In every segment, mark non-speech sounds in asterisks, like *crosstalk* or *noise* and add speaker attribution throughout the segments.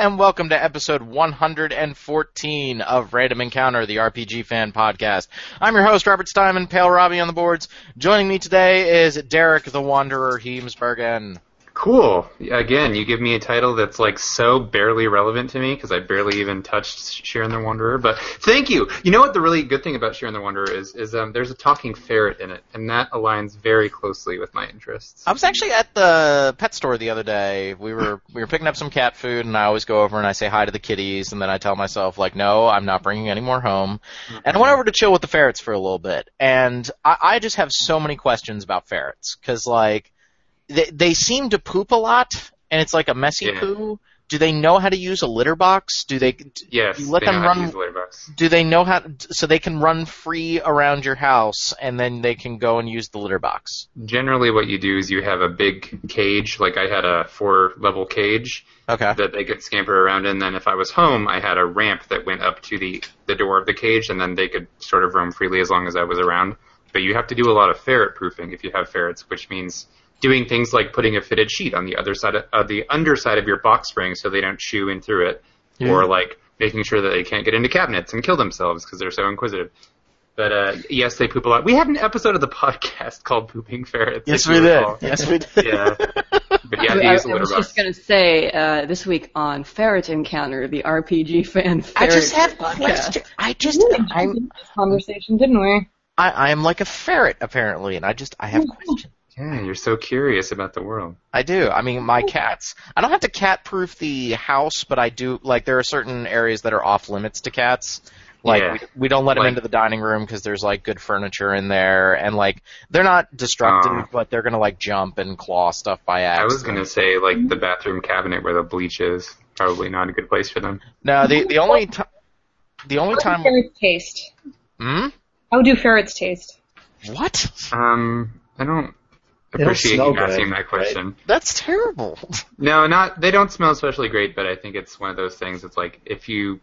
Speaker 1: And welcome to episode 114 of Random Encounter, the RPG fan podcast. I'm your host, Robert Steinman, Pale Robbie on the boards. Joining me today is Derek the Wanderer Heemsbergen.
Speaker 2: Cool. Again, you give me a title that's like so barely relevant to me because I barely even touched Shiren the Wanderer. But thank you. You know what the really good thing about Shiren the Wanderer is? Is um, there's a talking ferret in it, and that aligns very closely with my interests.
Speaker 1: I was actually at the pet store the other day. We were we were picking up some cat food, and I always go over and I say hi to the kitties, and then I tell myself like, no, I'm not bringing any more home. And I went over to chill with the ferrets for a little bit, and I, I just have so many questions about ferrets because like they they seem to poop a lot, and it's like a messy
Speaker 2: Yeah.
Speaker 1: poo. Do they know how to use a litter box? Do they?
Speaker 2: Yes,
Speaker 1: you let them
Speaker 2: know how to
Speaker 1: run-
Speaker 2: use the litter box.
Speaker 1: Do they know how? So they can run free around your house, and then they can go and use the litter box.
Speaker 2: Generally, what you do is you have a big cage. Like I had a four-level cage
Speaker 1: Okay.
Speaker 2: that they could scamper around in. Then if I was home, I had a ramp that went up to the the door of the cage, and then they could sort of roam freely as long as I was around. But you have to do a lot of ferret proofing if you have ferrets, which means doing things like putting a fitted sheet on the other side of uh, the underside of your box spring so they don't chew in through it, or like making sure that they can't get into cabinets and kill themselves because they're so inquisitive. But uh, yes, they poop a lot. We had an episode of the *laughs* podcast called "Pooping Ferrets."
Speaker 1: Yes, we did.
Speaker 2: recall.
Speaker 1: Yes, we did.
Speaker 2: Yeah, *laughs* but yeah,
Speaker 3: I,
Speaker 2: they
Speaker 3: I
Speaker 2: use a litter
Speaker 3: was
Speaker 2: box.
Speaker 3: just going to say uh, this week on Ferret Encounter, the RPG fan
Speaker 1: I just have
Speaker 3: podcast.
Speaker 1: questions. I just I'm
Speaker 3: This conversation, didn't we?
Speaker 1: I, I am like a ferret apparently, and I just I have *laughs* questions.
Speaker 2: Yeah, you're so curious about the world.
Speaker 1: I do. I mean, my cats. I don't have to cat proof the house, but I do. Like, there are certain areas that are off limits to cats. Like,
Speaker 2: Yeah.
Speaker 1: we, we don't let them into the dining room because there's like good furniture in there, and like they're not destructive,
Speaker 2: Oh.
Speaker 1: but they're gonna like jump and claw stuff by accident.
Speaker 2: I was gonna say like the bathroom cabinet where the bleach is. Probably not a good place for them.
Speaker 1: No, the the only time the only
Speaker 4: How
Speaker 1: time.
Speaker 4: ferrets taste?
Speaker 1: Hmm.
Speaker 4: How do ferrets taste?
Speaker 1: What?
Speaker 2: Um, I don't appreciate
Speaker 5: smell
Speaker 2: you
Speaker 5: good,
Speaker 2: asking that
Speaker 5: right?
Speaker 2: question.
Speaker 1: That's terrible. *laughs*
Speaker 2: No, not they don't smell especially great, but I think it's one of those things. It's like if you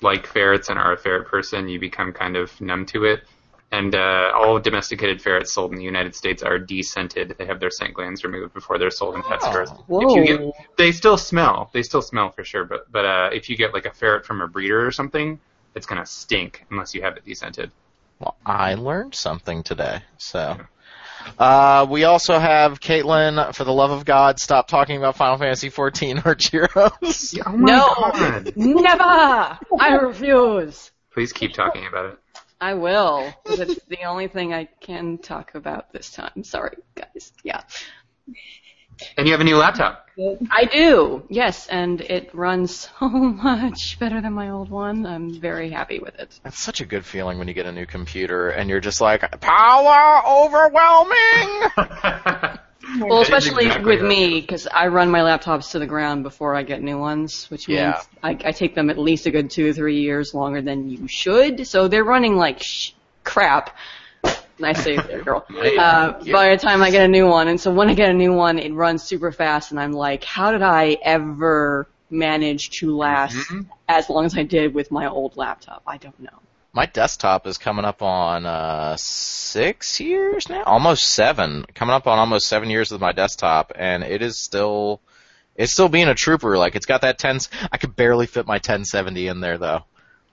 Speaker 2: like ferrets and are a ferret person, you become kind of numb to it. And uh, all domesticated ferrets sold in the United States are descented. They have their scent glands removed before they're sold in pet
Speaker 1: Oh.
Speaker 2: stores.
Speaker 3: Whoa.
Speaker 2: If you get, they still smell. They still smell for sure. But but uh, if you get like a ferret from a breeder or something, it's gonna stink unless you have it descented.
Speaker 1: Well, I learned something today. So, uh, we also have Caitlin. For the love of God, stop talking about Final Fantasy XIV or Heroes. *laughs*
Speaker 2: Oh
Speaker 3: No.
Speaker 2: god! *laughs*
Speaker 3: Never! I refuse!
Speaker 2: Please keep talking about it.
Speaker 3: I will. It's the only thing I can talk about this time. Sorry, guys. Yeah.
Speaker 2: And you have a new laptop.
Speaker 3: I do, yes, and it runs so *laughs* much better than my old one. I'm very happy with it.
Speaker 1: That's such a good feeling when you get a new computer and you're just like, power overwhelming. *laughs*
Speaker 3: Well, especially
Speaker 2: exactly
Speaker 3: with
Speaker 2: how
Speaker 3: me, because I run my laptops to the ground before I get new ones, which means
Speaker 1: Yeah.
Speaker 3: I, I take them at least a good two or three years longer than you should. So they're running like sh- crap. Nice save there, girl. *laughs* Uh, by the time I get a new one, and so when I get a new one, it runs super fast, and I'm like, how did I ever manage to last
Speaker 2: Mhm.
Speaker 3: as long as I did with my old laptop? I don't know.
Speaker 1: My desktop is coming up on uh, six years now, almost seven. Coming up on almost seven years with my desktop, and it is still, it's still being a trooper. Like it's got that 10. I could barely fit my 1070 in there though.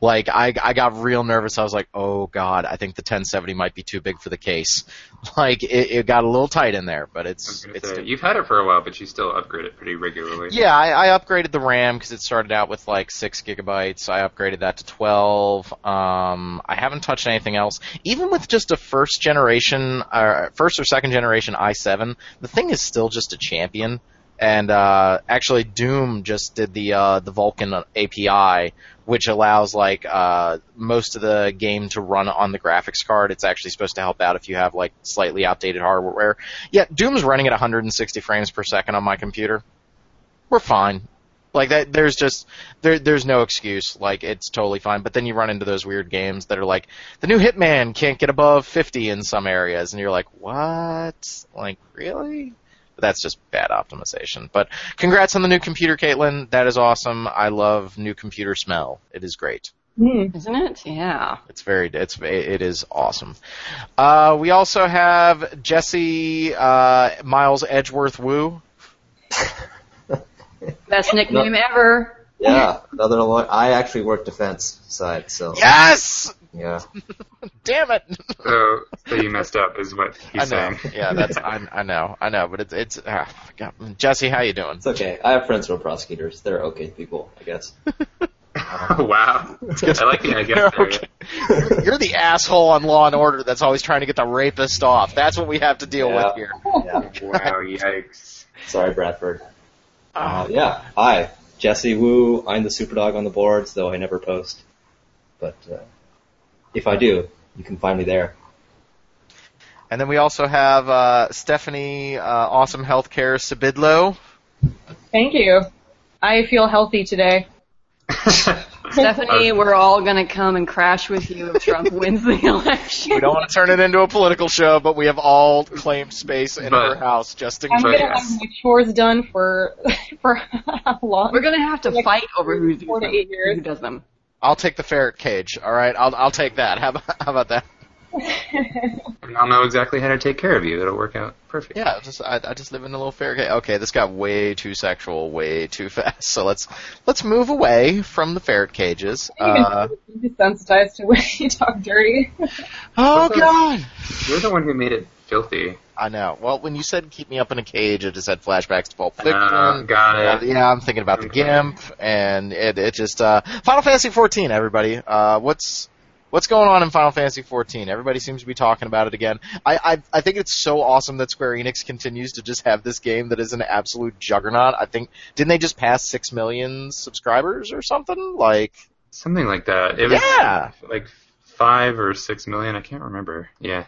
Speaker 1: Like I, I got real nervous. I was like, oh god, I think the 1070 might be too big for the case. *laughs* Like it, it got a little tight in there, but it's, it's
Speaker 2: say, you've had it for a while, but you still upgrade it pretty regularly.
Speaker 1: yeah, I, I upgraded the RAM because it started out with like six gigabytes. I upgraded that to twelve. Um, I haven't touched anything else. Even with just a first generation, uh, first or second generation i7, the thing is still just a champion. And uh, actually, Doom just did the uh, the Vulkan API, which allows like uh, most of the game to run on the graphics card. It's actually supposed to help out if you have like slightly outdated hardware. Yeah, Doom's running at 160 frames per second on my computer. We're fine. Like that, there's just there, there's no excuse. Like it's totally fine. But then you run into those weird games that are like the new Hitman can't get above 50 in some areas, and you're like, what? Like really? But that's just bad optimization. But congrats on the new computer, Caitlin. That is awesome. I love new computer smell. It is great.
Speaker 4: Hmm.
Speaker 3: Isn't it? Yeah.
Speaker 1: It's very, it's, it is awesome. Uh, we also have Jesse, uh, Miles Edgeworth Wu. *laughs*
Speaker 3: Best nickname ever.
Speaker 5: Yeah, another lawyer. I actually work defense side, so
Speaker 1: Yes!
Speaker 5: Yeah. *laughs*
Speaker 1: Damn it!
Speaker 2: So, *laughs* so you messed up, is what
Speaker 1: I
Speaker 2: he's
Speaker 1: know.
Speaker 2: saying.
Speaker 1: Yeah, that's I, I know. I know, but it's it's ah, God. Jesse, how you doing?
Speaker 5: It's okay. I have friends who are prosecutors. They're okay people, I guess. *laughs*
Speaker 2: wow. I like the I guess
Speaker 1: You're, okay. You're the asshole on Law and Order that's always trying to get the rapist off. That's what we have to deal
Speaker 5: Yeah.
Speaker 1: with here.
Speaker 5: Yeah.
Speaker 2: Wow, yikes.
Speaker 5: Sorry, Bradford. Uh,
Speaker 1: Oh,
Speaker 5: yeah. Hi, Jesse Wu. I'm the superdog on the boards, though I never post. But uh, if I do, you can find me there.
Speaker 1: And then we also have uh, Stephanie, uh, awesome healthcare Sybydlo.
Speaker 4: Thank you. I feel healthy today. *laughs*
Speaker 3: Stephanie, we're all gonna come and crash with you if Trump *laughs* wins the election.
Speaker 1: We don't want to turn it into a political show, but we have all claimed space in
Speaker 2: But-
Speaker 1: her house just in
Speaker 4: I'm
Speaker 1: case.
Speaker 4: gonna have my chores done for *laughs* for how long?
Speaker 3: We're gonna have to
Speaker 4: Like,
Speaker 3: fight over who,
Speaker 4: four to eight years.
Speaker 3: who does them.
Speaker 1: I'll take the ferret cage. All right, I'll I'll take that. *laughs* How about, how about that? *laughs*
Speaker 2: I'll know exactly how to take care of you. It'll work out perfect.
Speaker 1: Yeah, just I, I just live in a little ferret cage. Okay, this got way too sexual, way too *laughs* fast. So let's let's move away from the ferret cages. Uh,
Speaker 4: I'm desensitized to when you talk dirty.
Speaker 1: oh
Speaker 2: What's that?
Speaker 1: God.
Speaker 2: You're the one who made it filthy.
Speaker 1: I know. Well, when you said keep me up in a cage, it just had flashbacks to Pulp Fiction.
Speaker 2: Uh, got
Speaker 1: Uh,
Speaker 2: it.
Speaker 1: yeah, I'm thinking about the GIMP, and it it just uh, Final Fantasy 14. Everybody, uh, what's what's going on in Final Fantasy 14? Everybody seems to be talking about it again. I, I I think it's so awesome that Square Enix continues to just have this game that is an absolute juggernaut. I think didn't they just pass six million subscribers or something? Like,
Speaker 2: Something like that. It was
Speaker 1: yeah.
Speaker 2: like five or six million. I can't remember. Yeah.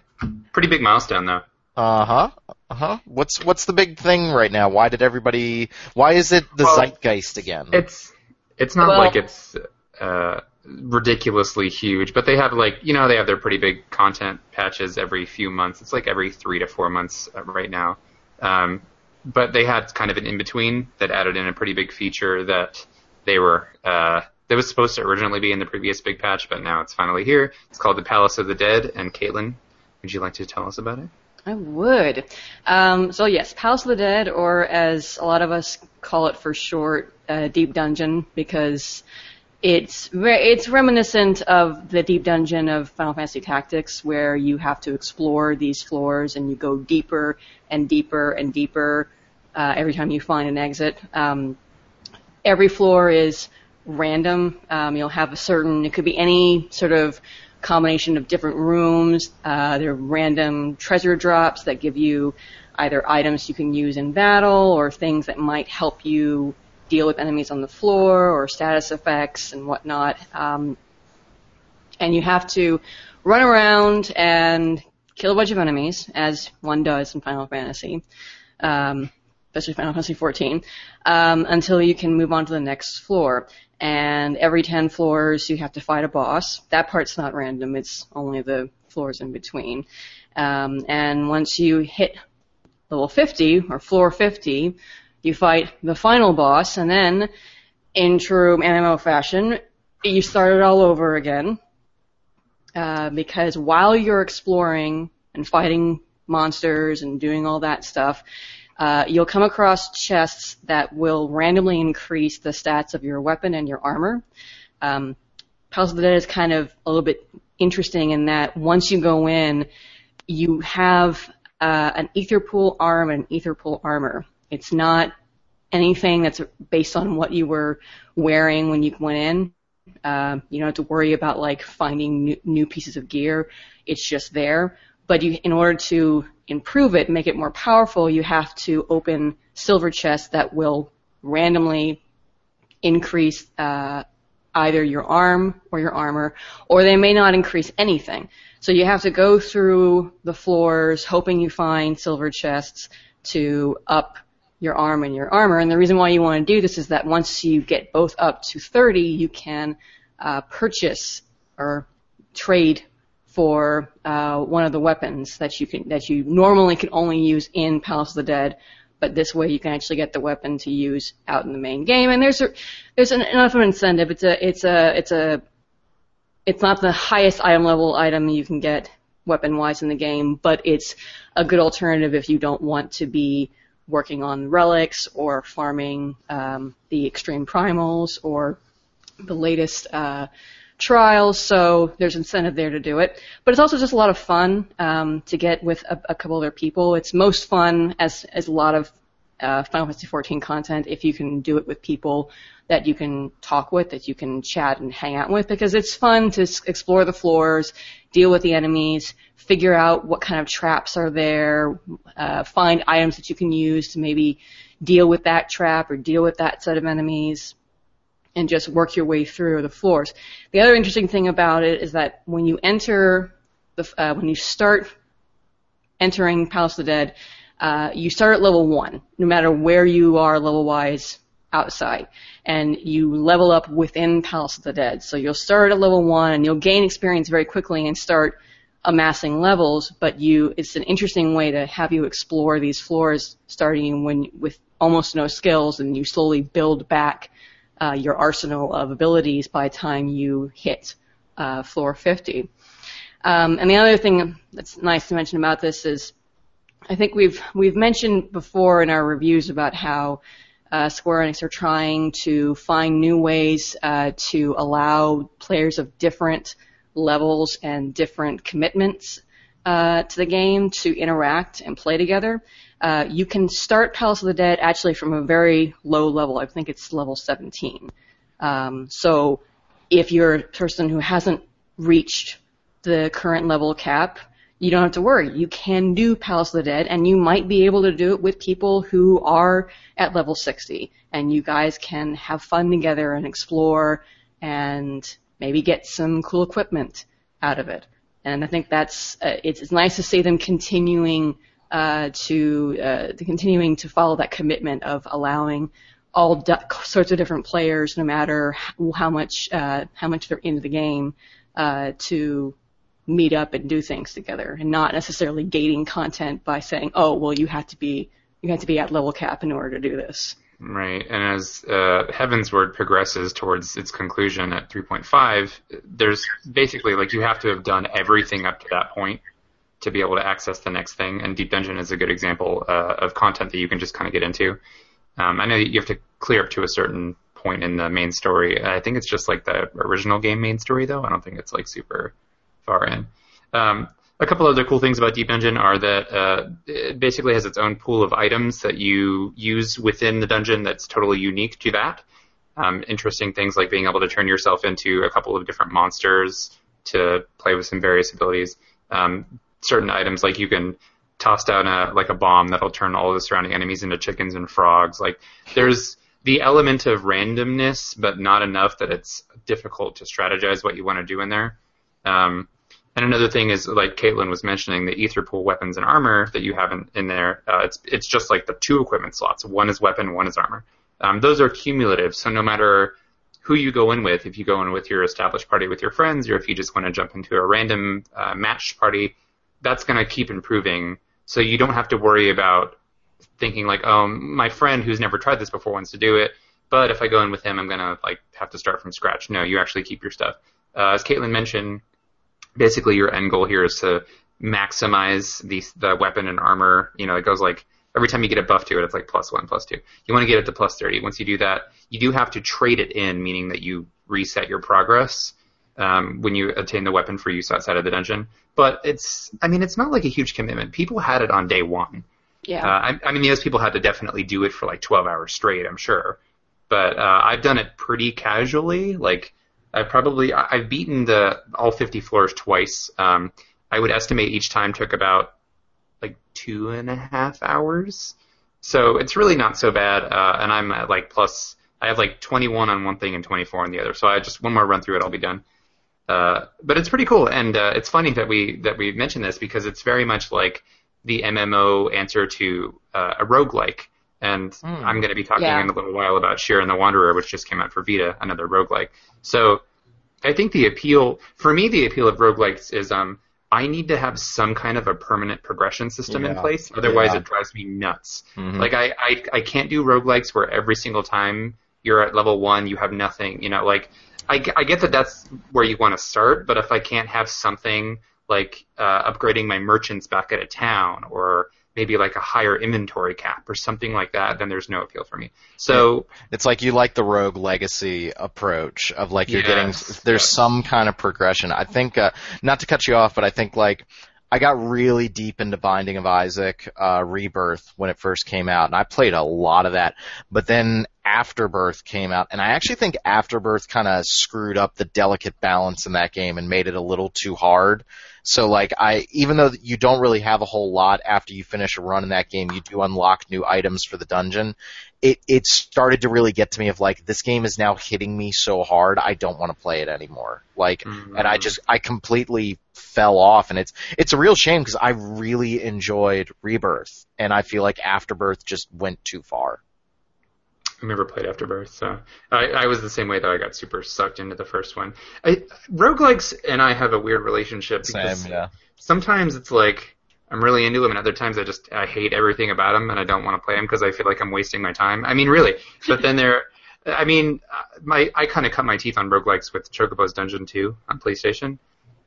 Speaker 2: Pretty big milestone though.
Speaker 1: Uh huh. Uh huh. What's what's the big thing right now? Why did everybody? Why is it the
Speaker 2: Well,
Speaker 1: zeitgeist again?
Speaker 2: It's it's not
Speaker 3: Well-
Speaker 2: like it's uh, ridiculously huge, but they have like you know they have their pretty big content patches every few months. It's like every three to four months uh, right now. Um, but they had kind of an in between that added in a pretty big feature that they were uh, that was supposed to originally be in the previous big patch, but now it's finally here. It's called the Palace of the Dead. And Caitlin, would you like to tell us about it?
Speaker 3: I would. Um, so yes, Palace of the Dead, or as a lot of us call it for short, uh, Deep Dungeon, because it's re- it's reminiscent of the Deep Dungeon of Final Fantasy Tactics, where you have to explore these floors and you go deeper and deeper and deeper uh, every time you find an exit. Um, every floor is random. Um, you'll have a certain, it could be any sort of combination of different rooms. Uh, there are random treasure drops that give you either items you can use in battle or things that might help you deal with enemies on the floor or status effects and whatnot. Um, and you have to run around and kill a bunch of enemies, as one does in Final Fantasy. Um, especially Final Fantasy 14, um, until you can move on to the next floor. And every 10 floors, you have to fight a boss. That part's not random, it's only the floors in between. Um, and once you hit level 50, or floor 50, you fight the final boss, and then, in true MMO fashion, you start it all over again. Uh, because while you're exploring and fighting monsters and doing all that stuff, uh, you'll come across chests that will randomly increase the stats of your weapon and your armor. Um, Palace of the Dead is kind of a little bit interesting in that once you go in, you have uh, an aetherpool arm and an aetherpool armor. It's not anything that's based on what you were wearing when you went in. Uh, you don't have to worry about like finding new, new pieces of gear. It's just there. But you, in order to improve it, make it more powerful, you have to open silver chests that will randomly increase uh, either your arm or your armor, or they may not increase anything. So you have to go through the floors hoping you find silver chests to up your arm and your armor. And the reason why you want to do this is that once you get both up to 30, you can uh, purchase or trade for uh, one of the weapons that you can that you normally can only use in Palace of the Dead, but this way you can actually get the weapon to use out in the main game. And there's a, there's an, enough of an incentive. It's a it's a it's a it's not the highest item level item you can get weapon wise in the game, but it's a good alternative if you don't want to be working on relics or farming um, the extreme primals or the latest uh, trials. So there's incentive there to do it. But it's also just a lot of fun um, to get with a, a couple other people. It's most fun as as a lot of uh, Final Fantasy 14 content if you can do it with people that you can talk with, that you can chat and hang out with, because it's fun to s- explore the floors, deal with the enemies, figure out what kind of traps are there, uh, find items that you can use to maybe deal with that trap or deal with that set of enemies, and just work your way through the floors. The other interesting thing about it is that when you enter the, uh, when you start entering Palace of the Dead, uh, you start at level one, no matter where you are level wise outside, and you level up within Palace of the Dead. So you'll start at level one, and you'll gain experience very quickly and start amassing levels. But you, it's an interesting way to have you explore these floors, starting when with almost no skills, and you slowly build back uh, your arsenal of abilities by the time you hit uh, floor 50. Um, and the other thing that's nice to mention about this is I think we've we've mentioned before in our reviews about how uh, Square Enix are trying to find new ways uh, to allow players of different levels and different commitments uh, to the game to interact and play together. Uh, you can start Palace of the Dead actually from a very low level. I think it's level 17. Um, so if you're a person who hasn't reached the current level cap, you don't have to worry. You can do Palace of the Dead, and you might be able to do it with people who are at level 60, and you guys can have fun together and explore and maybe get some cool equipment out of it. And I think that's uh, it's, it's nice to see them continuing uh, to uh, continuing to follow that commitment of allowing all d- sorts of different players, no matter how much uh, how much they're into the game, uh, to meet up and do things together, and not necessarily gating content by saying, "Oh, well, you have to be you have to be at level cap in order to do this."
Speaker 2: Right, and as uh, Heavensward progresses towards its conclusion at 3.5, there's basically like you have to have done everything up to that point to be able to access the next thing. And Deep Dungeon is a good example uh, of content that you can just kind of get into. Um, I know you have to clear up to a certain point in the main story. I think it's just like the original game main story, though. I don't think it's like super far in. Um, a couple other cool things about Deep Dungeon are that uh, it basically has its own pool of items that you use within the dungeon that's totally unique to that. Um, interesting things like being able to turn yourself into a couple of different monsters to play with some various abilities. Um, certain items like you can toss down a like a bomb that'll turn all the surrounding enemies into chickens and frogs. Like there's the element of randomness, but not enough that it's difficult to strategize what you want to do in there. Um, and another thing is, like Caitlin was mentioning, the aetherpool weapons and armor that you have in, in there. Uh, it's it's just like the two equipment slots. One is weapon, one is armor. Um, those are cumulative, so no matter who you go in with, if you go in with your established party with your friends, or if you just want to jump into a random uh, matched party, that's going to keep improving. So you don't have to worry about thinking like, oh, my friend who's never tried this before wants to do it, but if I go in with him, I'm going to like have to start from scratch. No, you actually keep your stuff. Uh, as Caitlin mentioned, basically your end goal here is to maximize the the weapon and armor. You know, it goes like every time you get a buff to it, it's like plus one, plus two. You want to get it to plus thirty. Once you do that, you do have to trade it in, meaning that you reset your progress um, when you attain the weapon for use outside of the dungeon. But it's, I mean, it's not like a huge commitment. People had it on day one.
Speaker 3: Yeah.
Speaker 2: Uh, I, I mean, those people had to definitely do it for like 12 hours straight, I'm sure. But uh, I've done it pretty casually. Like, I've probably I- I've beaten the all 50 floors twice. Um, I would estimate each time took about like two and a half hours. So it's really not so bad. Uh, and I'm at like plus. I have like 21 on one thing and 24 on the other. So I just one more run through it, I'll be done. Uh, but it's pretty cool, and uh, it's funny that we that we mentioned this because it's very much like the MMO answer to uh, a roguelike. And
Speaker 1: Hmm.
Speaker 2: I'm going to be talking
Speaker 3: Yeah.
Speaker 2: in a little while about Shiren the Wanderer, which just came out for Vita, another roguelike. So I think the appeal, for me, the appeal of roguelikes is um, I need to have some kind of a permanent progression system in place. Otherwise,
Speaker 5: Yeah.
Speaker 2: it drives me nuts.
Speaker 1: Mhm.
Speaker 2: Like I, I, I can't do roguelikes where every single time you're at level one, you have nothing. You know, like I, I get that that's where you want to start, but if I can't have something like uh, upgrading my merchants back at a town or maybe like a higher inventory cap or something like that, then there's no appeal for me. So
Speaker 1: It's like you like the rogue legacy approach of like you're
Speaker 2: Yes,
Speaker 1: getting there's
Speaker 2: yes.
Speaker 1: some kind of progression. I think uh, not to cut you off, but I think like I got really deep into Binding of Isaac uh, Rebirth when it first came out, and I played a lot of that. But then Afterbirth came out, and I actually think Afterbirth kind of screwed up the delicate balance in that game and made it a little too hard. So like I, even though you don't really have a whole lot after you finish a run in that game, you do unlock new items for the dungeon. It it started to really get to me of like this game is now hitting me so hard I don't want to play it anymore. Like, and I mm-hmm. just I completely fell off, and it's it's a real shame because I really enjoyed Rebirth, and I feel like Afterbirth just went too far.
Speaker 2: I never played Afterbirth, so I, I was the same way though. I got super sucked into the first one. I, roguelikes and I have a weird relationship because
Speaker 1: yeah.
Speaker 2: sometimes it's like I'm really into them, and other times I just I hate everything about them, and I don't want to play them because I feel like I'm wasting my time. I mean, really. But then there, *laughs* I mean, uh, my I kind of cut my teeth on roguelikes with Chocobo's Dungeon 2 on PlayStation,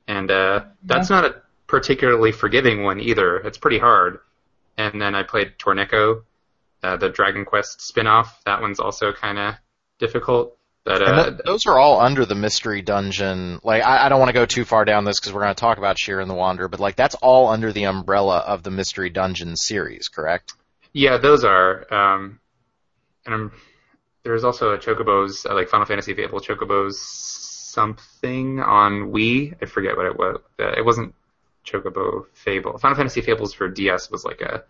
Speaker 2: and uh, that's not a particularly forgiving one either. It's pretty hard. And then I played Torneko, uh, the Dragon Quest spin-off. That one's also kind of difficult. But uh,
Speaker 1: th- those are all under the mystery dungeon. Like, I, I don't want to go too far down this because we're going to talk about Shiren the Wanderer, but like that's all under the umbrella of the mystery dungeon series, correct?
Speaker 2: Yeah, those are. Um, and I'm, there's also a Chocobo's, uh, like Final Fantasy Fable Chocobo's something on Wii. I forget what it was. Uh, it wasn't Chocobo Fable. Final Fantasy Fables for DS was like a,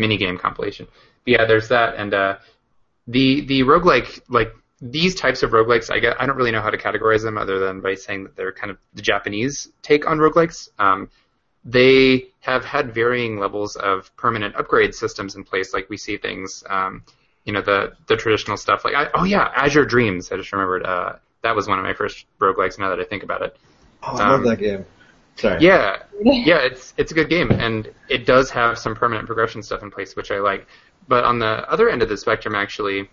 Speaker 2: mini game compilation. But yeah, there's that, and uh, the the roguelike like these types of roguelikes, I get, I don't really know how to categorize them other than by saying that they're kind of the Japanese take on roguelikes. Um, they have had varying levels of permanent upgrade systems in place. Like we see things, um, you know, the the traditional stuff. Like, I, oh yeah, Azure Dreams. I just remembered uh, that was one of my first roguelikes. Now that I think about it,
Speaker 5: Oh, I love
Speaker 2: Um,
Speaker 5: that game. Sorry.
Speaker 2: yeah, yeah, it's it's a good game, and it does have some permanent progression stuff in place, which I like. But on the other end of the spectrum, actually,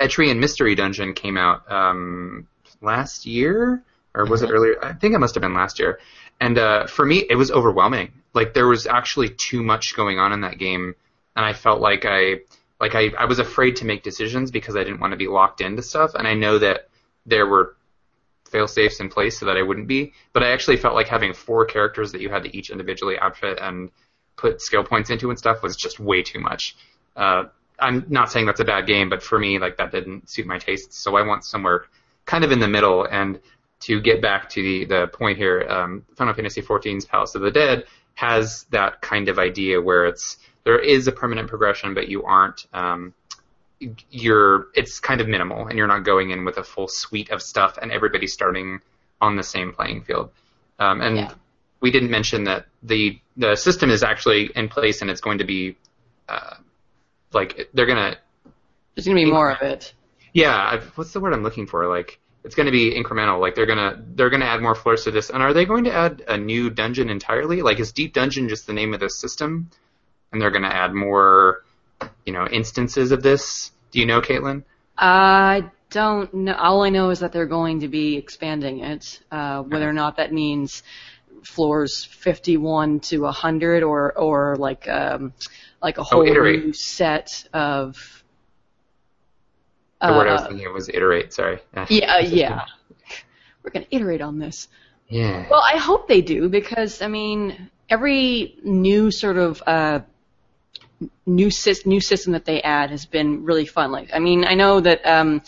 Speaker 2: Etrian Mystery Dungeon came out um, last year, or was it earlier? I think it must have been last year. And uh, for me, it was overwhelming. Like there was actually too much going on in that game, and I felt like I like I, I was afraid to make decisions because I didn't want to be locked into stuff. And I know that there were fail safes in place so that I wouldn't be. But I actually felt like having four characters that you had to each individually outfit and put skill points into and stuff was just way too much. Uh, I'm not saying that's a bad game, but for me, like that didn't suit my tastes. So I want somewhere kind of in the middle. And to get back to the the point here, um, Final Fantasy XIV's Palace of the Dead has that kind of idea where it's there is a permanent progression, but you aren't. Um, you're it's kind of minimal and you're not going in with a full suite of stuff and everybody's starting on the same playing field. Um, and
Speaker 3: Yeah.
Speaker 2: we didn't mention that the the system is actually in place and it's going to be uh, like they're gonna
Speaker 3: There's gonna be more of it.
Speaker 2: yeah I've, what's the word i'm looking for? Like it's going to be incremental. Like they're gonna they're gonna add more floors to this. And are they going to add a new dungeon entirely? Like is deep dungeon just the name of the system? And they're going to add more you know instances of this do you know caitlin
Speaker 3: I don't know. All I know is that they're going to be expanding it. Uh, whether or not that means floors 51 to 100 or or like um, like a whole
Speaker 2: iterate.
Speaker 3: new set of.
Speaker 2: The word I was
Speaker 3: uh,
Speaker 2: thinking of was iterate. Sorry. *laughs*
Speaker 3: yeah, yeah. We're gonna iterate on this.
Speaker 2: Yeah.
Speaker 3: Well, I hope they do because I mean, every new sort of uh, new sys- new system that they add has been really fun. Like, I mean, I know that um,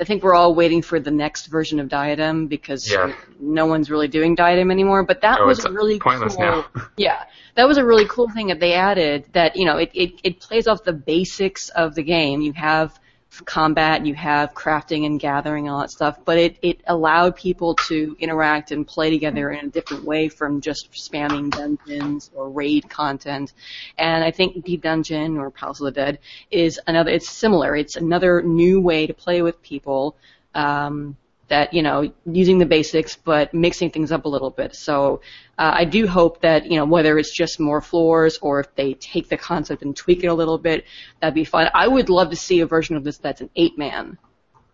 Speaker 3: I think we're all waiting for the next version of Diadem because
Speaker 2: Yeah.
Speaker 3: no one's really doing Diadem anymore. But that
Speaker 2: Oh,
Speaker 3: was a really cool.
Speaker 2: now. *laughs*
Speaker 3: Yeah, that was a really cool thing that they added. That you know, it, it it plays off the basics of the game. You have combat, you have crafting and gathering all that stuff, but it it allowed people to interact and play together in a different way from just spamming dungeons or raid content. And I think Deep Dungeon or Palace of the Dead is another. It's similar. It's another new way to play with people. Um, that you know using the basics but mixing things up a little bit. So uh, I do hope that you know whether it's just more floors or if they take the concept and tweak it a little bit, that'd be fun. I would love to see a version of this that's an eight man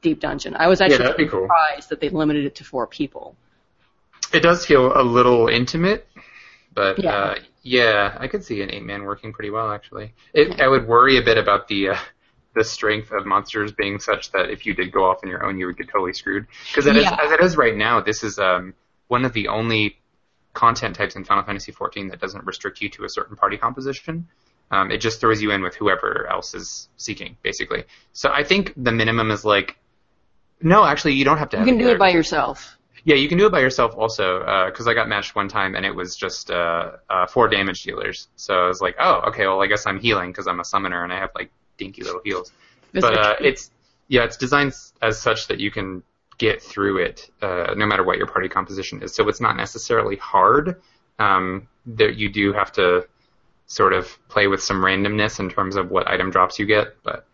Speaker 3: deep dungeon. I was actually
Speaker 2: that'd be cool.
Speaker 3: surprised that they limited it to four people.
Speaker 2: It does feel a little intimate, but
Speaker 3: Yeah.
Speaker 2: uh, Yeah, I could see an eight man working pretty well actually. It, I would worry a bit about the uh, the strength of monsters being such that if you did go off on your own, you would get totally screwed. Because
Speaker 3: Yeah.
Speaker 2: as it is right now, this is um, one of the only content types in Final Fantasy XIV that doesn't restrict you to a certain party composition. Um, it just throws you in with whoever else is seeking, basically. So I think the minimum is like, no, actually, you don't have to.
Speaker 3: You
Speaker 2: have
Speaker 3: can
Speaker 2: a
Speaker 3: do it by yourself.
Speaker 2: Yeah, you can do it by yourself also, because I got matched one time and it was just uh, uh, four damage dealers. So I was like, oh, okay, well I guess I'm healing because I'm a summoner and I have like dinky little heals. But uh, it's yeah, it's designed as such that you can get through it uh, no matter what your party composition is. So it's not necessarily hard. Um, that you do have to sort of play with some randomness in terms of what item drops you get, but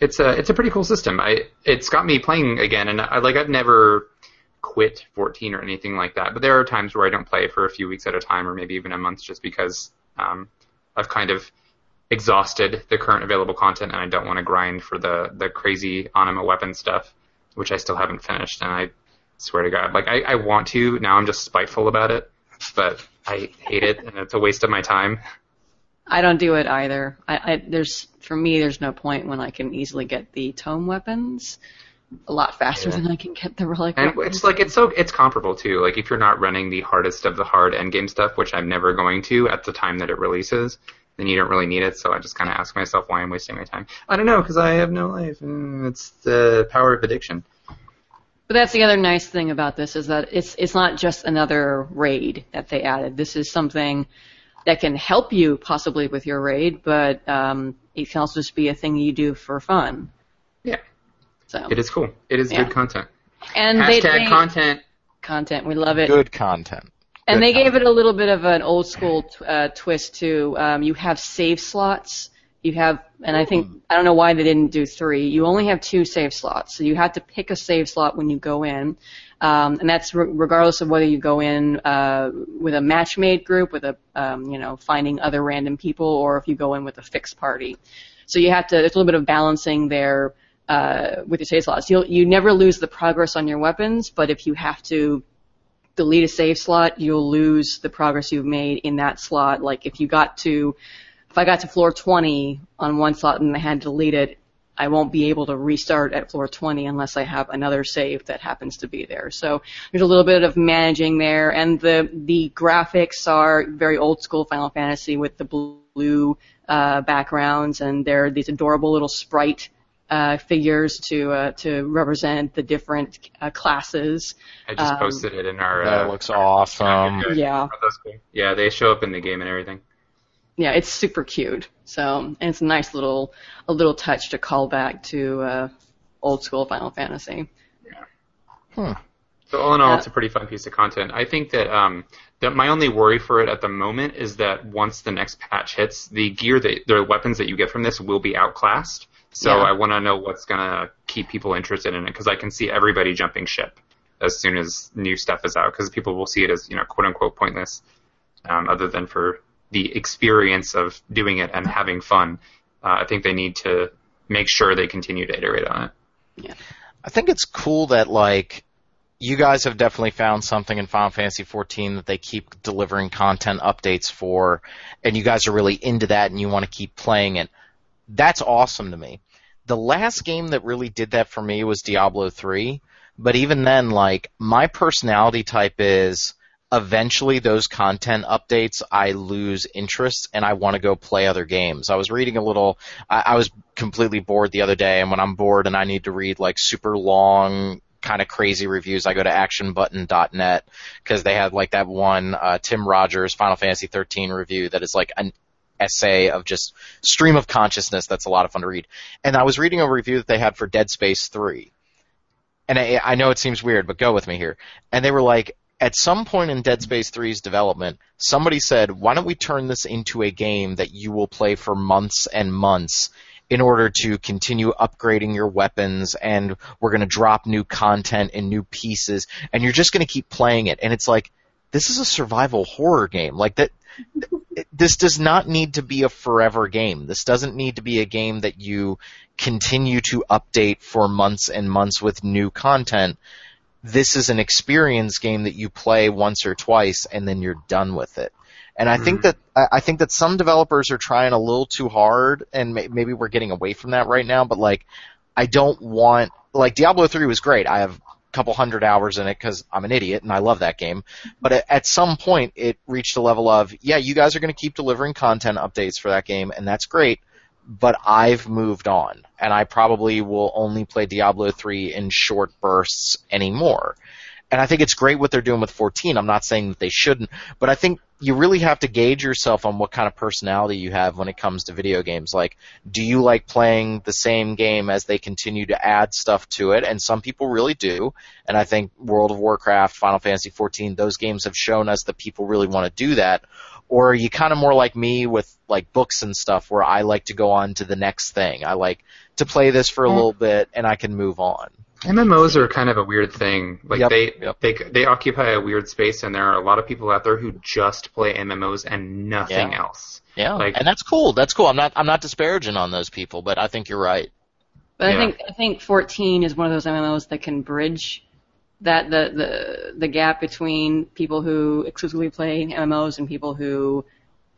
Speaker 2: it's a it's a pretty cool system. I it's got me playing again, and I like I've never quit 14 or anything like that. But there are times where I don't play for a few weeks at a time, or maybe even a month, just because um, I've kind of exhausted the current available content, and I don't want to grind for the the crazy anima weapon stuff, which I still haven't finished. And I swear to God, like I, I want to now. I'm just spiteful about it, but I hate it, and it's a waste of my time.
Speaker 3: I don't do it either. I, I there's for me there's no point when I can easily get the tome weapons a lot faster
Speaker 2: Yeah.
Speaker 3: than I can get the relic
Speaker 2: And
Speaker 3: weapons.
Speaker 2: it's like it's so it's comparable too. Like if you're not running the hardest of the hard endgame stuff, which I'm never going to at the time that it releases, then you don't really need it. So I just kind of ask myself why I'm wasting my time. I don't know because I have no life. It's the power of addiction.
Speaker 3: But that's the other nice thing about this is that it's it's not just another raid that they added. This is something that can help you possibly with your raid, but um, it can also just be a thing you do for fun.
Speaker 2: Yeah,
Speaker 3: So
Speaker 2: it is cool. It is
Speaker 3: Yeah.
Speaker 2: good content.
Speaker 3: and they,
Speaker 2: Hashtag
Speaker 3: they
Speaker 2: content.
Speaker 3: content we love it.
Speaker 1: Good content.
Speaker 3: And they gave it a little bit of an old school t- uh, twist too. Um, you have save slots. You have, and I think I don't know why they didn't do three. You only have two save slots, so you have to pick a save slot when you go in, um, and that's re- regardless of whether you go in uh, with a match-made group, with a um, you know finding other random people, or if you go in with a fixed party. So you have to. There's a little bit of balancing there uh, with your save slots. You'll you never lose the progress on your weapons, but if you have to delete a save slot, you'll lose the progress you've made in that slot. Like if you got to, if I got to floor 20 on one slot and I had to delete it, I won't be able to restart at floor 20 unless I have another save that happens to be there. So there's a little bit of managing there, and the the graphics are very old school Final Fantasy with the blue uh, backgrounds, and they're these adorable little sprite uh, figures to uh, to represent the different uh, classes.
Speaker 2: I just
Speaker 3: Um,
Speaker 2: posted it in our.
Speaker 1: That
Speaker 2: uh,
Speaker 1: looks awesome.
Speaker 3: Yeah.
Speaker 2: Are those cool? Yeah, they show up in the game and everything.
Speaker 3: yeah, it's super cute. So, and it's a nice little, a little touch to call back to uh, old school Final Fantasy.
Speaker 1: Hmm.
Speaker 2: So all in all,
Speaker 3: Uh,
Speaker 2: it's a pretty fun piece of content. I think that um, that my only worry for it at the moment is that once the next patch hits, the gear that the weapons that you get from this will be outclassed. So
Speaker 3: Yeah.
Speaker 2: I want to know what's gonna keep people interested in it because I can see everybody jumping ship as soon as new stuff is out because people will see it as you know quote unquote pointless, um, other than for the experience of doing it and having fun. Uh, I think they need to make sure they continue to iterate on it. Yeah.
Speaker 1: I think it's cool that like you guys have definitely found something in Final Fantasy 14 that they keep delivering content updates for, and you guys are really into that and you want to keep playing it. That's awesome to me. The last game that really did that for me was Diablo 3, but even then, like, my personality type is eventually those content updates, I lose interest and I want to go play other games. I was reading a little, I, I was completely bored the other day, and when I'm bored and I need to read like super long, kind of crazy reviews, I go to actionbutton.net because they have like that one uh, Tim Rogers Final Fantasy 13 review that is like an essay of just stream of consciousness that's a lot of fun to read. And I was reading a review that they had for Dead Space 3. And I, I know it seems weird, but go with me here. And they were like, at some point in Dead Space 3's development, somebody said, why don't we turn this into a game that you will play for months and months in order to continue upgrading your weapons and we're going to drop new content and new pieces and you're just going to keep playing it. And it's like, this is a survival horror game. Like that, this does not need to be a forever game. This doesn't need to be a game that you continue to update for months and months with new content. This is an experience game that you play once or twice and then you're done with it. And I think mm-hmm. that I think that some developers are trying a little too hard, and may, maybe we're getting away from that right now. But like, I don't want like Diablo 3 was great. I have couple hundred hours in it because I'm an idiot and I love that game. But at, at some point, it reached a level of yeah, you guys are going to keep delivering content updates for that game, and that's great. But I've moved on, and I probably will only play Diablo 3 in short bursts anymore. And I think it's great what they're doing with 14. I'm not saying that they shouldn't, but I think you really have to gauge yourself on what kind of personality you have when it comes to video games. Like, do you like playing the same game as they continue to add stuff to it? And some people really do. And I think World of Warcraft, Final Fantasy XIV, those games have shown us that people really want to do that. Or are you kind of more like me with like books and stuff where I like to go on to the next thing? I like to play this for a mm. little bit and I can move on.
Speaker 2: MMOs are kind of a weird thing. Like
Speaker 1: Yep,
Speaker 2: they
Speaker 1: yep.
Speaker 2: they they occupy a weird space, and there are a lot of people out there who just play MMOs and nothing
Speaker 1: Yeah.
Speaker 2: else.
Speaker 1: Yeah,
Speaker 2: Like-
Speaker 1: and that's cool. That's cool. I'm not. I'm not disparaging on those people, but I think you're right.
Speaker 3: But
Speaker 2: Yeah.
Speaker 3: I think I think 14 is one of those MMOs that can bridge that the the the gap between people who exclusively play MMOs and people who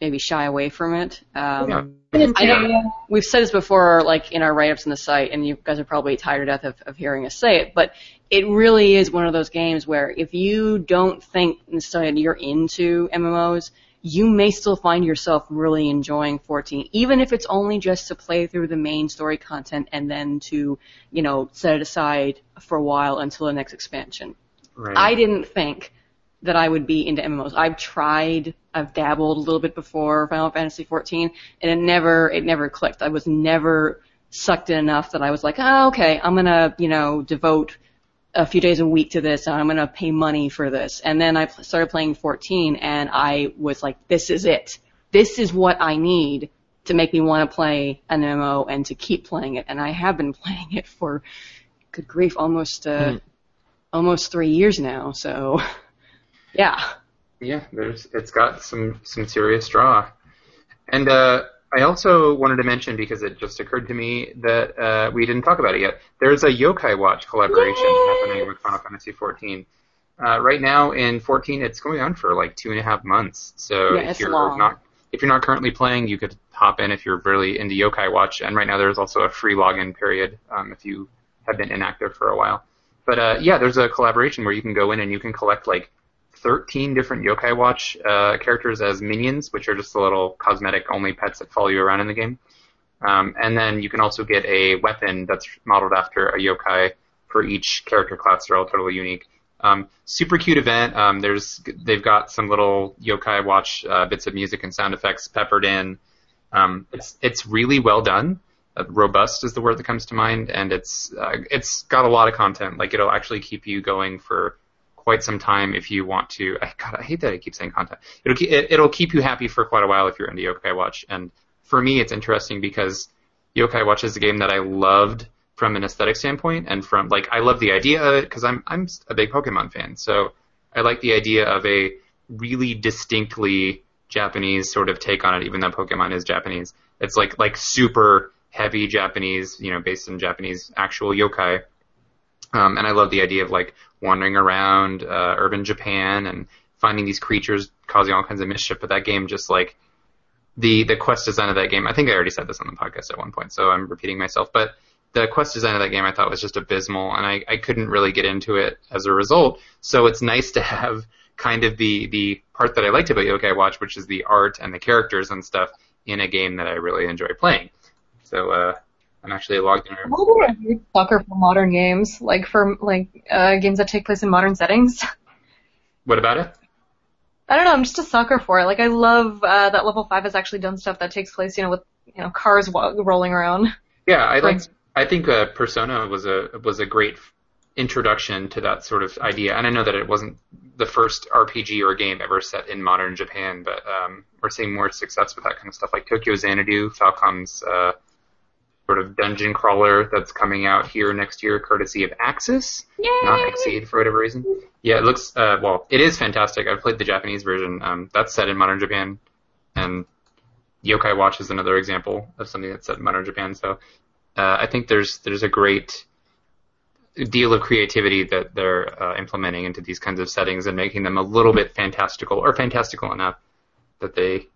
Speaker 3: maybe shy away from it. Um, I know we've said this before, like in our write-ups on the site, and you guys are probably tired to death of, of hearing us say it, but it really is one of those games where if you don't think necessarily you're into MMOs, you may still find yourself really enjoying 14, even if it's only just to play through the main story content and then to, you know, set it aside for a while until the next expansion.
Speaker 2: Right.
Speaker 3: I didn't think that I would be into MMOs. I've tried, I've dabbled a little bit before Final Fantasy 14, and it never, it never clicked. I was never sucked in enough that I was like, oh, okay, I'm gonna, you know, devote a few days a week to this, and I'm gonna pay money for this. And then I pl- started playing 14, and I was like, this is it. This is what I need to make me want to play an MMO and to keep playing it. And I have been *laughs* playing it for, good grief, almost, uh, almost three years now. So, *laughs* yeah.
Speaker 2: Yeah, there's it's got some some serious draw. And uh, I also wanted to mention because it just occurred to me that uh, we didn't talk about it yet. There's a Yokai Watch collaboration happening with Final Fantasy 14. Uh, right now in 14, it's going on for like two and a half months. So
Speaker 3: Yeah,
Speaker 2: if you're
Speaker 3: long.
Speaker 2: not if you're not currently playing, you could hop in if you're really into Yokai Watch. And right now there's also a free login period um, if you have been inactive for a while. But uh, yeah, there's a collaboration where you can go in and you can collect like 13 different Yokai Watch uh, characters as minions, which are just the little cosmetic only pets that follow you around in the game. Um, and then you can also get a weapon that's modeled after a yokai for each character class. They're all totally unique. Um, super cute event. Um, there's they've got some little yokai watch uh, bits of music and sound effects peppered in. Um, it's it's really well done. Uh, robust is the word that comes to mind, and it's uh, it's got a lot of content. Like it'll actually keep you going for quite some time if you want to. I, God, I hate that I keep saying content. It'll keep, it, it'll keep you happy for quite a while if you're into Yokai Watch. And for me, it's interesting because Yokai Watch is a game that I loved from an aesthetic standpoint, and from like I love the idea of it because I'm I'm a big Pokemon fan, so I like the idea of a really distinctly Japanese sort of take on it, even though Pokemon is Japanese. It's like like super heavy Japanese, you know, based in Japanese actual yokai. Um, and I love the idea of like wandering around uh, urban Japan and finding these creatures causing all kinds of mischief. But that game just like the the quest design of that game. I think I already said this on the podcast at one point, so I'm repeating myself. But the quest design of that game I thought was just abysmal, and I, I couldn't really get into it as a result. So it's nice to have kind of the the part that I liked about Yokai Watch, which is the art and the characters and stuff, in a game that I really enjoy playing. So uh, I'm actually logged in.
Speaker 4: I'm a little bit of a weird sucker for modern games, like for like uh, games that take place in modern settings.
Speaker 2: What about it?
Speaker 4: I don't know. I'm just a sucker for it. Like I love uh, that Level Five has actually done stuff that takes place, you know, with you know cars wa- rolling around.
Speaker 2: Yeah, I like. I think uh, Persona was a was a great introduction to that sort of idea, and I know that it wasn't the first RPG or game ever set in modern Japan, but um, we're seeing more success with that kind of stuff, like Tokyo Xanadu, Falcom's uh, sort of dungeon crawler that's coming out here next year, courtesy of Aksys, not XSEED for whatever reason. Yeah, it looks uh, well. It is fantastic. I've played the Japanese version. Um, that's set in modern Japan, and Yokai Watch is another example of something that's set in modern Japan. So uh, I think there's there's a great deal of creativity that they're uh, implementing into these kinds of settings and making them a little bit fantastical or fantastical enough that they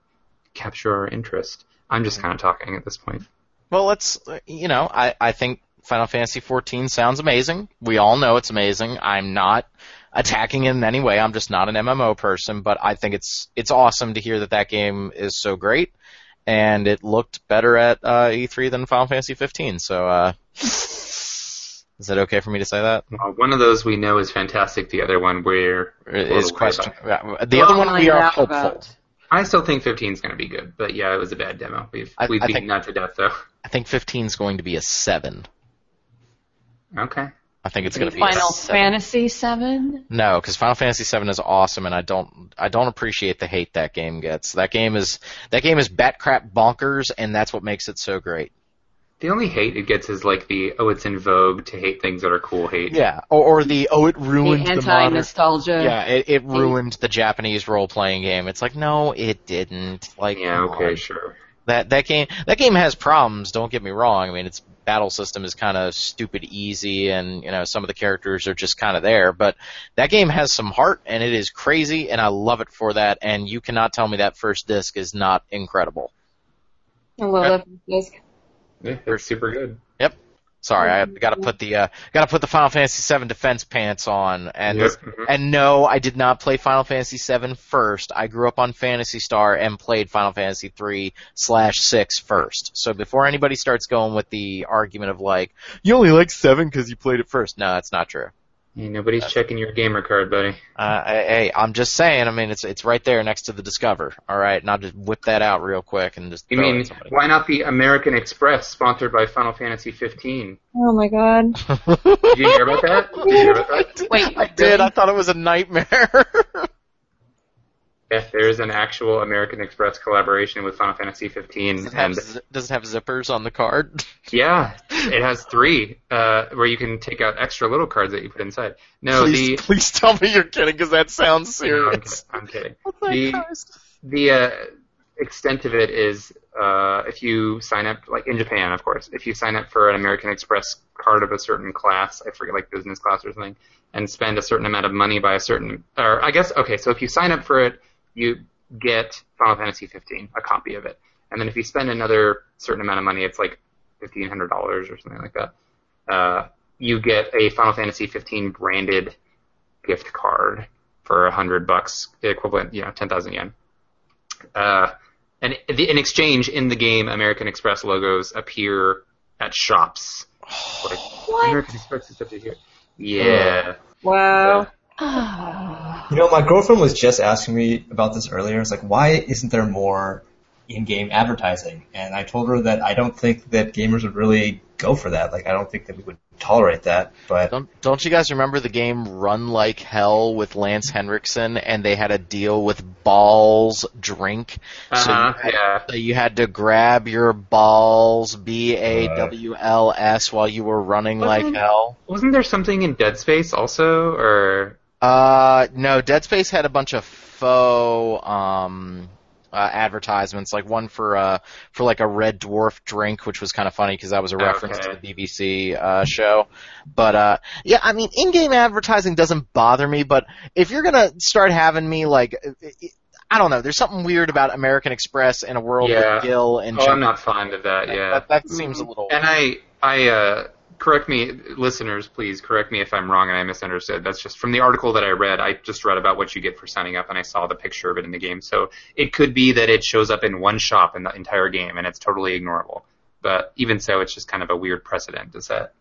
Speaker 2: capture our interest. I'm just kind of talking at this point.
Speaker 1: Well, let's, you know, I, I think Final Fantasy XIV sounds amazing. We all know it's amazing. I'm not attacking it in any way. I'm just not an MMO person, but I think it's it's awesome to hear that that game is so great, and it looked better at uh, E3 than Final Fantasy 15. So, uh, is it okay for me to say that?
Speaker 2: Uh, one of those we know is fantastic. The other one we're
Speaker 1: Is question. yeah, The
Speaker 3: Well,
Speaker 1: other one we are hopeful.
Speaker 3: about.
Speaker 2: I still think 15 is going to be good, but yeah, it was a bad demo. We've
Speaker 1: I-
Speaker 2: we've
Speaker 1: I
Speaker 2: beaten
Speaker 1: think-
Speaker 2: that to death though.
Speaker 1: I think 15 is going to be a seven.
Speaker 2: Okay.
Speaker 1: I think it's going to be a
Speaker 3: Final
Speaker 1: seven.
Speaker 3: Fantasy Seven.
Speaker 1: No, because Final Fantasy 7 is awesome, and I don't I don't appreciate the hate that game gets. That game is that game is bat crap bonkers, and that's what makes it so great.
Speaker 2: The only hate it gets is like the oh, it's in vogue to hate things that are cool hate.
Speaker 1: Yeah, or, or the oh it
Speaker 3: The
Speaker 1: ruined the,
Speaker 3: anti
Speaker 1: modern.
Speaker 3: nostalgia.
Speaker 1: Yeah, it, it ruined the Japanese role playing game. It's like no, it didn't. Like
Speaker 2: Yeah.
Speaker 1: come
Speaker 2: Okay.
Speaker 1: on.
Speaker 2: Sure.
Speaker 1: That that game that game has problems. Don't get me wrong. I mean, its battle system is kind of stupid easy, and you know some of the characters are just kind of there. But that game has some heart, and it is crazy, and I love it for that. And you cannot tell me that first disc is not incredible.
Speaker 4: I love that disc.
Speaker 2: Yeah, they're super good.
Speaker 1: Sorry, I got to put the uh, got to put the Final Fantasy VII defense pants on, and
Speaker 2: Yep. Mhm.
Speaker 1: and no, I did not play Final Fantasy VII first. I grew up on Phantasy Star and played Final Fantasy three slash six first. So before anybody starts going with the argument of like you only like seven because you played it first, no, that's not true.
Speaker 2: Hey, nobody's checking your gamer card, buddy.
Speaker 1: Uh, hey, I'm just saying. I mean, it's it's right there next to the Discover. All right, and I'll just whip that out real quick and just.
Speaker 2: You mean why not the American Express sponsored by Final Fantasy 15?
Speaker 4: Oh my god. *laughs*
Speaker 2: Did you hear about that? Did you hear about that?
Speaker 3: Wait,
Speaker 1: I did. I thought it was a nightmare. *laughs*
Speaker 2: Yeah, there's an actual American Express collaboration with Final Fantasy 15,
Speaker 1: does, it have,
Speaker 2: and
Speaker 1: zi- does it have zippers on the card? *laughs*
Speaker 2: yeah, it has three uh, where you can take out extra little cards that you put inside. No,
Speaker 1: please, please tell me you're kidding, because that sounds
Speaker 2: the no, I'm kidding.
Speaker 1: serious.
Speaker 2: I'm kidding. *laughs* The-
Speaker 1: Christ.
Speaker 2: the uh, extent of it is uh, if you sign up, like in Japan, of course, if you sign up for an American Express card of a certain class, I forget, like business class or something, and spend a certain amount of money by a certain, or I guess, okay, so if you sign up for it, you get Final Fantasy 15, a copy of it, and then if you spend another certain amount of money, it's like fifteen hundred dollars or something like that. Uh, you get a Final Fantasy 15 branded gift card for a hundred bucks, equivalent, you know, ten thousand yen. Uh, and the, in exchange, in the game, American Express logos appear at shops. *sighs* Like, American Express is up to here. Yeah.
Speaker 4: Wow.
Speaker 5: You know, my girlfriend was just asking me about this earlier. It's like, why isn't there more in-game advertising? And I told her that I don't think that gamers would really go for that. Like, I don't think that we would tolerate that. But
Speaker 1: Don't don't you guys remember the game Run Like Hell with Lance Henriksen and they had a deal with BAWLS Drink? So you
Speaker 2: Uh-huh,
Speaker 1: had,
Speaker 2: yeah.
Speaker 1: so you had to grab your balls B A W L S while you were running like
Speaker 2: Wasn't-
Speaker 1: hell.
Speaker 2: Wasn't there something in Dead Space also, or
Speaker 1: Uh no, Dead Space had a bunch of faux um uh, advertisements, like one for uh for like a Red Dwarf drink, which was kind of funny because that was a reference
Speaker 2: Okay.
Speaker 1: to the BBC uh, show. But uh yeah, I mean, in-game advertising doesn't bother me, but if you're gonna start having me like. I don't know. There's something weird about American Express in a world
Speaker 2: Yeah.
Speaker 1: with Gil and
Speaker 2: oh,
Speaker 1: Jim-
Speaker 2: I'm not fond of that. Yeah.
Speaker 1: That, that seems a little.
Speaker 2: And I, I, uh, correct me, listeners, please correct me if I'm wrong and I misunderstood. That's just from the article that I read. I just read about what you get for signing up and I saw the picture of it in the game. So it could be that it shows up in one shop in the entire game and it's totally ignorable. But even so, it's just kind of a weird precedent to set.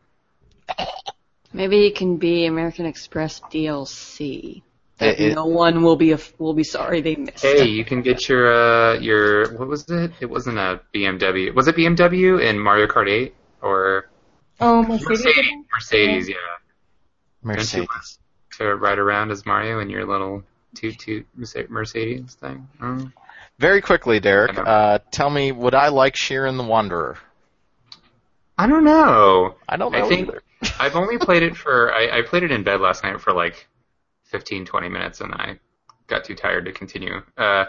Speaker 3: Maybe it can be American Express DLC. That
Speaker 1: It- it-
Speaker 3: no one will be a, will be sorry they missed.
Speaker 2: Hey, you can get your, uh, your, what was it? It wasn't a BMW. Was it BMW in Mario Kart 8? Or
Speaker 4: Oh, Mercedes.
Speaker 2: Mercedes? Mercedes, yeah.
Speaker 1: Mercedes.
Speaker 2: To ride around as Mario in your little toot toot Mercedes thing. Oh.
Speaker 1: Very quickly, Derek, uh, tell me, would I like Shiren the Wanderer?
Speaker 2: I don't know.
Speaker 1: I don't
Speaker 2: I
Speaker 1: know
Speaker 2: think-
Speaker 1: either. *laughs*
Speaker 2: I've only played it for I, I played it in bed last night for like 15, 20 minutes, and I got too tired to continue. Uh,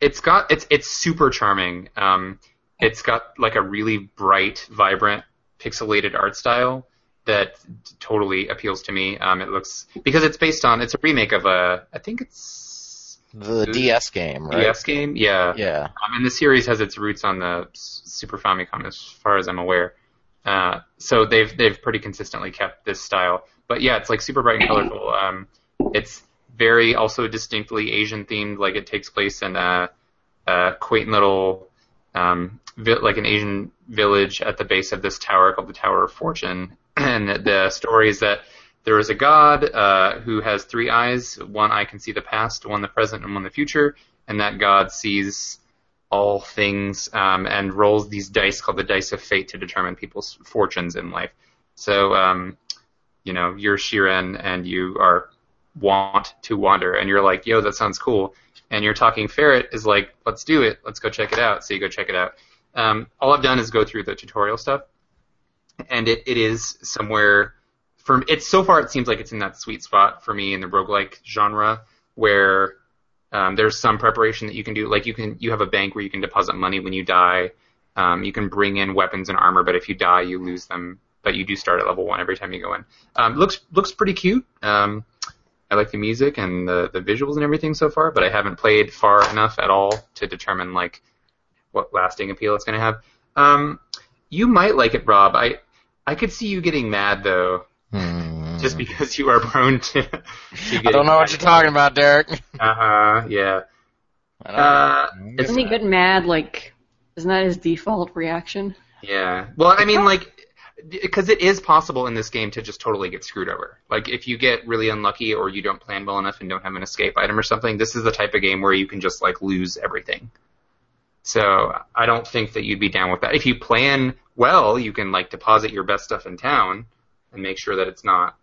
Speaker 2: it's got it's it's super charming. Um, it's got like a really bright, vibrant, pixelated art style that totally appeals to me. Um, it looks because it's based on it's a remake of a I think it's
Speaker 1: The DS game, right?
Speaker 2: DS game, yeah.
Speaker 1: Yeah.
Speaker 2: Um, and the series has its roots on the Super Famicom, as far as I'm aware. Uh, so they've they've pretty consistently kept this style. But yeah, it's like super bright and colorful. Um, it's very also distinctly Asian themed. Like it takes place in a, a quaint little um, vi- like an Asian village at the base of this tower called the Tower of Fortune. *clears throat* And the story is that there is a god uh, who has three eyes. One eye can see the past, one the present, and one the future. And that god sees all things um, and rolls these dice called the dice of fate to determine people's fortunes in life. So, um, you know, you're Shiren and you are want to wander, and you're like, yo, that sounds cool. And you're talking ferret is like, let's do it, let's go check it out. So you go check it out. Um, all I've done is go through the tutorial stuff, and it, it is somewhere. For it's so far, it seems like it's in that sweet spot for me in the roguelike genre where um, there's some preparation that you can do. Like you can you have a bank where you can deposit money when you die. Um, you can bring in weapons and armor, but if you die, you lose them. But you do start at level one every time you go in. Um, looks looks pretty cute. Um, I like the music and the the visuals and everything so far, but I haven't played far enough at all to determine like what lasting appeal it's going to have. Um, you might like it, Rob. I I could see you getting mad though,
Speaker 1: Hmm.
Speaker 2: just because you are prone to. *laughs* to
Speaker 1: I don't know what you're talking about, Derek.
Speaker 2: Uh huh. Yeah.
Speaker 1: I don't-
Speaker 2: Uh, it's,
Speaker 3: Doesn't he get mad? Like, isn't that his default reaction?
Speaker 2: yeah. Well, I mean, like, because it is possible in this game to just totally get screwed over. Like, if you get really unlucky or you don't plan well enough and don't have an escape item or something, this is the type of game where you can just like lose everything. So I don't think that you'd be down with that. If you plan well, you can like deposit your best stuff in town and make sure that it's not,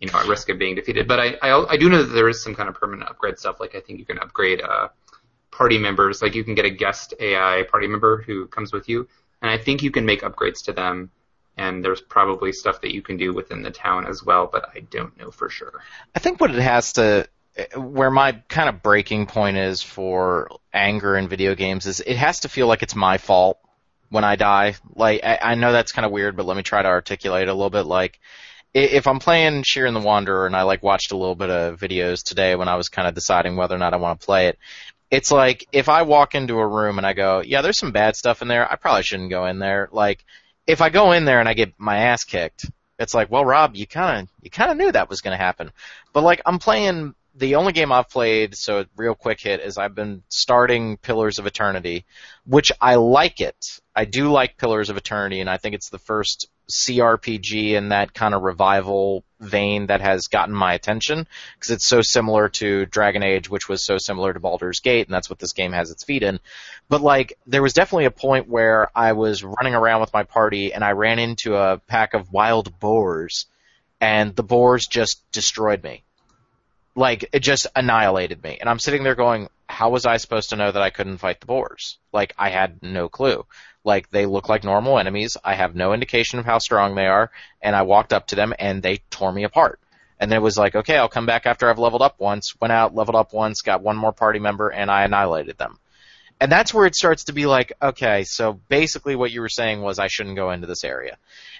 Speaker 2: you know, at risk of being defeated. But I, I, I do know that there is some kind of permanent upgrade stuff. Like I think you can upgrade uh, party members. Like you can get a guest AI party member who comes with you, and I think you can make upgrades to them. And there's probably stuff that you can do within the town as well, but I don't know for sure.
Speaker 1: I think what it has to, where my kind of breaking point is for anger in video games is it has to feel like it's my fault when I die. Like I, I know that's kind of weird, but let me try to articulate it a little bit. Like if I'm playing Shiren the Wanderer and I like watched a little bit of videos today when I was kind of deciding whether or not I want to play it. It's like if I walk into a room and I go, yeah, there's some bad stuff in there. I probably shouldn't go in there. Like if I go in there and I get my ass kicked, it's like, well, Rob, you kind of you kind of knew that was going to happen. But like I'm playing the only game I've played, so real quick hit is I've been starting Pillars of Eternity, which I like it. I do like Pillars of Eternity, and I think it's the first CRPG in that kind of revival vein that has gotten my attention because it's so similar to Dragon Age, which was so similar to Baldur's Gate, and that's what this game has its feet in. But like, there was definitely a point where I was running around with my party and I ran into a pack of wild boars, and the boars just destroyed me like it just annihilated me and i'm sitting there going how was i supposed to know that i couldn't fight the boars like i had no clue. Like they look like normal enemies. I have no indication of how strong they are. And i walked up to them and they tore me apart. And then it was like okay i'll come back after i've leveled up once went out leveled up once got one more party member and i annihilated them. And that's where it starts to be like okay so basically what you were saying was i shouldn't go into this area.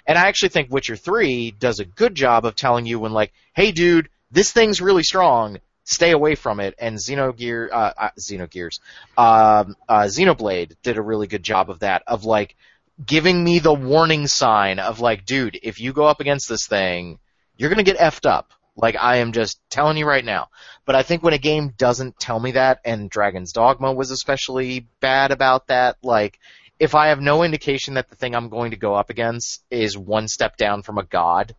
Speaker 1: And i actually think witcher 3 does a good job of telling you when like hey dude this thing's really strong. Stay away from it. And Xenogear, uh, uh, Xenogears, um, uh, Xenoblade did a really good job of that, of like giving me the warning sign of like, dude, if you go up against this thing, you're gonna get effed up. Like I am just telling you right now. But I think when a game doesn't tell me that, and Dragon's Dogma was especially bad about that, like if I have no indication that the thing I'm going to go up against is one step down from a god,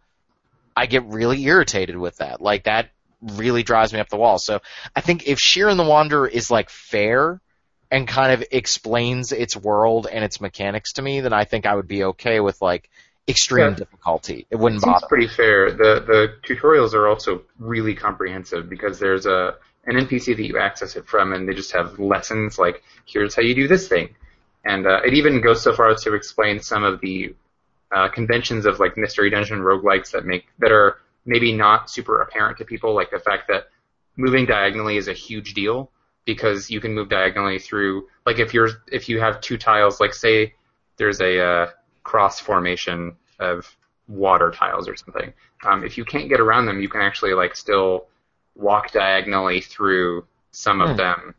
Speaker 1: I get really irritated with that. Like that really drives me up the wall. So I think if Shiren the Wanderer is like fair and kind of explains its world and its mechanics to me, then I think I would be okay with like extreme
Speaker 2: Yeah.
Speaker 1: difficulty. It wouldn't
Speaker 2: Seems
Speaker 1: bother.
Speaker 2: pretty fair. The the tutorials are also really comprehensive because there's a an NPC that you access it from, and they just have lessons like here's how you do this thing, and uh, it even goes so far as to explain some of the uh, conventions of like mystery dungeon roguelikes that make that are maybe not super apparent to people, like the fact that moving diagonally is a huge deal because you can move diagonally through like if you're if you have two tiles, like say there's a uh, cross formation of water tiles or something. Um, if you can't get around them, you can actually like still walk diagonally through some
Speaker 1: Hmm.
Speaker 2: of them.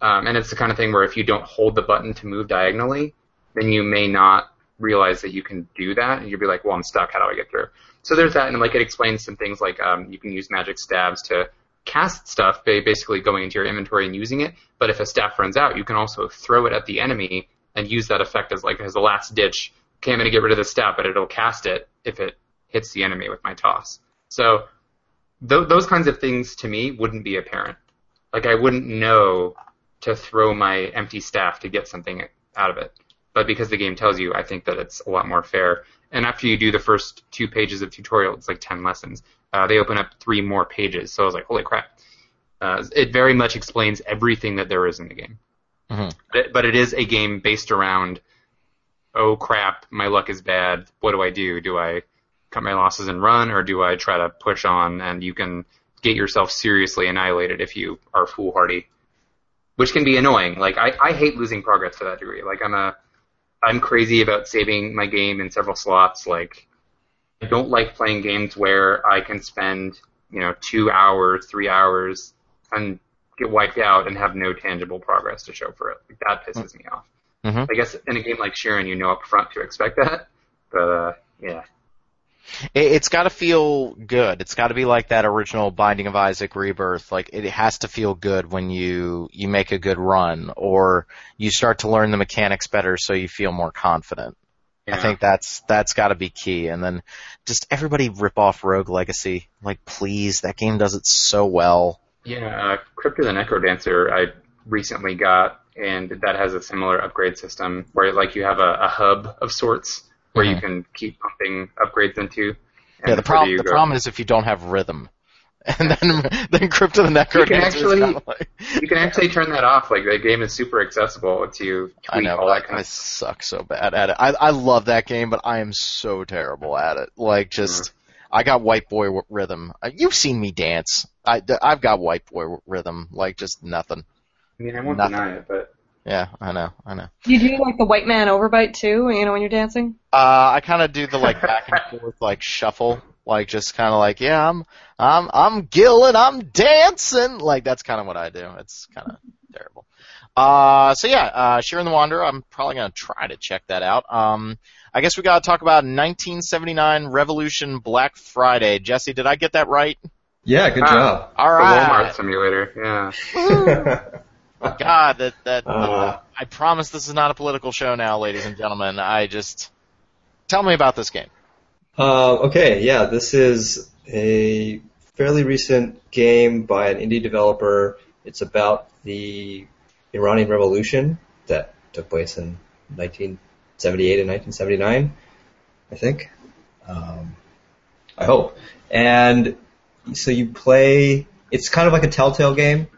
Speaker 2: Um, and it's the kind of thing where if you don't hold the button to move diagonally, then you may not realize that you can do that, and you'll be like, "Well, I'm stuck. How do I get through?" So there's that, and like it explains some things like um, you can use magic stabs to cast stuff, ba- basically going into your inventory and using it. But if a staff runs out, you can also throw it at the enemy and use that effect as like as a last ditch. Okay, I'm going to get rid of the staff, but it'll cast it if it hits the enemy with my toss. So th- those kinds of things to me wouldn't be apparent. Like I wouldn't know to throw my empty staff to get something out of it. But because the game tells you, I think that it's a lot more fair. And after you do the first two pages of tutorial, it's like 10 lessons. Uh, they open up three more pages. So I was like, holy crap. Uh, it very much explains everything that there is in the game.
Speaker 1: Mhm.
Speaker 2: But, but it is a game based around, oh crap, my luck is bad. What do I do? Do I cut my losses and run, or do I try to push on? And you can get yourself seriously annihilated if you are foolhardy, which can be annoying. Like I, I hate losing progress to that degree. Like I'm a, I'm crazy about saving my game in several slots. Like I don't like playing games where I can spend, you know, two hours, three hours, and get wiped out and have no tangible progress to show for it. Like, that pisses me off.
Speaker 1: Mhm.
Speaker 2: I guess in a game like Shiren, you know up front to expect that. But uh, yeah,
Speaker 1: It, it's got to feel good. It's got to be like that original Binding of Isaac Rebirth. Like it has to feel good when you you make a good run or you start to learn the mechanics better, so you feel more confident. I think that's that's got to be key. And then just everybody rip off Rogue Legacy. Like please, that game does it so well.
Speaker 2: Yeah, uh, Crypt of the NecroDancer I recently got, and that has a similar upgrade system where like you have a, a hub of sorts where you
Speaker 1: Mhm.
Speaker 2: can keep pumping upgrades into. And
Speaker 1: yeah, the problem the
Speaker 2: go-
Speaker 1: problem is if you don't have rhythm. *laughs* And then then Crypt of the NecroDancer
Speaker 2: actually-
Speaker 1: is kinda like,
Speaker 2: You can actually turn that off. Like the game is super accessible to you.
Speaker 1: I know,
Speaker 2: all that
Speaker 1: I, I suck so bad at it. I I love that game, but I am so terrible at it. Like just, I got white boy w- rhythm. Uh, You've seen me dance. I I've got white boy w- rhythm. Like just nothing.
Speaker 2: I mean, I won't
Speaker 1: nothing.
Speaker 2: deny it, but
Speaker 1: Yeah, I know, I know.
Speaker 4: You do like the white man overbite too, you know, when you're dancing?
Speaker 1: Uh, I kind of do the like back and forth like shuffle, like just kind of like yeah, I'm I'm I'm Gil and I'm dancing. Like that's kind of what I do. It's kind of terrible. Uh, so yeah, uh, Shiren the Wanderer. I'm probably gonna try to check that out. Um, I guess we gotta talk about 1979 Revolution Black Friday. Jesse, did I get that right?
Speaker 5: Yeah, good
Speaker 2: Ah.
Speaker 5: job.
Speaker 1: All
Speaker 2: the. Walmart simulator, yeah. *laughs*
Speaker 1: God, that that *laughs*
Speaker 5: Uh.
Speaker 1: I promise this is not a political show now, ladies and gentlemen. I just tell me about this game.
Speaker 5: Uh, okay, yeah, this is a fairly recent game by an indie developer. It's about the Iranian Revolution that took place in 1978 and 1979, I think. Um, I hope. And so you play. It's kind of like a Telltale game.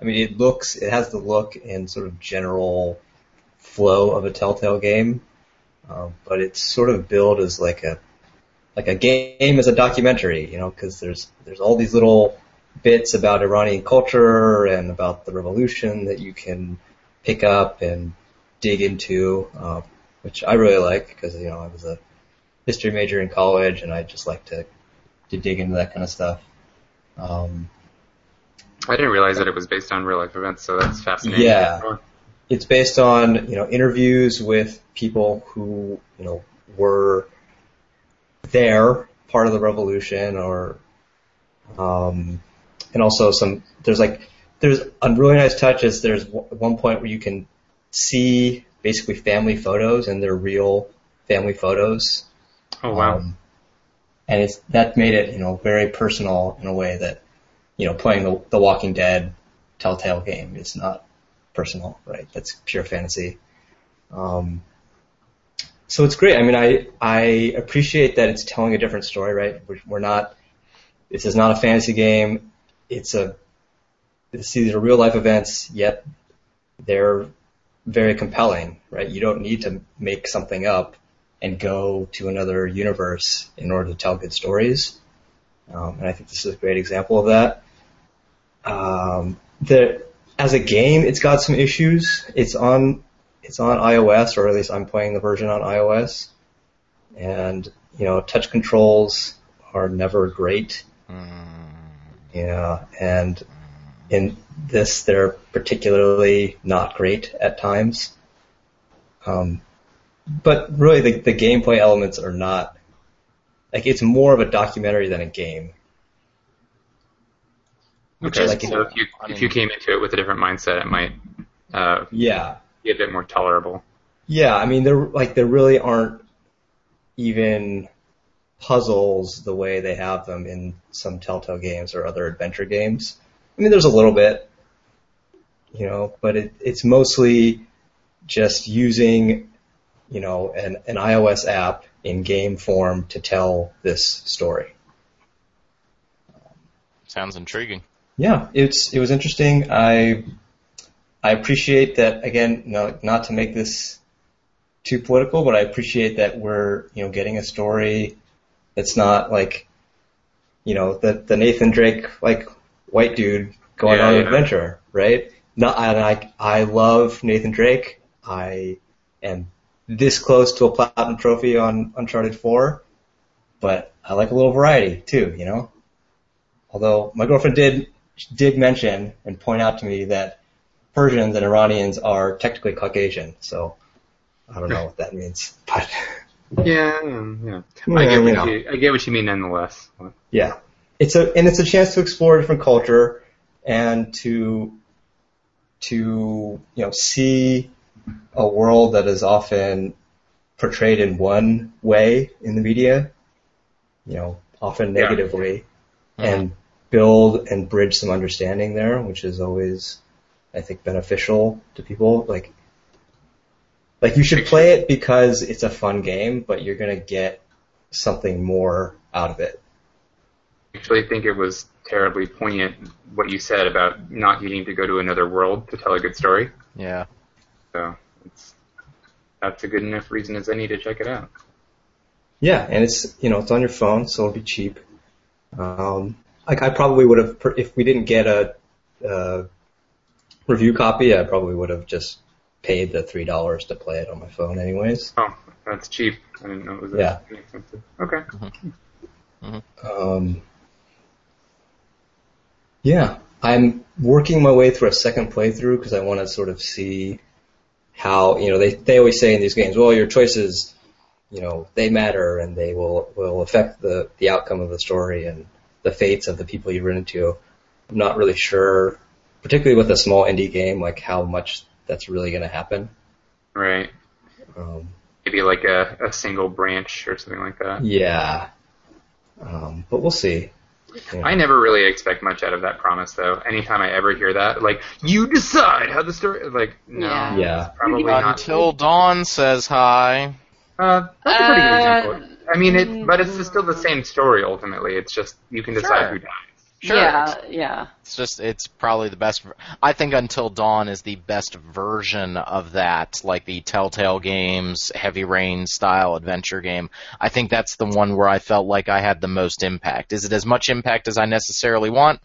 Speaker 5: I mean, it looks, it has the look and sort of general flow of a Telltale game, um, but it's sort of billed as like a like a game as a documentary, you know, because there's there's all these little bits about Iranian culture and about the revolution that you can pick up and dig into, uh, which I really like because you know I was a history major in college and I just like to to dig into that kind of stuff. Um,
Speaker 2: I didn't realize that it was based on real life events, so that's fascinating.
Speaker 5: Yeah. it's based on you know interviews with people who you know were there, part of the revolution, or um, and also some. There's like there's a really nice touch is there's w- one point where you can see basically family photos and they're real family photos.
Speaker 2: Oh wow.
Speaker 5: Um, and it's that made it you know very personal in a way that you know playing the The Walking Dead Telltale game is not personal, right? That's pure fantasy. Um, so it's great. I mean, I I appreciate that it's telling a different story, right? We're, we're not. This is not a fantasy game. It's a. See, these are real life events, yet they're very compelling, right? You don't need to make something up and go to another universe in order to tell good stories. Um, and I think this is a great example of that. Um, the, as a game, it's got some issues. It's on it's on iOS, or at least I'm playing the version on iOS. And you know, touch controls are never great.
Speaker 1: Mm,
Speaker 5: Yeah, and in this they're particularly not great at times. Um, but really, the, the gameplay elements are not like it's more of a documentary than a game.
Speaker 1: Which
Speaker 2: okay,
Speaker 1: is
Speaker 5: like
Speaker 2: so if you if you came into it with a different mindset, it might uh,
Speaker 5: Yeah,
Speaker 2: be a bit more tolerable.
Speaker 5: yeah. I mean, there like there really aren't even puzzles the way they have them in some Telltale games or other adventure games. I mean, there's a little bit, you know, but it, it's mostly just using, you know, an, an iOS app in game form to tell this story.
Speaker 1: Sounds intriguing.
Speaker 5: Yeah, it's it was interesting. I I appreciate that again. No, not to make this too political, but I appreciate that we're you know getting a story that's not like you know the the Nathan Drake like white dude going
Speaker 2: Yeah,
Speaker 5: on an
Speaker 2: yeah.
Speaker 5: adventure, right? Not and I I love Nathan Drake. I am this close to a platinum trophy on Uncharted 4, but I like a little variety too, you know. Although my girlfriend did did mention and point out to me that Persians and Iranians are technically Caucasian, so I don't know what that means, *laughs* but
Speaker 2: Yeah, yeah.
Speaker 5: Yeah,
Speaker 2: I get
Speaker 5: you
Speaker 2: what
Speaker 5: know.
Speaker 2: you I get what you mean nonetheless.
Speaker 5: yeah, it's a and it's a chance to explore a different culture and to to you know see a world that is often portrayed in one way in the media, you know, often
Speaker 2: Yeah.
Speaker 5: negatively, and mm-hmm. Build and bridge some understanding there, which is always, I think, beneficial to people. Like, like you should play it because it's a fun game, but you're gonna get something more out of it.
Speaker 2: I actually think it was terribly poignant what you said about not needing to go to another world to tell a good story.
Speaker 1: Yeah.
Speaker 2: So it's that's a good enough reason as any to check it out.
Speaker 5: Yeah, and it's you know it's on your phone, so it'll be cheap. Um, like I probably would have if we didn't get a, uh review copy, I probably would have just paid the three dollars to play it on my phone, anyways.
Speaker 2: Oh, that's cheap. I didn't know it was that
Speaker 5: Yeah.
Speaker 2: expensive. Okay.
Speaker 5: Um, yeah, I'm working my way through a second playthrough because I want to sort of see how you know they they always say in these games, well, your choices, you know, they matter and they will will affect the the outcome of the story and the fates of the people you run into. I'm not really sure, particularly with a small indie game, like how much that's really going to happen.
Speaker 2: Right.
Speaker 5: Um,
Speaker 2: Maybe like a, a single branch or something like that.
Speaker 5: yeah, um, but we'll see. Yeah.
Speaker 2: I never really expect much out of that promise, though. Anytime I ever hear that, like you decide how the story, like no,
Speaker 3: Yeah.
Speaker 5: Yeah.
Speaker 2: probably not.
Speaker 1: Until Dawn says hi.
Speaker 2: Uh, that's a pretty good
Speaker 3: Uh,
Speaker 2: example. I mean, it, but it's mm-hmm. still the same story ultimately. It's just you can decide
Speaker 1: Sure.
Speaker 2: who dies.
Speaker 1: Sure.
Speaker 3: Yeah, yeah.
Speaker 1: It's just it's probably the best. I think Until Dawn is the best version of that, like the Telltale games, Heavy Rain style adventure game. I think that's the one where I felt like I had the most impact. Is it as much impact as I necessarily want?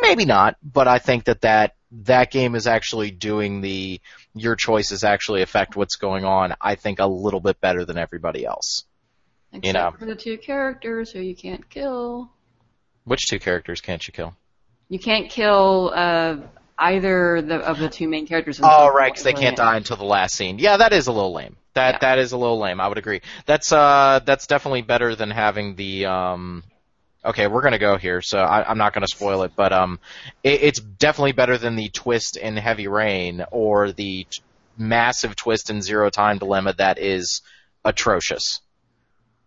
Speaker 1: Maybe not, but I think that that that game is actually doing the your choices actually affect what's going on. I think a little bit better than everybody else.
Speaker 3: Except
Speaker 1: know.
Speaker 3: for the two characters who you can't kill.
Speaker 1: Which two characters can't you kill?
Speaker 3: You can't kill uh, either the, of the two main characters.
Speaker 1: Oh, right, because they can't die until the last scene. Yeah, that is a little lame. That
Speaker 3: Yeah.
Speaker 1: that is a little lame. I would agree. That's uh that's definitely better than having the um. Okay, we're gonna go here, so I, I'm not gonna spoil it, but um, it, it's definitely better than the twist in Heavy Rain or the t- massive twist in Zero Time Dilemma that is atrocious.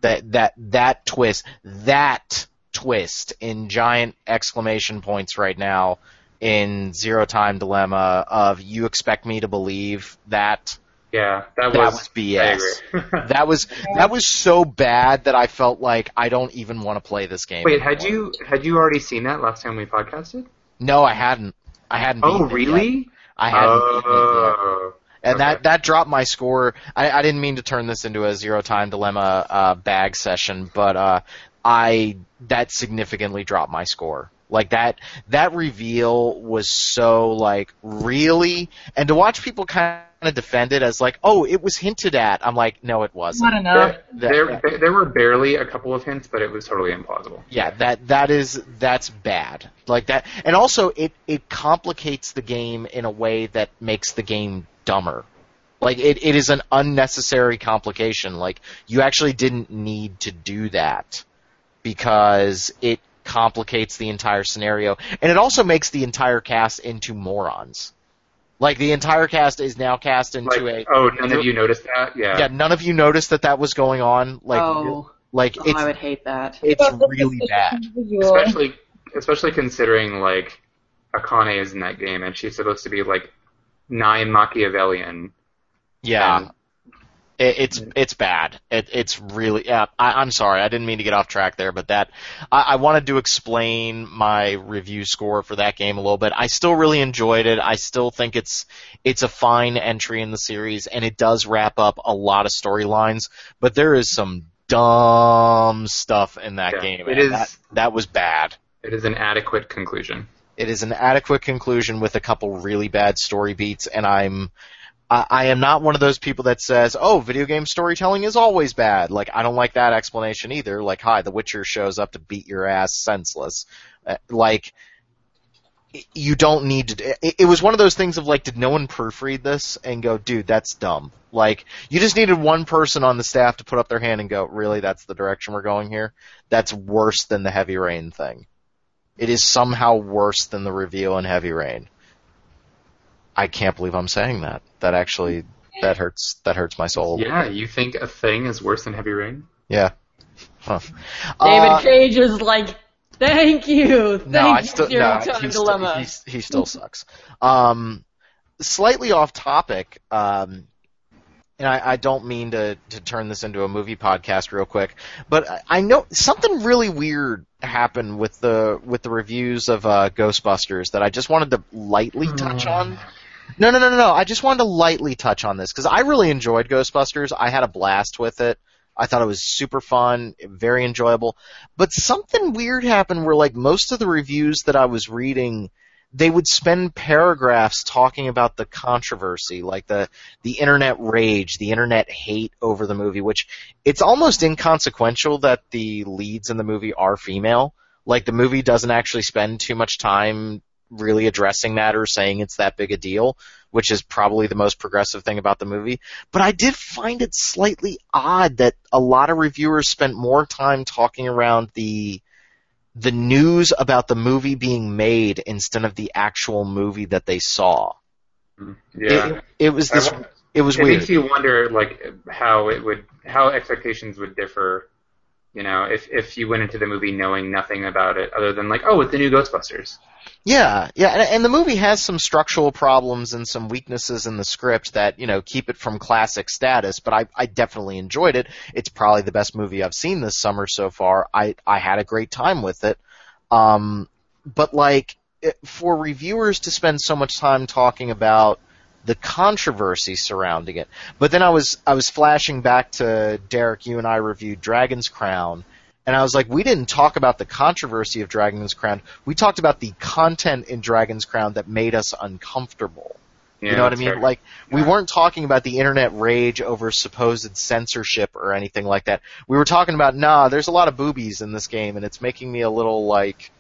Speaker 1: That that that twist that twist in giant exclamation points right now in Zero Time Dilemma of you expect me to believe that
Speaker 2: Yeah, that
Speaker 1: that
Speaker 2: was,
Speaker 1: was BS. *laughs* *laughs* that was that was so bad that I felt like I don't even want to play this game.
Speaker 2: Wait, had you had you already seen that last time we podcasted?
Speaker 1: No, I hadn't. I hadn't.
Speaker 2: Oh,
Speaker 1: beaten it yet.
Speaker 2: really?
Speaker 1: I hadn't. beaten it yet.
Speaker 2: Oh,
Speaker 1: And that
Speaker 2: okay.
Speaker 1: that dropped my score. I, I didn't mean to turn this into a zero time dilemma uh, bag session, but uh, I that significantly dropped my score. Like that that reveal was so like really, and to watch people kind of defend it as like, oh, it was hinted at. I'm like, no, it wasn't.
Speaker 4: Not enough.
Speaker 2: There, there, there, there were barely a couple of hints, but it was totally implausible.
Speaker 1: Yeah, that that is that's bad. Like that, and also it it complicates the game in a way that makes the game dumber. Like it, it is an unnecessary complication. Like you actually didn't need to do that because it complicates the entire scenario, and it also makes the entire cast into morons. Like the entire cast is now cast into
Speaker 2: Like,
Speaker 1: a
Speaker 2: oh, none of you noticed that? Yeah.
Speaker 1: yeah. None of you noticed that that was going on. Like
Speaker 3: oh,
Speaker 1: like
Speaker 3: oh,
Speaker 1: it's
Speaker 3: I would hate that.
Speaker 1: it's really bad.
Speaker 2: Especially, especially considering like Akane is in that game, and she's supposed to be like nigh Machiavellian.
Speaker 1: Yeah. It, it's it's bad. It, it's really. Yeah, I, I'm sorry. I didn't mean to get off track there, but that I, I wanted to explain my review score for that game a little bit. I still really enjoyed it. I still think it's it's a fine entry in the series, and it does wrap up a lot of storylines. But there is some dumb stuff in that
Speaker 2: Yeah,
Speaker 1: game.
Speaker 2: it is-
Speaker 1: That, that was bad.
Speaker 2: It is an adequate conclusion.
Speaker 1: It is an adequate conclusion with a couple really bad story beats, and I'm I, am not one of those people that says, "Oh, video game storytelling is always bad." Like I don't like that explanation either. Like, hi, The Witcher shows up to beat your ass senseless. Uh, like you don't need to. It was one of those things of like, did no one proofread this and go, dude, that's dumb. Like, you just needed one person on the staff to put up their hand and go, really, that's the direction we're going here. That's worse than the Heavy Rain thing. It is somehow worse than the reveal in Heavy Rain. I can't believe I'm saying that. That actually that hurts that hurts my soul.
Speaker 2: Yeah, you think a thing is worse than Heavy Rain?
Speaker 1: Yeah. Huh.
Speaker 3: David
Speaker 1: Uh,
Speaker 3: Cage is like, thank you, thank
Speaker 1: no, I
Speaker 3: you,
Speaker 1: still
Speaker 3: Zero
Speaker 1: no,
Speaker 3: Time
Speaker 1: he still,
Speaker 3: Dilemma.
Speaker 1: he's- he still sucks. Um, slightly off topic. Um, and I, I don't mean to, to turn this into a movie podcast real quick, but I, I know something really weird happened with the with the reviews of uh, Ghostbusters that I just wanted to lightly touch on. No, no, no, no, no. I just wanted to lightly touch on this because I really enjoyed Ghostbusters. I had a blast with it. I thought it was super fun, very enjoyable. But something weird happened where like most of the reviews that I was reading, they would spend paragraphs talking about the controversy, like the the internet rage, the internet hate over the movie, which it's almost inconsequential that the leads in the movie are female. Like the movie doesn't actually spend too much time really addressing that or saying it's that big a deal, which is probably the most progressive thing about the movie. But I did find it slightly odd that a lot of reviewers spent more time talking around the the news about the movie being made instead of the actual movie that they saw. Mm-hmm.
Speaker 2: Yeah.
Speaker 1: It, it was this
Speaker 2: I
Speaker 1: it was
Speaker 2: it
Speaker 1: weird.
Speaker 2: makes you wonder, like, how it would, how expectations would differ. You know, if if you went into the movie knowing nothing about it other than like, oh, it's the new Ghostbusters.
Speaker 1: Yeah, yeah, and, and the movie has some structural problems and some weaknesses in the script that you know keep it from classic status. But I, I definitely enjoyed it. It's probably the best movie I've seen this summer so far. I, I had a great time with it. Um, but like it, for reviewers to spend so much time talking about the controversy surrounding it, but then I was I was flashing back to Derek. You and I reviewed Dragon's Crown. And I was like, we didn't talk about the controversy of Dragon's Crown. We talked about the content in Dragon's Crown that made us uncomfortable.
Speaker 2: Yeah,
Speaker 1: you know what I mean?
Speaker 2: fair.
Speaker 1: Like, we weren't talking about the internet rage over supposed censorship or anything like that. We were talking about, nah, there's a lot of boobies in this game, and it's making me a little like,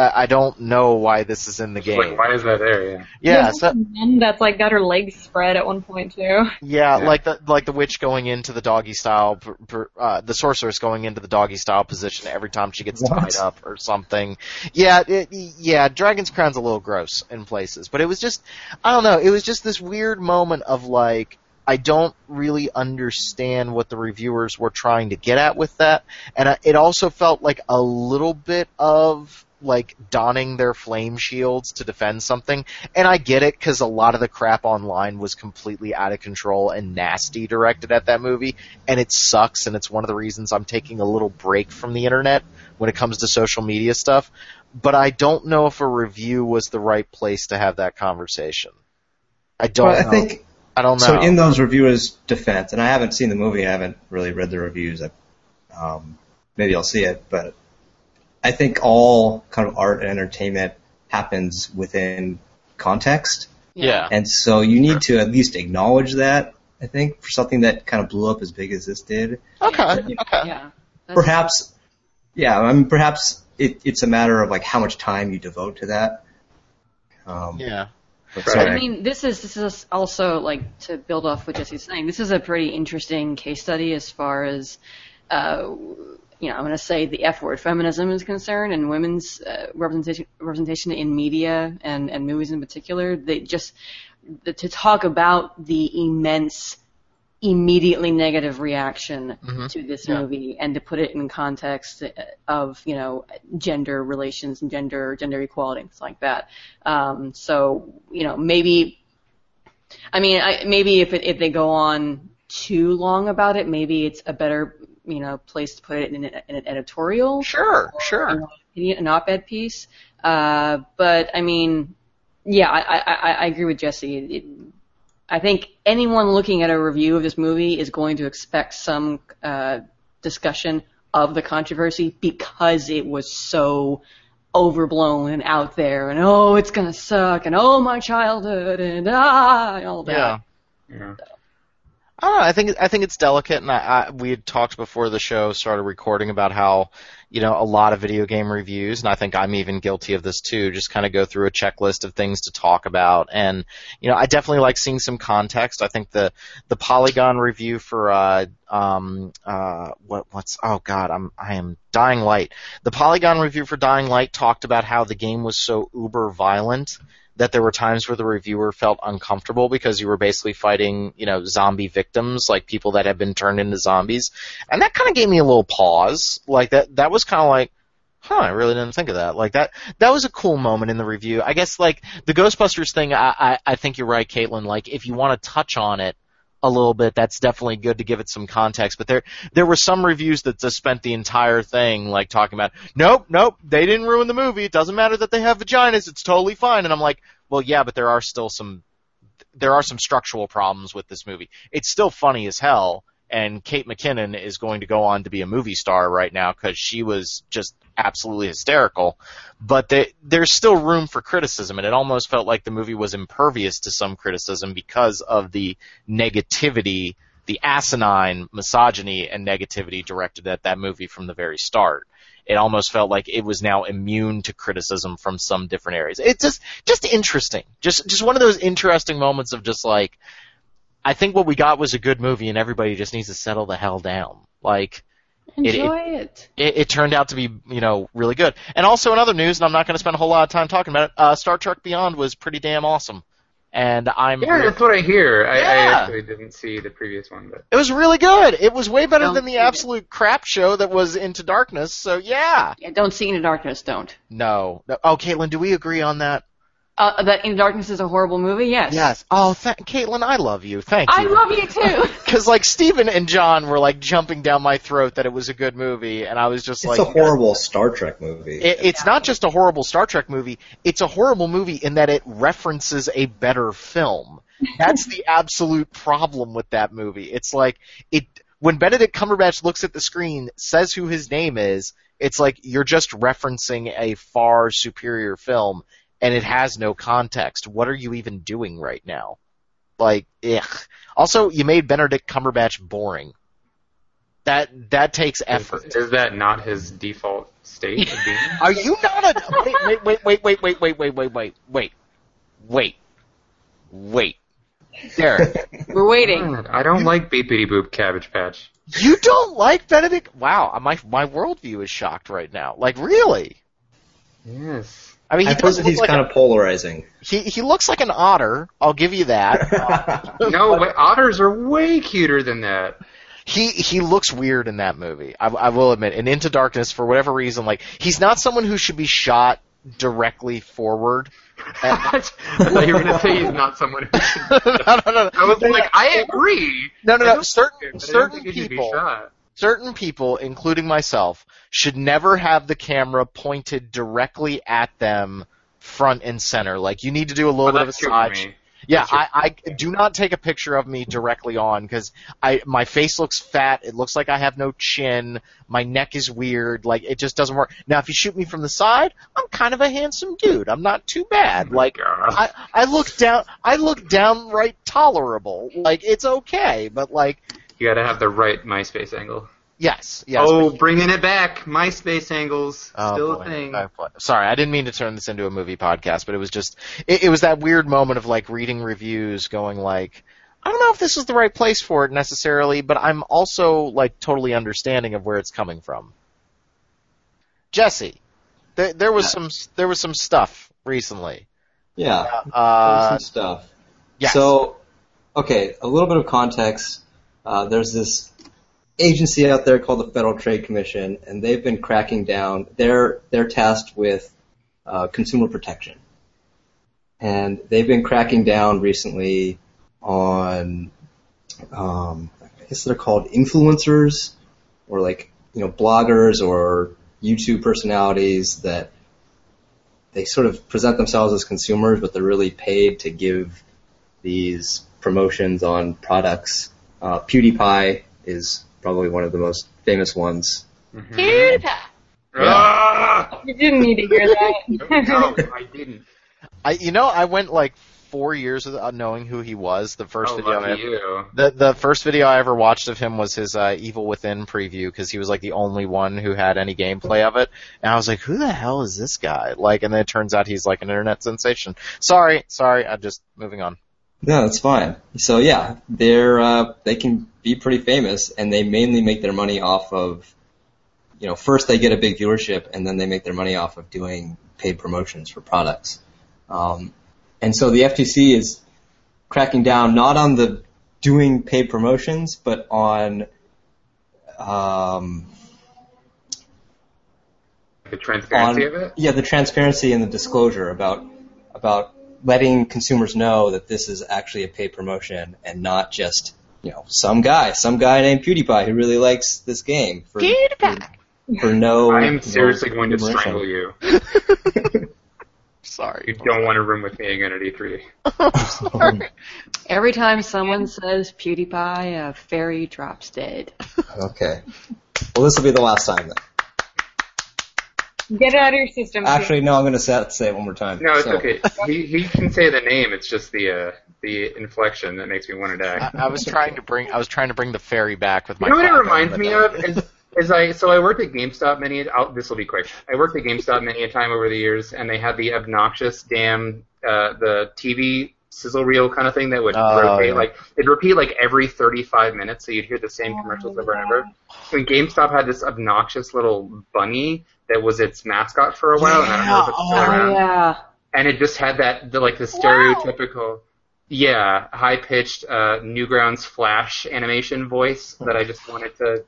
Speaker 1: I I don't know why this is in the game.
Speaker 2: Like, why is that there? Yeah.
Speaker 1: yeah, so,
Speaker 4: that's like got her legs spread at one point too.
Speaker 1: yeah,
Speaker 2: Yeah.
Speaker 1: like the like the witch going into the doggy style, per, per, uh, the sorceress going into the doggy style position every time she gets
Speaker 5: What?
Speaker 1: tied up or something. Yeah, it, yeah, Dragon's Crown's a little gross in places, but it was just, I don't know, it was just this weird moment of like, I don't really understand what the reviewers were trying to get at with that, and I, it also felt like a little bit of like donning their flame shields to defend something. And I get it because a lot of the crap online was completely out of control and nasty directed at that movie, and it sucks. And it's one of the reasons I'm taking a little break from the internet when it comes to social media stuff. But I don't know if a review was the right place to have that conversation. I don't.
Speaker 5: Well, I think
Speaker 1: I don't know.
Speaker 5: so. In those reviewers' defense, and I haven't seen the movie, I haven't really read the reviews. I, um, maybe I'll see it, but I think all kind of art and entertainment happens within context.
Speaker 1: Yeah.
Speaker 5: And so you need to at least acknowledge that, I think, for something that kind of blew up as big as this did.
Speaker 1: Okay.
Speaker 3: Yeah.
Speaker 1: Okay.
Speaker 3: Yeah.
Speaker 5: Perhaps, yeah, I mean, perhaps it, it's a matter of like how much time you devote to that. Um,
Speaker 1: Yeah.
Speaker 2: Right.
Speaker 5: sorry.
Speaker 3: I mean, this is this is also like to build off what Jesse's saying. This is a pretty interesting case study as far as, uh, you know, I'm going to say the F word, feminism is concerned, and women's uh, representation representation in media and and movies in particular. They just the, to talk about the immense, immediately negative reaction
Speaker 1: Mhm.
Speaker 3: to this
Speaker 1: Yeah.
Speaker 3: movie, and to put it in context of you know gender relations and gender gender equality and things like that. Um, so you know maybe, I mean I, maybe if it, if they go on too long about it, maybe it's a better you know place to put it in, an- in an editorial
Speaker 1: Sure. Sure.
Speaker 3: an op-ed piece. Uh, but I mean, yeah, I, I, I I agree with Jesse. It, I think anyone looking at a review of this movie is going to expect some uh, discussion of the controversy because it was so overblown and out there, and oh, it's gonna suck, and oh, my childhood, and ah, and all that.
Speaker 1: Yeah.
Speaker 2: Yeah.
Speaker 1: I don't know. I think I think it's delicate, and I, I we had talked before the show started recording about how you know a lot of video game reviews, and I think I'm even guilty of this too. Just kind of go through a checklist of things to talk about, and you know I definitely like seeing some context. I think the the Polygon review for uh um uh what what's oh god I'm I am Dying Light. The Polygon review for Dying Light talked about how the game was so uber violent that there were times where the reviewer felt uncomfortable because you were basically fighting, you know, zombie victims, like people that had been turned into zombies. And that kind of gave me a little pause. Like that, that was kind of like, huh, I really didn't think of that. Like that, that was a cool moment in the review. I guess like the Ghostbusters thing, I, I, I think you're right, Caitlin. Like if you want to touch on it, a little bit, that's definitely good to give it some context. But there, there were some reviews that just spent the entire thing like talking about, nope, nope, they didn't ruin the movie. It doesn't matter that they have vaginas. It's totally fine. And I'm like, well, yeah, but there are still some, there are some structural problems with this movie. It's still funny as hell. And Kate McKinnon is going to go on to be a movie star right now because she was just absolutely hysterical. But they, there's still room for criticism, and it almost felt like the movie was impervious to some criticism because of the negativity, the asinine misogyny and negativity directed at that movie from the very start. It almost felt like it was now immune to criticism from some different areas. It's just, just interesting. Just, just one of those interesting moments of just like, I think what we got was a good movie, and everybody just needs to settle the hell down. Like,
Speaker 3: Enjoy it.
Speaker 1: it, it turned out to be, you know, really good. And also in other news, and I'm not going to spend a whole lot of time talking about it, uh, Star Trek Beyond was pretty damn awesome. And I'm,
Speaker 2: Yeah, that's what I hear. I, I actually didn't see the previous one, but
Speaker 1: it was really good. It was way better
Speaker 3: Don't
Speaker 1: than the
Speaker 3: see it.
Speaker 1: absolute crap show that was Into Darkness. So yeah.
Speaker 3: Yeah, don't see Into Darkness. Don't.
Speaker 1: No. no. Oh, Caitlin, do we agree on that?
Speaker 3: Uh, that Into Darkness is a horrible movie. Yes.
Speaker 1: Yes. Oh, th- Caitlin, I love you. Thank you.
Speaker 3: I love you too. *laughs*
Speaker 1: Because like Steven and John were like jumping down my throat that it was a good movie, and I was just like
Speaker 5: It's
Speaker 1: like,
Speaker 5: a horrible Star Trek movie.
Speaker 1: It, it's not just a horrible Star Trek movie. It's a horrible movie in that it references a better film. That's the absolute problem with that movie. It's like it when Benedict Cumberbatch looks at the screen, says who his name is. It's like you're just referencing a far superior film, and it has no context. What are you even doing right now? Like, ugh. Also, you made Benedict Cumberbatch boring. That that takes effort.
Speaker 2: Is, is that not his default state of being?
Speaker 1: Are you not a wait wait wait wait wait wait wait wait wait wait wait wait Derek?
Speaker 3: We're waiting.
Speaker 2: God, I don't like beepity boop cabbage patch.
Speaker 1: You don't like Benedict? Wow, my my worldview is shocked right now. Like really?
Speaker 2: Yes.
Speaker 1: I mean, he
Speaker 5: I've heard
Speaker 1: does
Speaker 5: that he's
Speaker 1: like
Speaker 5: kind
Speaker 1: a,
Speaker 5: of polarizing.
Speaker 1: he he looks like an otter. I'll give you that. *laughs* *laughs*
Speaker 2: No, but otters are way cuter than that.
Speaker 1: he he looks weird in that movie. I, I will admit. And Into Darkness, for whatever reason, like he's not someone who should be shot directly forward. *laughs*
Speaker 2: I thought you were going to say he's not someone who should.
Speaker 1: no, no, no,
Speaker 2: I was like, I agree.
Speaker 1: no, no, no. Certain
Speaker 2: think it- but I don't
Speaker 1: certain
Speaker 2: think be
Speaker 1: people. Certain people, including myself, should never have the camera pointed directly at them front and center. Like you need to do a little
Speaker 2: Oh,
Speaker 1: bit of a side. Yeah, I, I do not take a picture of me directly on because I my face looks fat. It looks like I have no chin. My neck is weird. Like it just doesn't work. Now, if you shoot me from the side, I'm kind of a handsome dude. I'm not too bad. Like I, I look down. I look downright tolerable. Like it's okay, but like
Speaker 2: You got to have the right MySpace angle.
Speaker 1: yes, yes.
Speaker 2: oh, bringing it back. MySpace angles.
Speaker 1: Oh,
Speaker 2: Still
Speaker 1: boy.
Speaker 2: a thing.
Speaker 1: Oh, boy. Sorry, I didn't mean to turn this into a movie podcast, but it was just it, it was that weird moment of like reading reviews, going like, I don't know if this is the right place for it necessarily, but I'm also like totally understanding of where it's coming from. Jesse, there, there was some there was some stuff recently.
Speaker 5: Yeah.
Speaker 1: Uh,
Speaker 5: some stuff.
Speaker 1: yes.
Speaker 5: So, okay, a little bit of context. Uh, there's this agency out there called the Federal Trade Commission, and they've been cracking down. They're they're tasked with uh, consumer protection, and they've been cracking down recently on, um, I guess they're called influencers, or like you know bloggers or YouTube personalities that they sort of present themselves as consumers, but they're really paid to give these promotions on products. Uh, PewDiePie is probably one of the most famous ones.
Speaker 4: PewDiePie.
Speaker 2: Ah!
Speaker 4: You didn't need to hear that.
Speaker 2: no, I didn't.
Speaker 1: I you know I went like four years without knowing who he was. The first
Speaker 2: oh,
Speaker 1: video I
Speaker 2: lucky you.
Speaker 1: The the first video I ever watched of him was his uh, Evil Within preview because he was like the only one who had any gameplay of it, and I was like, who the hell is this guy? Like, and then it turns out he's like an internet sensation. Sorry, sorry, I'm just moving on.
Speaker 5: No, that's fine. So yeah, they're uh, they can be pretty famous, and they mainly make their money off of, you know, first they get a big viewership, and then they make their money off of doing paid promotions for products. Um, and so the FTC is cracking down not on the doing paid promotions, but on um,
Speaker 2: The transparency
Speaker 5: on
Speaker 2: of it?
Speaker 5: yeah the transparency and the disclosure about about letting consumers know that this is actually a paid promotion and not just you know some guy some guy named PewDiePie who really likes this game for
Speaker 1: PewDiePie.
Speaker 5: for, for no
Speaker 2: I am
Speaker 5: no
Speaker 2: seriously going to
Speaker 5: remuneration.
Speaker 2: strangle you. *laughs*
Speaker 1: Sorry.
Speaker 2: You don't want to room with me again at E3. *laughs*
Speaker 3: Every time someone says PewDiePie, a fairy drops dead.
Speaker 5: okay well this will be the last time then
Speaker 4: Get it out of your system.
Speaker 5: actually no I'm gonna say, say it one more time
Speaker 2: No, it's
Speaker 5: So,
Speaker 2: okay. He he can say the name. It's just the uh, the inflection that makes me want to die.
Speaker 1: I, I was trying to bring I was trying to bring the fairy back with my.
Speaker 2: You know what it reminds me of is, is I so I worked at GameStop many. I'll, this will be quick. I worked at GameStop many a time over the years, and they had the obnoxious damn uh, the TV sizzle reel kind of thing that would
Speaker 1: Oh,
Speaker 2: rotate
Speaker 1: yeah.
Speaker 2: like it'd repeat like every 35 minutes, so you'd hear the same commercials over and over. And GameStop had this obnoxious little bunny that was its mascot for a while, and I don't know if it's still
Speaker 1: oh,
Speaker 2: around.
Speaker 3: Yeah.
Speaker 2: and it just had that the, like the stereotypical yeah high pitched uh, newgrounds flash animation voice that i just wanted to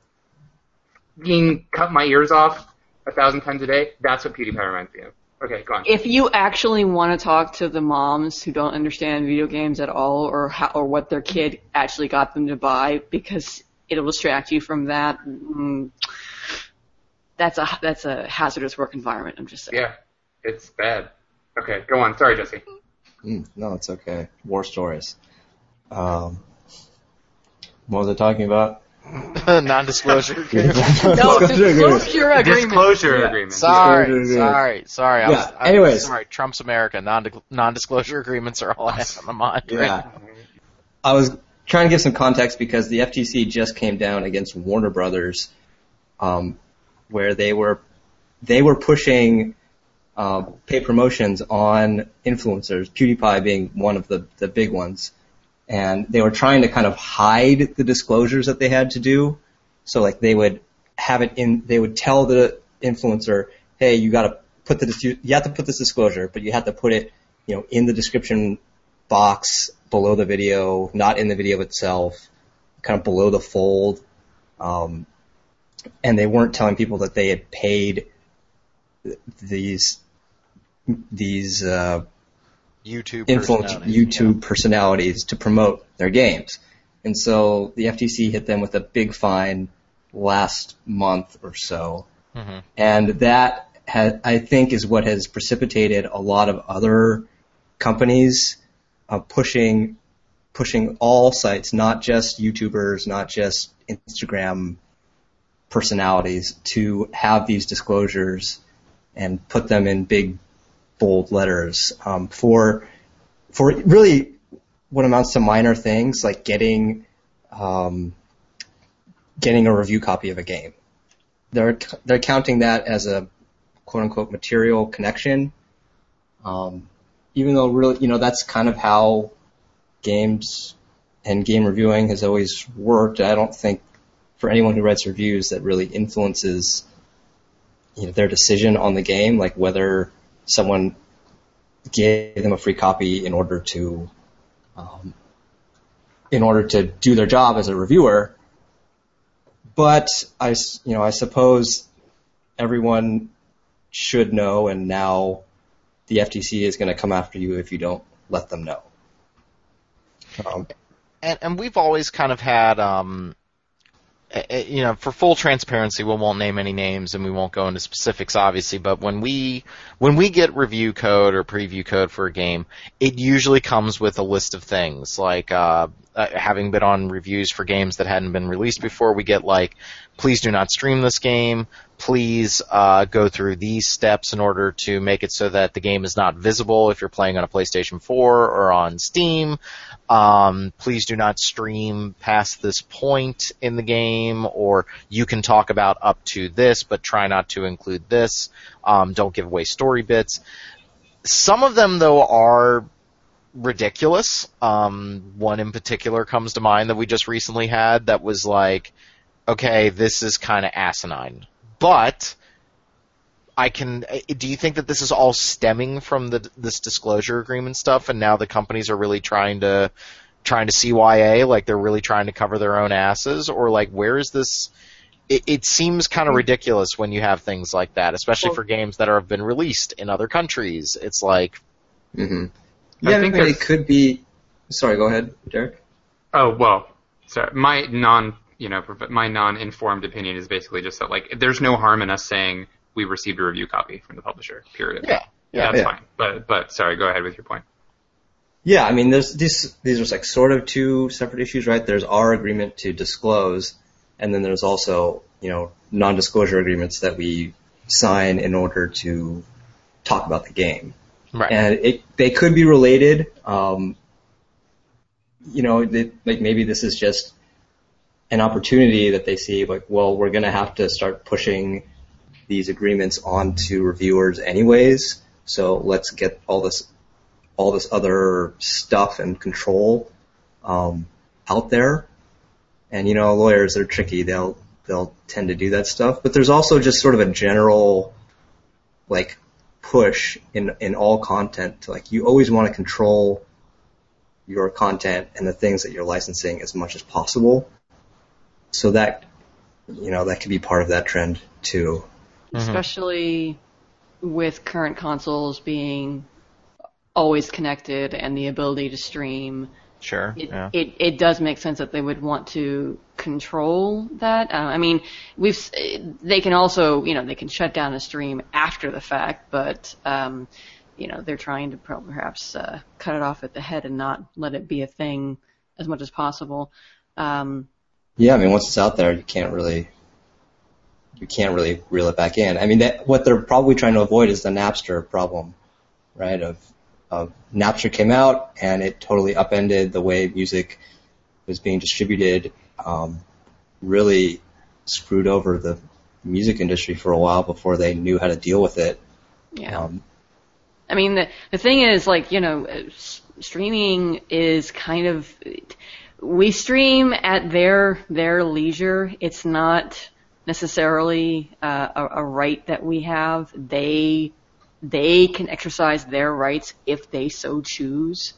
Speaker 2: being cut my ears off a thousand times a day. That's what pewdiepie reminds me of. Okay go on.
Speaker 3: If you actually want to talk to the moms who don't understand video games at all, or how, or what their kid actually got them to buy, because it'll distract you from that. Mm, that's a that's a hazardous work environment. I'm just saying.
Speaker 2: yeah it's bad okay go on sorry jesse
Speaker 5: mm, no it's okay war stories um, what was I talking about *laughs* *laughs*
Speaker 1: non-disclosure. agreement.
Speaker 3: No, disclosure agreement.
Speaker 2: disclosure
Speaker 5: Yeah.
Speaker 2: agreement
Speaker 1: Sorry,
Speaker 5: Disclosure
Speaker 1: sorry, sorry. I
Speaker 5: Yeah,
Speaker 1: was, I,
Speaker 5: anyways.
Speaker 1: sorry. Trump's America. Non non-disclosure agreements are all I have on the mind. right
Speaker 5: Yeah. I was trying to give some context because the FTC just came down against Warner Brothers, um, where they were they were pushing uh, paid promotions on influencers, PewDiePie being one of the the big ones, and they were trying to kind of hide the disclosures that they had to do. So like they would have it in, they would tell the influencer, hey, you got to put the you have to put this disclosure, but you have to put it, you know, in the description box below the video, not in the video itself, kind of below the fold. Um, and they weren't telling people that they had paid these these uh,
Speaker 1: YouTube
Speaker 5: influence
Speaker 1: personalities,
Speaker 5: YouTube personalities to promote their games. And so the FTC hit them with a big fine last month or so.
Speaker 1: Yeah. Mhm.
Speaker 5: And that ha I think is what has precipitated a lot of other companies uh, pushing pushing all sites, not just YouTubers, not just Instagram personalities, to have these disclosures and put them in big bold letters um, for for really what amounts to minor things like getting um, getting a review copy of a game. They're they're counting that as a quote unquote material connection. Um, even though really, you know, that's kind of how games and game reviewing has always worked. I don't think for anyone who writes reviews that really influences you know, their decision on the game, like whether someone gave them a free copy in order to um, in order to do their job as a reviewer. But I, you know, I suppose everyone should know, and now the FTC is going to come after you if you don't let them know.
Speaker 1: Um, and, and we've always kind of had, um, you know, for full transparency, we won't name any names and we won't go into specifics, obviously. But when we when we get review code or preview code for a game, it usually comes with a list of things like uh, uh, having been on reviews for games that hadn't been released before. We get like, please do not stream this game. Please uh, go through these steps in order to make it so that the game is not visible if you're playing on a PlayStation 4 or on Steam. Um, please do not stream past this point in the game, or you can talk about up to this, but try not to include this. Um, don't give away story bits. Some of them, though, are ridiculous. Um, one in particular comes to mind that we just recently had that was like, okay, this is kind of asinine. But I can. Do you think that this is all stemming from the this disclosure agreement stuff, and now the companies are really trying to trying to CYA, like they're really trying to cover their own asses, or like where is this? It, it seems kind of ridiculous when you have things like that, especially well, for games that have been released in other countries. It's like,
Speaker 5: mm-hmm. yeah, I think it could be. Sorry, go ahead, Derek.
Speaker 2: Oh well, sorry. My non, you know, my non-informed opinion is basically just that like there's no harm in us saying we received a review copy from the publisher. Period.
Speaker 1: Yeah,
Speaker 2: yeah, that's
Speaker 5: yeah.
Speaker 2: fine. But but sorry, go ahead with your point.
Speaker 5: Yeah, I mean, there's these these are like sort of two separate issues, right? There's our agreement to disclose, and then there's also you know non-disclosure agreements that we sign in order to talk about the game.
Speaker 1: Right.
Speaker 5: And it they could be related. Um, you know, they, like maybe this is just an opportunity that they see, like, well, we're going to have to start pushing these agreements onto reviewers anyways. So let's get all this all this other stuff and control um, out there. And you know, lawyers are tricky. They'll they'll tend to do that stuff. But there's also just sort of a general like push in in all content to like you always want to control your content and the things that you're licensing as much as possible. So that you know that could be part of that trend too.
Speaker 3: Mm-hmm. especially with current consoles being always connected and the ability to stream.
Speaker 1: Sure.
Speaker 3: It,
Speaker 1: yeah.
Speaker 3: it it does make sense that they would want to control that. Uh, I mean, we've they can also you know they can shut down a stream after the fact, but um, you know they're trying to perhaps uh, cut it off at the head and not let it be a thing as much as possible. Um,
Speaker 5: yeah, I mean once it's out there, you can't really you can't really reel it back in. I mean, that, what they're probably trying to avoid is the Napster problem, right? Of, of Napster came out and it totally upended the way music was being distributed. Um, really screwed over the music industry for a while before they knew how to deal with it.
Speaker 3: Yeah. Um, I mean, the the thing is, like, you know, streaming is kind of we stream at their their leisure. It's not necessarily uh, a, a right that we have. They they can exercise their rights if they so choose.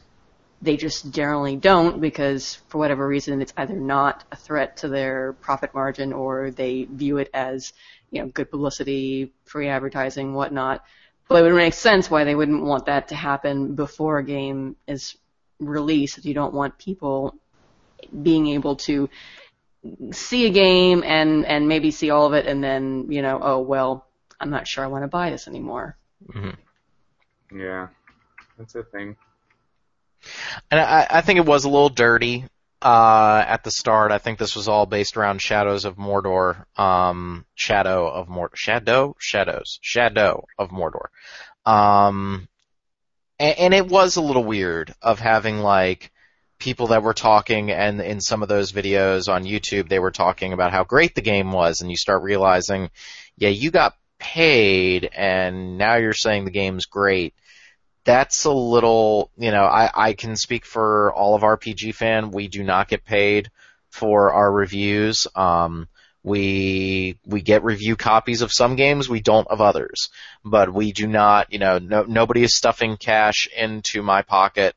Speaker 3: They just generally don't because for whatever reason it's either not a threat to their profit margin or they view it as, you know, good publicity, free advertising, whatnot. But it would make sense why they wouldn't want that to happen before a game is released. You don't want people being able to see a game and and maybe see all of it and then you know oh well I'm not sure I want to buy this anymore.
Speaker 2: Mm-hmm. Yeah, that's a thing.
Speaker 1: And I, I think it was a little dirty uh, at the start. I think this was all based around Shadows of Mordor. Um, Shadow of Mordor. Shadow? Shadows. Shadow of Mordor. Um, and, and it was a little weird of having like people that were talking and in some of those videos on YouTube they were talking about how great the game was and you start realizing yeah you got paid and now you're saying the game's great that's a little, you know, I, I can speak for all of RPG fan. We do not get paid for our reviews. Um, we we get review copies of some games, we don't of others. But we do not, you know, no, nobody is stuffing cash into my pocket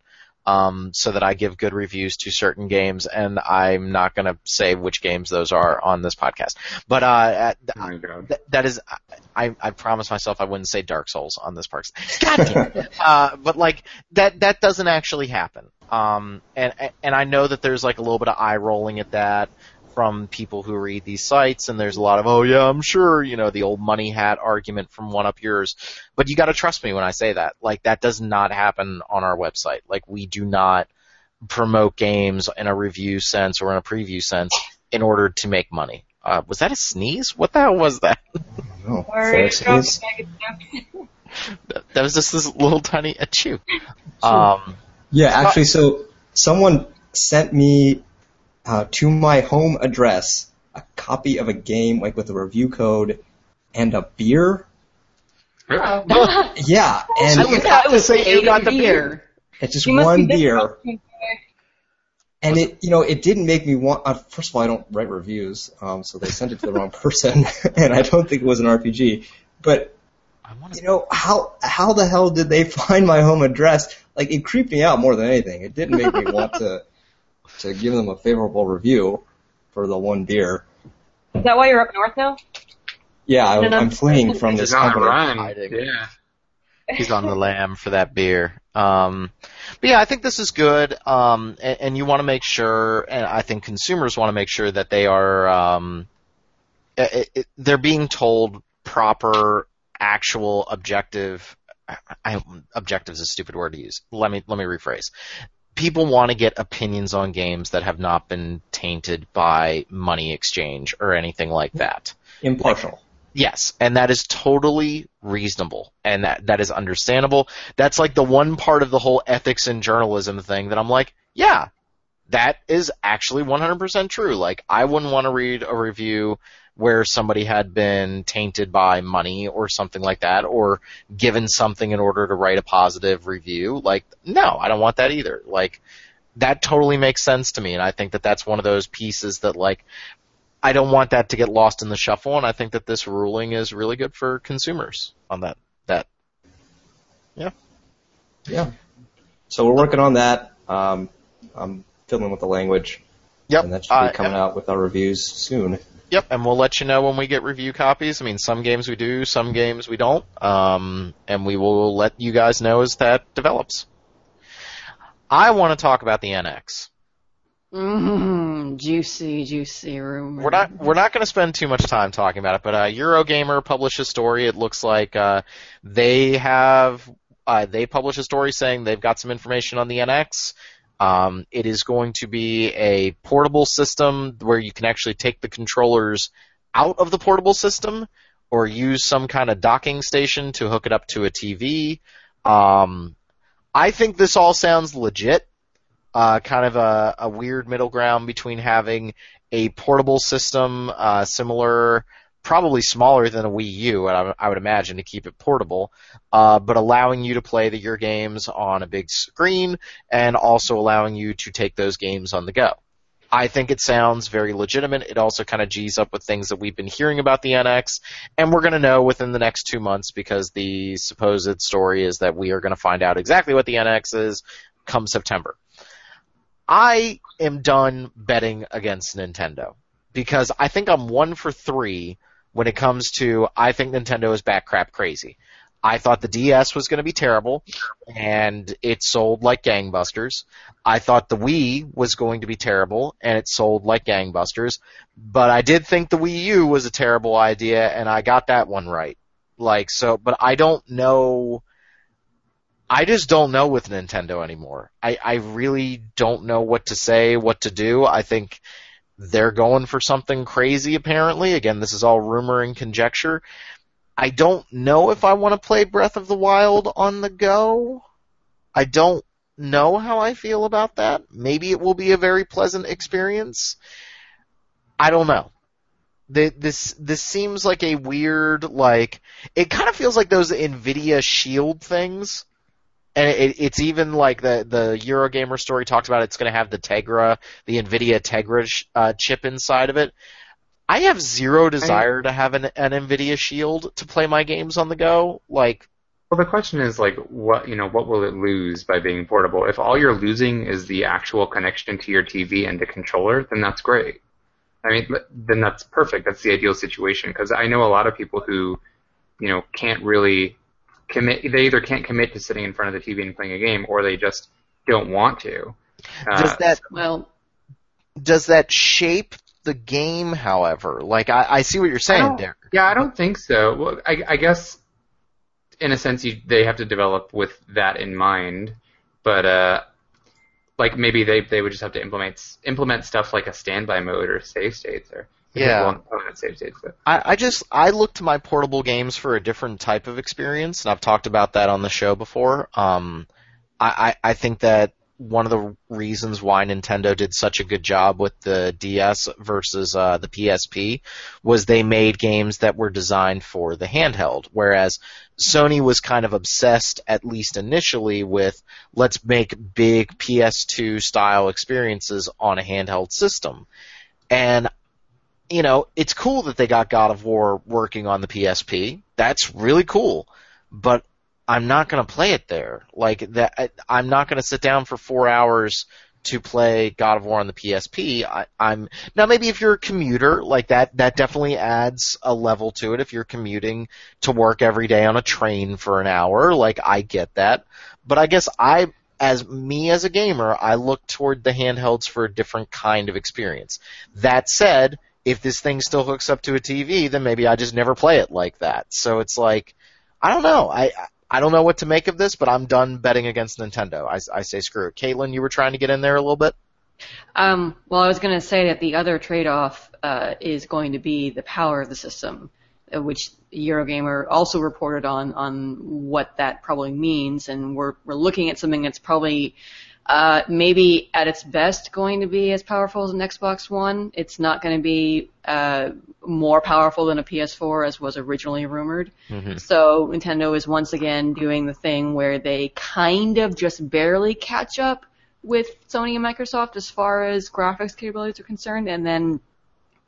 Speaker 1: um, so that I give good reviews to certain games, and I'm not going to say which games those are on this podcast. But uh, oh th- that is, I, I promised myself I wouldn't say Dark Souls on this podcast. God *laughs* uh, but like that, that doesn't actually happen. Um, and and I know that there's like a little bit of eye rolling at that from people who read these sites, and there's a lot of, oh yeah, I'm sure, you know, the old money hat argument from one up yours. But you gotta trust me when I say that. Like, that does not happen on our website. Like, we do not promote games in a review sense or in a preview sense in order to make money. Uh, was that a sneeze? What the hell was that?
Speaker 5: No, fair
Speaker 1: that was just this little tiny achoo. *laughs* Um,
Speaker 5: yeah, actually, so someone sent me uh, to my home address a copy of a game like with a review code and a beer.
Speaker 3: Oh.
Speaker 5: yeah, and
Speaker 3: I thought it was you got the beer.
Speaker 5: It's just one beer. And it, you know, it didn't make me want. Uh, first of all, I don't write reviews, um, so they sent it to the wrong *laughs* person, *laughs* and I don't think it was an RPG. But you know, how how the hell did they *laughs* find my home address? Like, it creeped me out more than anything. It didn't make me want to to give them a favorable review for the one beer.
Speaker 4: Is that why you're up north now?
Speaker 5: Yeah, I, I'm fleeing from this
Speaker 2: He's on the
Speaker 5: company.
Speaker 2: run.
Speaker 1: Hiding.
Speaker 2: Yeah.
Speaker 1: He's on the lam for that beer. Um, but yeah, I think this is good. Um, and, and you want to make sure, and I think consumers want to make sure that they are, um, it, it, they're being told proper, actual, objective. I, objective is a stupid word to use. Let me let me rephrase. People want to get opinions on games that have not been tainted by money exchange or anything like that.
Speaker 5: Impartial.
Speaker 1: Yes, and that is totally reasonable, and that that is understandable. That's like the one part of the whole ethics and journalism thing that I'm like, yeah, that is actually 100% true. Like, I wouldn't want to read a review where somebody had been tainted by money or something like that, or given something in order to write a positive review. Like, no, I don't want that either. Like, that totally makes sense to me, and I think that that's one of those pieces that like I don't want that to get lost in the shuffle, and I think that this ruling is really good for consumers on that. That. Yeah.
Speaker 5: Yeah. So we're working on that. Um, I'm fiddling with the language.
Speaker 1: Yep.
Speaker 5: And that should be
Speaker 1: Uh,
Speaker 5: coming out with our reviews soon.
Speaker 1: Yep, and we'll let you know when we get review copies. I mean, some games we do, some games we don't, um, and we will let you guys know as that develops. I want to talk about the NX.
Speaker 3: Mm, juicy, juicy rumor.
Speaker 1: We're not we're not going to spend too much time talking about it, but uh, Eurogamer published a story. It looks like uh, they have uh, they published a story saying they've got some information on the NX. Um, it is going to be a portable system where you can actually take the controllers out of the portable system or use some kind of docking station to hook it up to a TV. Um, I think this all sounds legit. Uh, kind of a, a weird middle ground between having a portable system, uh, similar, probably smaller than a Wii U, I, I would imagine, to keep it portable, uh, but allowing you to play the, your games on a big screen and also allowing you to take those games on the go. I think it sounds very legitimate. It also kind of G's up with things that we've been hearing about the NX, and we're going to know within the next two months because the supposed story is that we are going to find out exactly what the NX is come September. I am done betting against Nintendo because I think I'm one for three when it comes to I think Nintendo is back crap crazy. I thought the DS was going to be terrible, and it sold like gangbusters. I thought the Wii was going to be terrible, and it sold like gangbusters. But I did think the Wii U was a terrible idea, and I got that one right. Like so, but I don't know. I just don't know with Nintendo anymore. I, I really don't know what to say, what to do. I think they're going for something crazy apparently. Again, this is all rumor and conjecture. I don't know if I want to play Breath of the Wild on the go. I don't know how I feel about that. Maybe it will be a very pleasant experience. I don't know. This this seems like a weird like it kind of feels like those Nvidia Shield things and it, it's even like the the Eurogamer story talks about it's going to have the Tegra, the Nvidia Tegra sh, uh, chip inside of it. I have zero desire I, to have an, an Nvidia Shield to play my games on the go. Like,
Speaker 2: well, the question is like, what you know, what will it lose by being portable? If all you're losing is the actual connection to your TV and the controller, then that's great. I mean, then that's perfect. That's the ideal situation because I know a lot of people who, you know, can't really commit. They either can't commit to sitting in front of the TV and playing a game, or they just don't want to.
Speaker 1: Uh, does that well? Does that shape the game? However, like I, I see what you're saying, Derek.
Speaker 2: Yeah, I don't think so. Well, I, I guess in a sense you, they have to develop with that in mind, but uh, like maybe they they would just have to implement implement stuff like a standby mode or save states or
Speaker 1: yeah. I, I just I look to my portable games for a different type of experience, and I've talked about that on the show before. Um, I, I, I think that one of the reasons why Nintendo did such a good job with the DS versus uh, the PSP was they made games that were designed for the handheld, whereas Sony was kind of obsessed, at least initially, with let's make big PS2 style experiences on a handheld system. And you know, it's cool that they got God of War working on the PSP. That's really cool. But I'm not going to play it there. Like that, I'm not going to sit down for four hours to play God of War on the PSP. I, am now maybe if you're a commuter like that, that definitely adds a level to it. If you're commuting to work every day on a train for an hour, like I get that. But I guess I, as me as a gamer, I look toward the handhelds for a different kind of experience. That said, if this thing still hooks up to a TV, then maybe I just never play it like that. So it's like, I don't know. I I don't know what to make of this, but I'm done betting against Nintendo. I, I say screw it. Caitlin, you were trying to get in there a little bit.
Speaker 3: Um, well, I was going to say that the other trade-off uh, is going to be the power of the system, uh, which Eurogamer also reported on on what that probably means, and we're we're looking at something that's probably uh, maybe at its best going to be as powerful as an Xbox One. It's not going to be uh, more powerful than a PS4 as was originally rumored. Mm-hmm. So Nintendo is once again doing the thing where they kind of just barely catch up with Sony and Microsoft as far as graphics capabilities are concerned, and then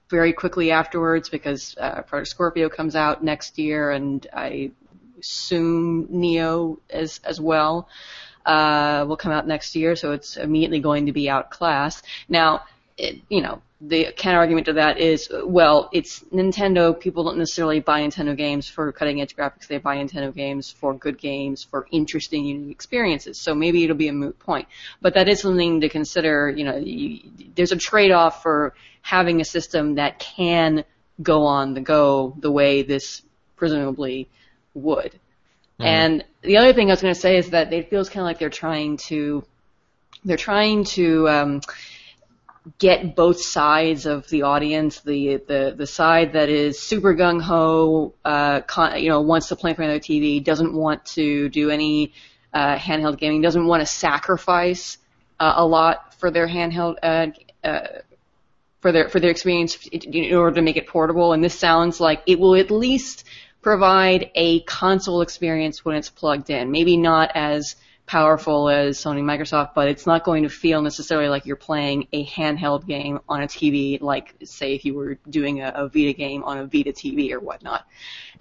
Speaker 3: very quickly afterwards, because uh, Project Scorpio comes out next year, and I assume Neo as as well uh, will come out next year, so it's immediately going to be outclassed. Now, it, you know, the counter argument to that is, well, it's Nintendo. People don't necessarily buy Nintendo games for cutting edge graphics. They buy Nintendo games for good games, for interesting, unique experiences. So maybe it'll be a moot point. But that is something to consider. You know, you, there's a trade off for having a system that can go on the go the way this presumably would. Mm-hmm. And the other thing I was going to say is that it feels kind of like they're trying to they're trying to um, get both sides of the audience. The the the side that is super gung ho, uh, con- you know, wants to play for another TV, doesn't want to do any uh, handheld gaming, doesn't want to sacrifice uh, a lot for their handheld. Uh, uh, for their for their experience in order to make it portable, and this sounds like it will at least provide a console experience when it's plugged in. Maybe not as powerful as Sony Microsoft, but it's not going to feel necessarily like you're playing a handheld game on a TV, like say if you were doing a, a Vita game on a Vita TV or whatnot.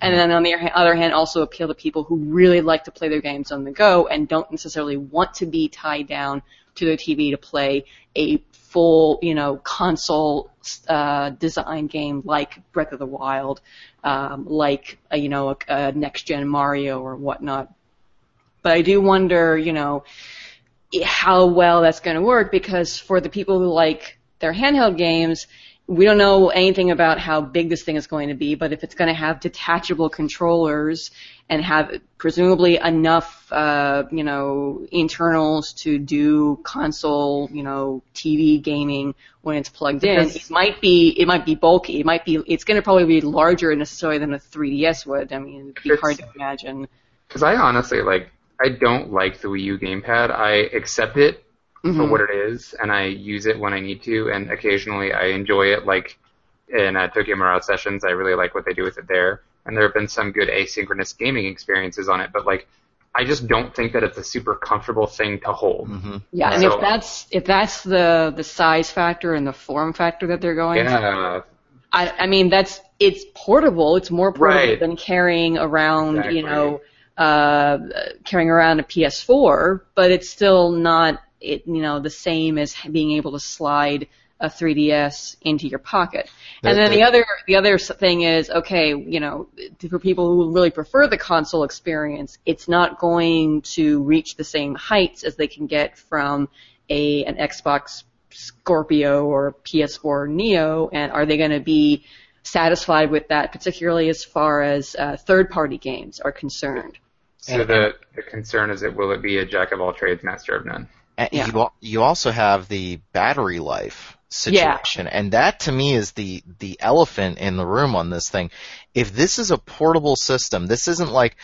Speaker 3: And then on the other hand, also appeal to people who really like to play their games on the go and don't necessarily want to be tied down to their TV to play a full, you know, console uh, design game like Breath of the Wild, um, like a, you know a, a next gen Mario or whatnot. But I do wonder, you know, how well that's going to work because for the people who like their handheld games, we don't know anything about how big this thing is going to be, but if it's going to have detachable controllers and have presumably enough, uh, you know, internals to do console, you know, TV gaming when it's plugged in,
Speaker 2: Because-
Speaker 3: it might be, it might be bulky. It might be, it's going to probably be larger necessarily than a 3DS would. I mean, it'd be hard to imagine.
Speaker 2: Because I honestly like I don't like the Wii U gamepad. I accept it for
Speaker 3: Mhm.
Speaker 2: what it is, and I use it when I need to, and occasionally I enjoy it. Like in uh, Tokyo Mirage Sessions, I really like what they do with it there, and there have been some good asynchronous gaming experiences on it. But like, I just don't think that it's a super comfortable thing to hold.
Speaker 1: hmm
Speaker 3: Yeah, and
Speaker 2: So-
Speaker 3: if that's if that's the the size factor and the form factor that they're going for,
Speaker 2: Yeah,
Speaker 3: I, I mean, that's it's portable. It's more portable
Speaker 2: Right.
Speaker 3: than carrying around,
Speaker 2: Exactly.
Speaker 3: you know, uh, carrying around a PS4, but it's still not, it, you know, the same as being able to slide a 3DS into your pocket. And then
Speaker 1: the-
Speaker 3: the other, the other thing is, okay, you know, for people who really prefer the console experience, it's not going to reach the same heights as they can get from a an Xbox Scorpio or PS4 Neo, and are they going to be satisfied with that, particularly as far as uh, third-party games are concerned?
Speaker 2: so the the concern is that will it be a jack of all trades, master of none?
Speaker 1: And
Speaker 3: Yeah.
Speaker 1: you you also have the battery life situation, and that to me is the the elephant in the room on this thing. If this is a portable system, this isn't like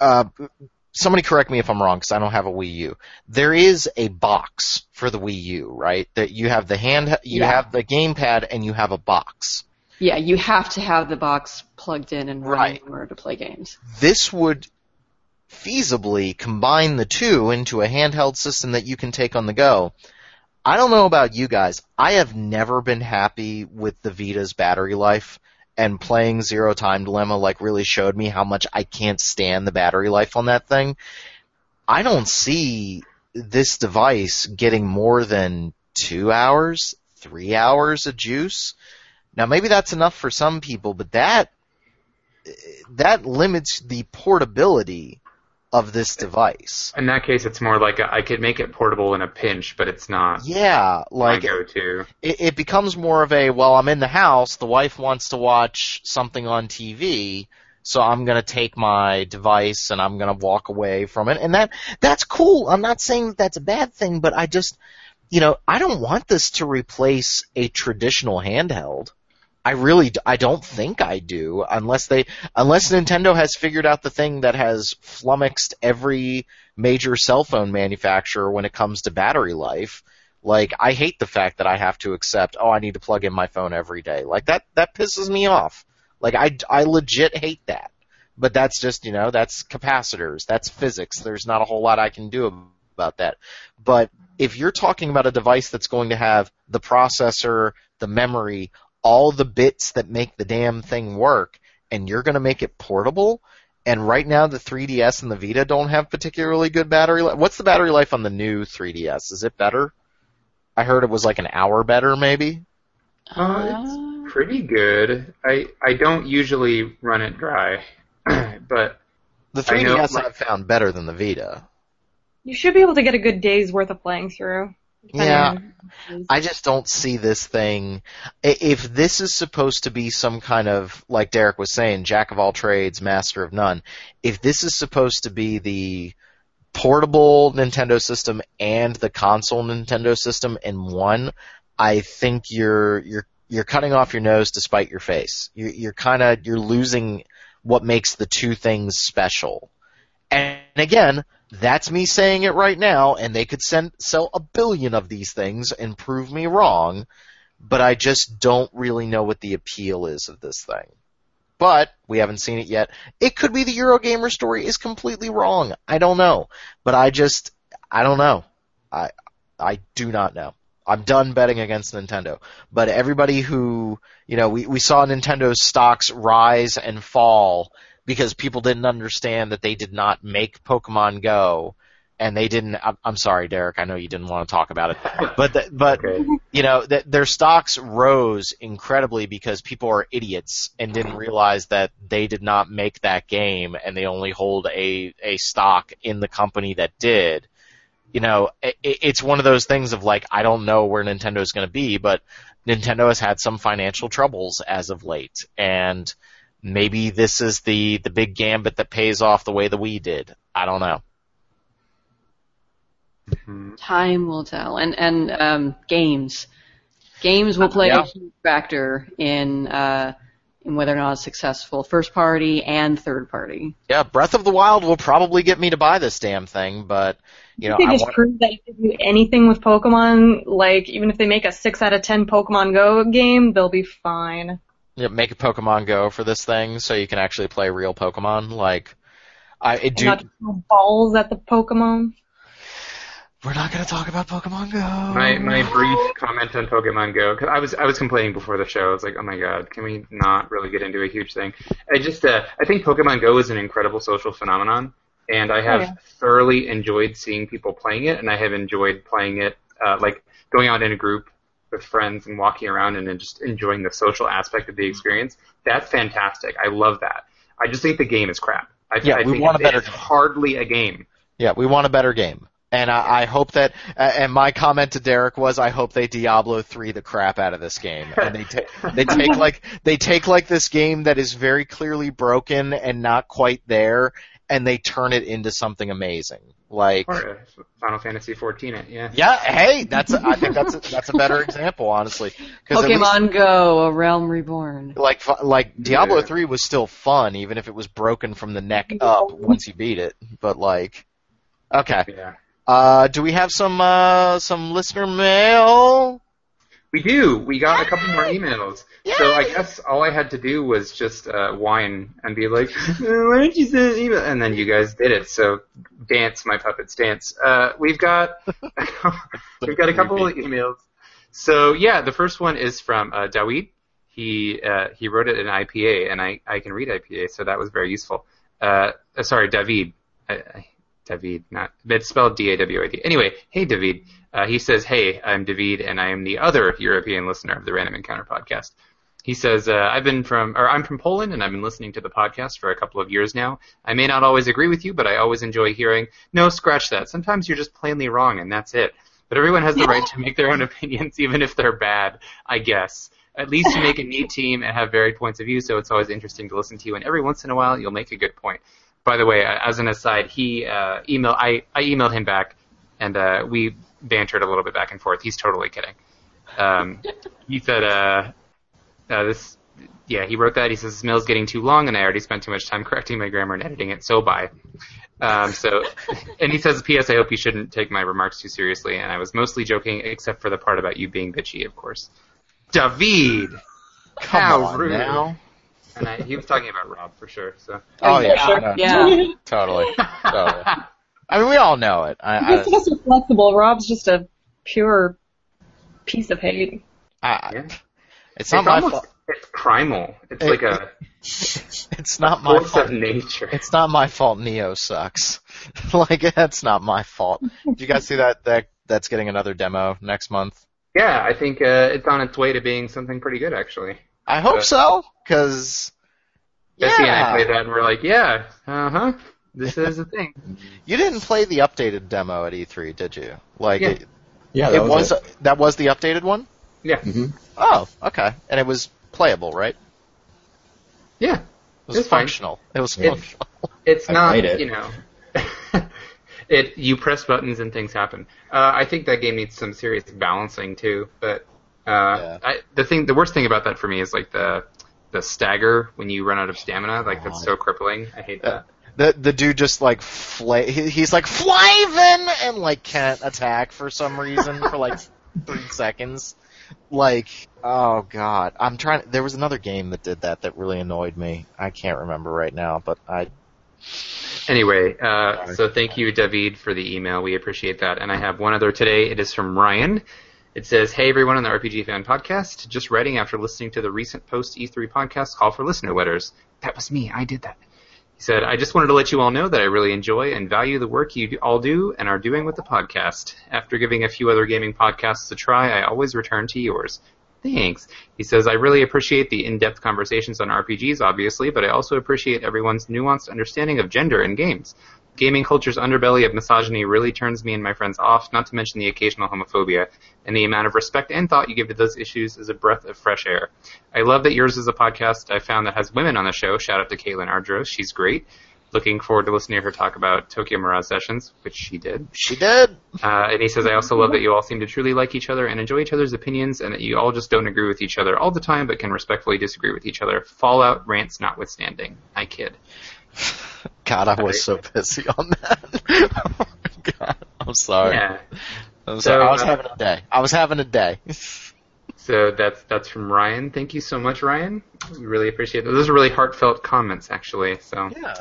Speaker 1: uh, somebody correct me if I'm wrong because I don't have a Wii U. There is a box for the Wii U, right? That you have the hand, you
Speaker 3: Yeah.
Speaker 1: have the gamepad, and you have a box.
Speaker 3: Yeah, you have to have the box plugged in and running
Speaker 1: Right.
Speaker 3: in order to play games.
Speaker 1: This would feasibly combine the two into a handheld system that you can take on the go. I don't know about you guys. I have never been happy with the Vita's battery life, and playing Zero Time Dilemma like really showed me how much I can't stand the battery life on that thing. I don't see this device getting more than two hours, three hours of juice. Now maybe that's enough for some people, but that that limits the portability of this device.
Speaker 2: In that case, it's more like a, I could make it portable in a pinch, but it's not
Speaker 1: Yeah, like
Speaker 2: go-to.
Speaker 1: it, it becomes more of a well, I'm in the house, the wife wants to watch something on TV, so I'm gonna take my device and I'm gonna walk away from it, and that that's cool. I'm not saying that that's a bad thing, but I just, you know, I don't want this to replace a traditional handheld. I really, I don't think I do, unless they, unless Nintendo has figured out the thing that has flummoxed every major cell phone manufacturer when it comes to battery life. Like, I hate the fact that I have to accept, oh, I need to plug in my phone every day. Like, that, that pisses me off. Like, I, I legit hate that. But that's just, you know, that's capacitors. That's physics. There's not a whole lot I can do about that. But if you're talking about a device that's going to have the processor, the memory, all the bits that make the damn thing work, and you're going to make it portable, and right now the 3DS and the Vita don't have particularly good battery life. What's the battery life on the new 3DS? Is it better? I heard it was like an hour better, maybe.
Speaker 2: Uh, it's pretty good. I I don't usually run it dry, *clears throat* but
Speaker 1: The
Speaker 2: I know,
Speaker 1: 3DS
Speaker 2: like-
Speaker 1: I've found better than the Vita.
Speaker 4: You should be able to get a good day's worth of playing through.
Speaker 1: Yeah. I just don't see this thing. If this is supposed to be some kind of, like Derek was saying, jack of all trades, master of none, if this is supposed to be the portable Nintendo system and the console Nintendo system in one, I think you're you're you're cutting off your nose to spite your face. You're, you're kind of you're losing what makes the two things special. And again, that's me saying it right now, and they could send, sell a billion of these things and prove me wrong, but I just don't really know what the appeal is of this thing. But we haven't seen it yet. It could be the Eurogamer story is completely wrong. I don't know. But I just, I don't know. I, I do not know. I'm done betting against Nintendo. But everybody who, you know, we, we saw Nintendo's stocks rise and fall because people didn't understand that they did not make Pokemon Go, and they didn't. I'm, sorry, Derek. I know you didn't want to talk about it, but the, but
Speaker 2: okay.
Speaker 1: you know th- their stocks rose incredibly because people are idiots and didn't realize that they did not make that game, and they only hold a a stock in the company that did. You know, it, it's one of those things of like I don't know where Nintendo's going to be, but Nintendo has had some financial troubles as of late, and maybe this is the the big gambit that pays off the way the Wii did. I don't know.
Speaker 2: Mhm.
Speaker 3: Time will tell. And and um, games, games will play
Speaker 1: Yeah.
Speaker 3: a huge factor in uh, in whether or not it's successful, first party and third party.
Speaker 1: Yeah, Breath of the Wild will probably get me to buy this damn thing, but you know,
Speaker 4: they
Speaker 1: I
Speaker 4: just
Speaker 1: want,
Speaker 4: prove that if they do anything with Pokemon, like even if they make a six out of ten Pokemon Go game, they'll be fine.
Speaker 1: Yeah, make a Pokemon Go for this thing so you can actually play real Pokemon. Like, I it
Speaker 4: And
Speaker 1: do.
Speaker 4: not throw balls at the Pokemon.
Speaker 1: We're not going to talk about Pokemon Go.
Speaker 2: My my brief comment on Pokemon Go because I was I was complaining before the show. I was like, oh my god, can we not really get into a huge thing? I just uh, I think Pokemon Go is an incredible social phenomenon, and I have
Speaker 4: yeah.
Speaker 2: thoroughly enjoyed seeing people playing it, and I have enjoyed playing it uh, like going out in a group with friends and walking around and just enjoying the social aspect of the mm-hmm. experience. That's fantastic. I love that. I just think the game is crap. I,
Speaker 1: Yeah,
Speaker 2: I
Speaker 1: we
Speaker 2: think
Speaker 1: want a
Speaker 2: it's
Speaker 1: better game.
Speaker 2: hardly a game.
Speaker 1: Yeah, we want a better game. And I, I hope that, and my comment to Derek was, I hope they Diablo 3 the crap out of this game. And they, ta- *laughs* they take like, they take like this game that is very clearly broken and not quite there, and they turn it into something amazing. Like,
Speaker 2: Or uh, Final Fantasy 14. It yeah.
Speaker 1: yeah, hey, that's, a, I think that's a, that's a better example, honestly. at least-
Speaker 3: Pokemon Go, A Realm Reborn.
Speaker 1: like like Diablo
Speaker 2: Yeah.
Speaker 1: 3 was still fun even if it was broken from the neck up once you beat it but like okay
Speaker 2: Yeah.
Speaker 1: uh do we have some uh some listener mail
Speaker 2: We do. We got a couple more emails. So I guess all I had to do was just uh, whine and be like, "Uh, *laughs* "Why don't you send an email?" And then you guys did it. So dance, my puppets, dance. Uh, we've got *laughs* we've got a couple of emails. So yeah, the first one is from uh, Dawid. He uh, he wrote it in IPA, and I, I can read IPA, so that was very useful. Uh, uh, sorry, David. I, I, David, not it's spelled D A W I D. Anyway, hey David. Uh, he says, "Hey, I'm David, and I am the other European listener of the Random Encounter podcast." He says, uh, "I've been from, or I'm from Poland, and I've been listening to the podcast for a couple of years now. I may not always agree with you, but I always enjoy hearing. No, scratch that. Sometimes you're just plainly wrong, and that's it. But everyone has the right to make their own opinions, *laughs* even if they're bad. I guess." At least you make a neat team and have varied points of view, so it's always interesting to listen to you. And every once in a while, you'll make a good point. By the way, uh, as an aside, he uh, email I, I emailed him back, and uh, we bantered a little bit back and forth. He's totally kidding. Um, he said, uh, uh, "This, yeah." He wrote that. He says, "This mail's getting too long, and I already spent too much time correcting my grammar and editing it. So bye." Um, so, *laughs* and he says, "P.S. I hope you shouldn't take my remarks too seriously." And I was mostly joking, except for the part about you being bitchy, of course. David.
Speaker 1: come
Speaker 2: How
Speaker 1: on
Speaker 2: rude.
Speaker 1: now
Speaker 2: And I, he was talking about Rob for sure. So
Speaker 1: oh yeah
Speaker 3: Sure.
Speaker 1: no,
Speaker 3: Yeah.
Speaker 1: totally *laughs* totally I mean we all know it I,
Speaker 4: He's
Speaker 1: I,
Speaker 4: just so flexible. Rob's just a pure piece of hate.
Speaker 1: I,
Speaker 2: yeah.
Speaker 1: it's not
Speaker 2: it's
Speaker 1: my
Speaker 2: almost
Speaker 1: fault
Speaker 2: it's primal. It's
Speaker 1: It-
Speaker 2: like a *laughs*
Speaker 1: it's not my
Speaker 2: force
Speaker 1: fault
Speaker 2: of nature.
Speaker 1: It's not my fault Nioh sucks. *laughs* like that's not my fault. Did you guys see that that that's getting another demo next month?
Speaker 2: Yeah, I think uh, it's on its way to being something pretty good, actually.
Speaker 1: I hope
Speaker 2: Uh,
Speaker 1: so, because
Speaker 2: Jesse and I played that, and we're like, yeah, uh huh, this is a thing.
Speaker 1: you didn't play the updated demo at E3, did you? Like
Speaker 2: Yeah.
Speaker 1: it,
Speaker 5: Yeah,
Speaker 1: it
Speaker 5: that
Speaker 1: was,
Speaker 5: was, it.
Speaker 1: that was the updated one.
Speaker 2: Yeah,
Speaker 5: hmm
Speaker 1: Oh, okay, and it was playable, right?
Speaker 2: yeah.
Speaker 1: It was
Speaker 2: It's fine.
Speaker 1: functional. It was
Speaker 2: It's-
Speaker 1: functional.
Speaker 2: It's
Speaker 5: I
Speaker 2: not,
Speaker 5: it.
Speaker 2: you know, *laughs* it. You press buttons and things happen. Uh, I think that game needs some serious balancing too. But uh,
Speaker 1: Yeah.
Speaker 2: I, the thing, the worst thing about that for me is like the the stagger when you run out of stamina. Like that's so crippling. I hate that.
Speaker 1: The the dude just like fla- he, he's like Flaven and like can't attack for some reason for like *laughs* three seconds. Like oh god, I'm trying. There was another game that did that that really annoyed me. I can't remember right now, but I
Speaker 2: Anyway, uh, so thank you, David, for the email. We appreciate that. And I have one other today. It is from Ryan. It says, Hey everyone on the RPG Fan Podcast. Just writing after listening to the recent post E3 podcast call for listener letters. That was me. I did that. He said, I just wanted to let you all know that I really enjoy and value the work you all do and are doing with the podcast. After giving a few other gaming podcasts a try, I always return to yours. Thanks. He says, I really appreciate the in-depth conversations on RPGs, obviously, but I also appreciate everyone's nuanced understanding of gender in games. Gaming culture's underbelly of misogyny really turns me and my friends off, not to mention the occasional homophobia, and the amount of respect and thought you give to those issues is a breath of fresh air. I love that yours is a podcast I found that has women on the show. Shout out to Caitlin Argyros, she's great. Looking forward to listening to her talk about Tokyo Mirage Sessions, which she did.
Speaker 1: She did.
Speaker 2: Uh, and he says, I also love that you all seem to truly like each other and enjoy each other's opinions, and that you all just don't agree with each other all the time, but can respectfully disagree with each other. Fallout rants notwithstanding. I kid. *laughs*
Speaker 1: God, I was so pissy on that. *laughs* oh my God, I'm sorry.
Speaker 2: Yeah. So.
Speaker 1: I was
Speaker 2: uh,
Speaker 1: having a day. I was having a day. *laughs*
Speaker 2: So that's that's from Ryan. Thank you so much, Ryan. We really appreciate it. Those are really heartfelt comments, actually. So
Speaker 1: yeah.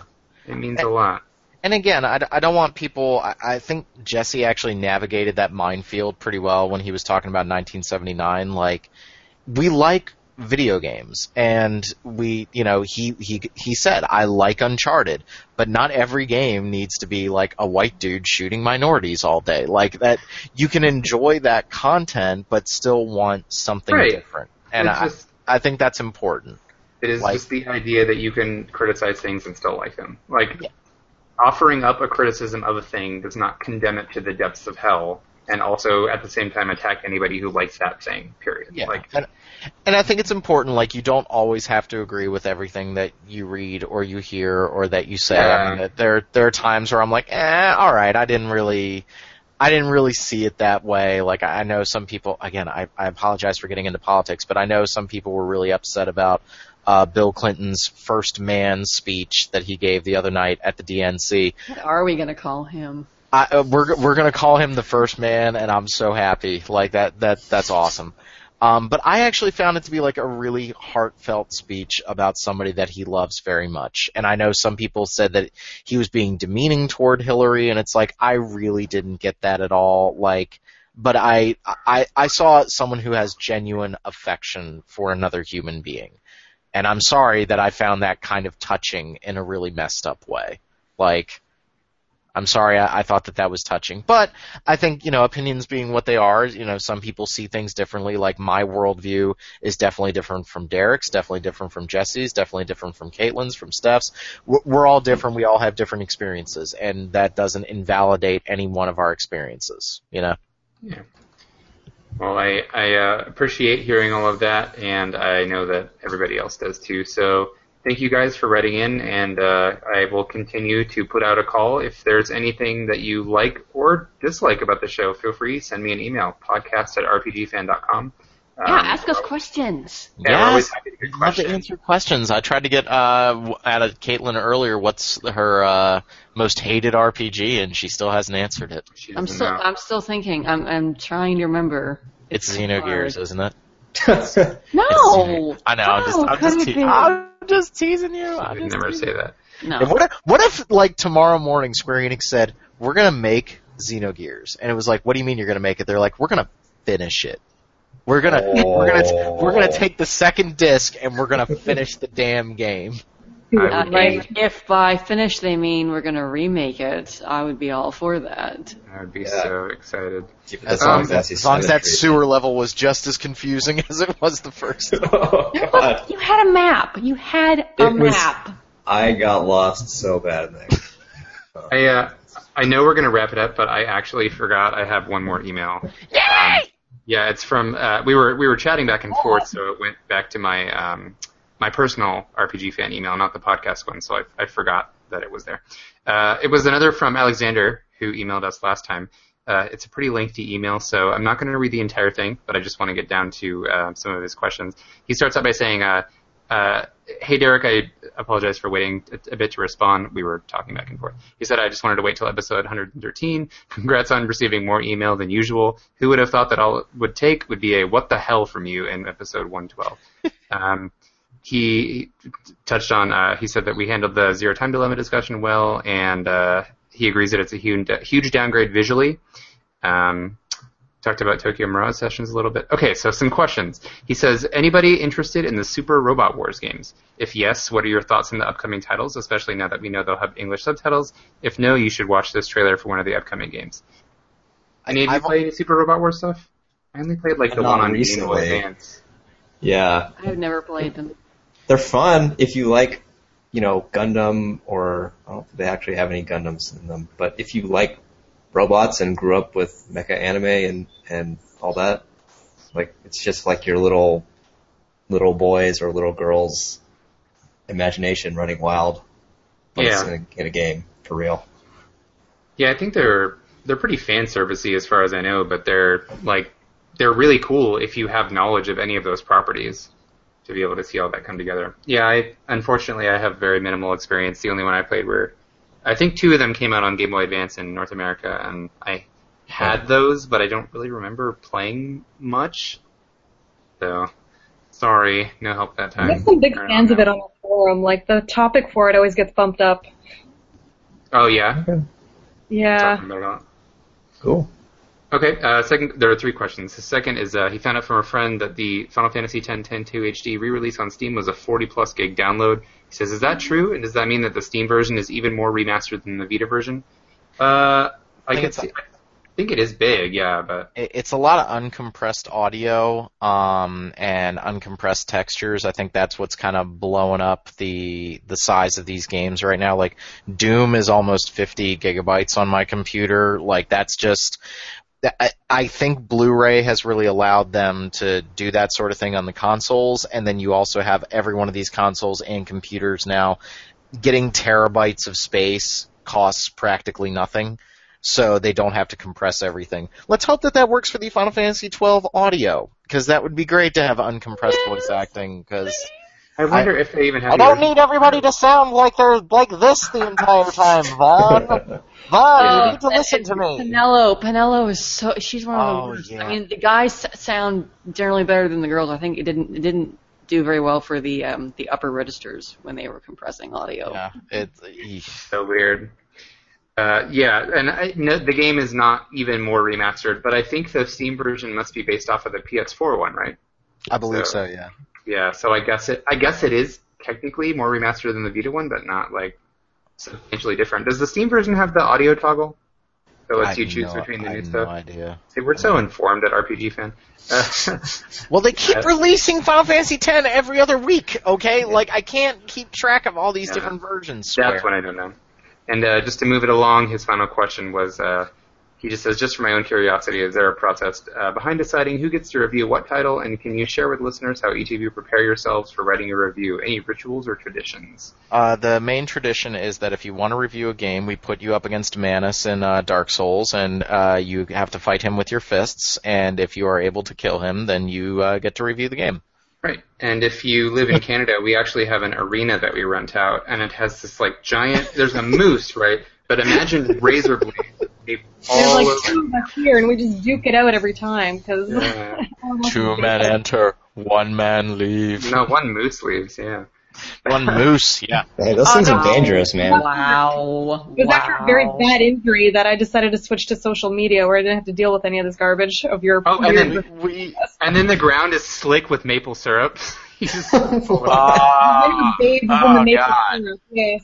Speaker 2: it means a lot.
Speaker 1: And again, I, I don't want people. I, I think Jesse actually navigated that minefield pretty well when he was talking about 1979. Like, we like video games, and we, you know, he he he said, I like Uncharted, but not every game needs to be like a white dude shooting minorities all day. Like that, you can enjoy that content, but still want something
Speaker 2: Right.
Speaker 1: different. And
Speaker 2: It's
Speaker 1: I,
Speaker 2: just-
Speaker 1: I think that's important.
Speaker 2: It is
Speaker 1: Like-
Speaker 2: just the idea that you can criticize things and still like them. Like offering up a criticism of a thing does not condemn it to the depths of hell, and also at the same time attack anybody who likes that thing. Period.
Speaker 1: Yeah.
Speaker 2: Like
Speaker 1: and, and I think it's important, like, you don't always have to agree with everything that you read or you hear or that you say. I mean, that there, there are times where I'm like, eh, alright, I didn't really, I didn't really see it that way. Like, I I know some people, again, I, I apologize for getting into politics, but I know some people were really upset about, uh, Bill Clinton's first man speech that he gave the other night at the DNC.
Speaker 3: What are we gonna call him?
Speaker 1: I, uh, we're we're gonna call him the first man, and I'm so happy. Like that that that's awesome. Um, but I actually found it to be like a really heartfelt speech about somebody that he loves very much. And I know some people said that he was being demeaning toward Hillary, and it's like I really didn't get that at all. Like, but I I I saw someone who has genuine affection for another human being, and I'm sorry that I found that kind of touching in a really messed up way. Like. I'm sorry, I, I thought that that was touching. But I think, you know, opinions being what they are, you know, some people see things differently. Like my worldview is definitely different from Derek's, definitely different from Jesse's, definitely different from Caitlin's, from Steph's. We're, we're all different. We all have different experiences, and that doesn't invalidate any one of our experiences, you know?
Speaker 2: Yeah. Well, I, I uh, appreciate hearing all of that, and I know that everybody else does too. So thank you guys for writing in, and uh, I will continue to put out a call. If there's anything that you like or dislike about the show, feel free send me an email, podcast at rpgfan.com.
Speaker 3: Yeah,
Speaker 2: Um,
Speaker 3: ask us questions.
Speaker 2: Yeah, we're always happy to get
Speaker 1: Love to answer questions. I tried to get uh out of Caitlin earlier what's her uh most hated RPG and she still hasn't answered it.
Speaker 3: I'm still
Speaker 2: know.
Speaker 3: I'm still thinking. I'm I'm trying to remember.
Speaker 1: It's,
Speaker 3: really
Speaker 1: Xenogears,
Speaker 3: hard.
Speaker 1: isn't it? *laughs*
Speaker 3: No.
Speaker 1: I know. I'm just, I'm just, te- I'm just teasing you.
Speaker 2: I would never
Speaker 1: teasing
Speaker 2: say that.
Speaker 3: No.
Speaker 1: And what if, what if like tomorrow morning Square Enix said we're gonna make Xenogears, and it was like, what do you mean you're gonna make it? They're like, we're gonna finish it. We're gonna we're gonna we're gonna oh. take the second disc and we're gonna finish the damn game.
Speaker 2: I
Speaker 3: Uh, if, if by finish they mean we're gonna remake it, I would be all for that.
Speaker 2: I would be
Speaker 5: Yeah.
Speaker 2: so excited.
Speaker 1: As
Speaker 2: Um,
Speaker 1: long as, as long as that sewer level was just as confusing *laughs* as it was the first. *laughs*
Speaker 5: oh, God.
Speaker 3: You had a map. You had a
Speaker 5: It was-
Speaker 3: map.
Speaker 5: I got lost so bad in there.
Speaker 2: I uh, I know we're gonna wrap it up, but I actually forgot I have one more email. Um, yeah, it's from uh, we were we were chatting back and forth, so it went back to my um, my personal RPG fan email, not the podcast one. So I, I forgot that it was there. Uh, it was another from Alexander who emailed us last time. Uh, it's a pretty lengthy email, so I'm not going to read the entire thing, but I just want to get down to uh, some of his questions. He starts out by saying, uh, uh, "Hey Derek, I apologize for waiting a, a bit to respond. We were talking back and forth." He said, "I just wanted to wait till episode 113. Congrats on receiving more email than usual. Who would have thought that all it would take would be a what the hell from you in episode 112." *laughs* um, he touched on. Uh, he said that we handled the zero time dilemma discussion well, and uh, he agrees that it's a huge, huge downgrade visually. Um, talked about Tokyo Mirage Sessions a little bit. Okay, so some questions. He says, anybody interested in the Super Robot Wars games? If yes, what are your thoughts on the upcoming titles, especially now that we know they'll have English subtitles? If no, you should watch this trailer for one of the upcoming games. Any of you
Speaker 1: I've-
Speaker 2: play any Super Robot Wars stuff? I only played like the one on Game Boy. Advance.
Speaker 5: Yeah,
Speaker 3: I've never played them.
Speaker 5: They're fun if you like you know, Gundam or I don't think they actually have any Gundams in them, but if you like robots and grew up with mecha anime and and all that, like it's just like your little little boys or little girls imagination running wild. But it's
Speaker 2: Yeah.
Speaker 5: in a, in a game for real.
Speaker 2: Yeah, I think they're they're pretty fan servicey as far as I know, but they're like they're really cool if you have knowledge of any of those properties to be able to see all that come together. Yeah, I unfortunately I have very minimal experience. The only one I played were I think two of them came out on Game Boy Advance in North America and I had those, but I don't really remember playing much. So sorry, no help that time.
Speaker 4: There's some big
Speaker 2: I don't
Speaker 4: fans of it on the forum. Like the topic for it always gets bumped up.
Speaker 2: Oh yeah.
Speaker 4: Yeah.
Speaker 5: Cool.
Speaker 2: Okay, uh, second, there are three questions. The second is uh, he found out from a friend that the Final Fantasy X 10 2 HD re-release on Steam was a 40 plus gig download. He says, is that true? And does that mean that the Steam version is even more remastered than the Vita version? Uh, I,
Speaker 1: think it's-
Speaker 2: see, I think it is big, yeah, but
Speaker 1: It's a lot of uncompressed audio um, and uncompressed textures. I think that's what's kind of blowing up the the size of these games right now. Like Doom is almost 50 gigabytes on my computer. Like that's just. I, I think Blu-ray has really allowed them to do that sort of thing on the consoles, and then you also have every one of these consoles and computers now getting terabytes of space costs practically nothing so they don't have to compress everything. Let's hope that that works for the Final Fantasy XII audio, because that would be great to have uncompressed voice acting. Because
Speaker 2: I wonder if they even have
Speaker 1: I don't
Speaker 2: original-
Speaker 1: need everybody to sound like they're like this the entire time, Vaan. *laughs* Vaan, you need to listen to me.
Speaker 3: Penelo, Penelo is so she's one of the
Speaker 1: Oh,
Speaker 3: worst.
Speaker 1: yeah.
Speaker 3: I mean, the guys sound generally better than the girls. I think it didn't it didn't do very well for the um the upper registers when they were compressing audio.
Speaker 1: Yeah, it's eesh.
Speaker 2: so weird. Uh, yeah, and I, no, the game is not even more remastered, but I think the Steam version must be based off of the PS4 one, right?
Speaker 1: I believe
Speaker 2: So-
Speaker 1: so. Yeah.
Speaker 2: Yeah, so I guess it I guess it is technically more remastered than the Vita one, but not like substantially different. Does the Steam version have the audio toggle?
Speaker 1: So
Speaker 2: lets you choose
Speaker 1: no-
Speaker 2: between the
Speaker 1: I
Speaker 2: new
Speaker 1: have
Speaker 2: stuff.
Speaker 1: No idea.
Speaker 2: See, we're so informed at RPG fan. Uh, *laughs*
Speaker 1: Well, they keep
Speaker 2: That's-
Speaker 1: releasing Final Fantasy X every other week. Okay, like I can't keep track of all these
Speaker 2: Yeah.
Speaker 1: different versions. Swear.
Speaker 2: That's what I don't know. And uh, just to move it along, his final question was, uh, he just says, just for my own curiosity, is there a process uh, behind deciding who gets to review what title, and can you share with listeners how each of you prepare yourselves for writing a review? Any rituals or traditions?
Speaker 1: Uh, the main tradition is that if you want to review a game, we put you up against Manus in uh, Dark Souls, and uh, you have to fight him with your fists. And if you are able to kill him, then you uh, get to review the game.
Speaker 2: Right. And if you live in *laughs* Canada, we actually have an arena that we rent out, and it has this like giant. There's a moose, right? But imagine *laughs* razor blades
Speaker 4: There's
Speaker 2: all
Speaker 4: like two of us here, and we just duke it out every time because.
Speaker 2: Yeah. *laughs*
Speaker 1: Two men enter, one man leaves.
Speaker 2: No, one moose leaves. Yeah.
Speaker 1: One *laughs* moose, yeah.
Speaker 5: Hey, those things are dangerous, man.
Speaker 3: Wow.
Speaker 4: It was after a very bad injury that I decided to switch to social media where I didn't have to deal with any of this garbage of your.
Speaker 2: Oh, and then
Speaker 1: We,
Speaker 2: and then the ground is slick with maple syrup. You just pull it
Speaker 1: Ah,
Speaker 4: in
Speaker 1: oh,
Speaker 4: the maple
Speaker 1: God.
Speaker 4: syrup, Yes.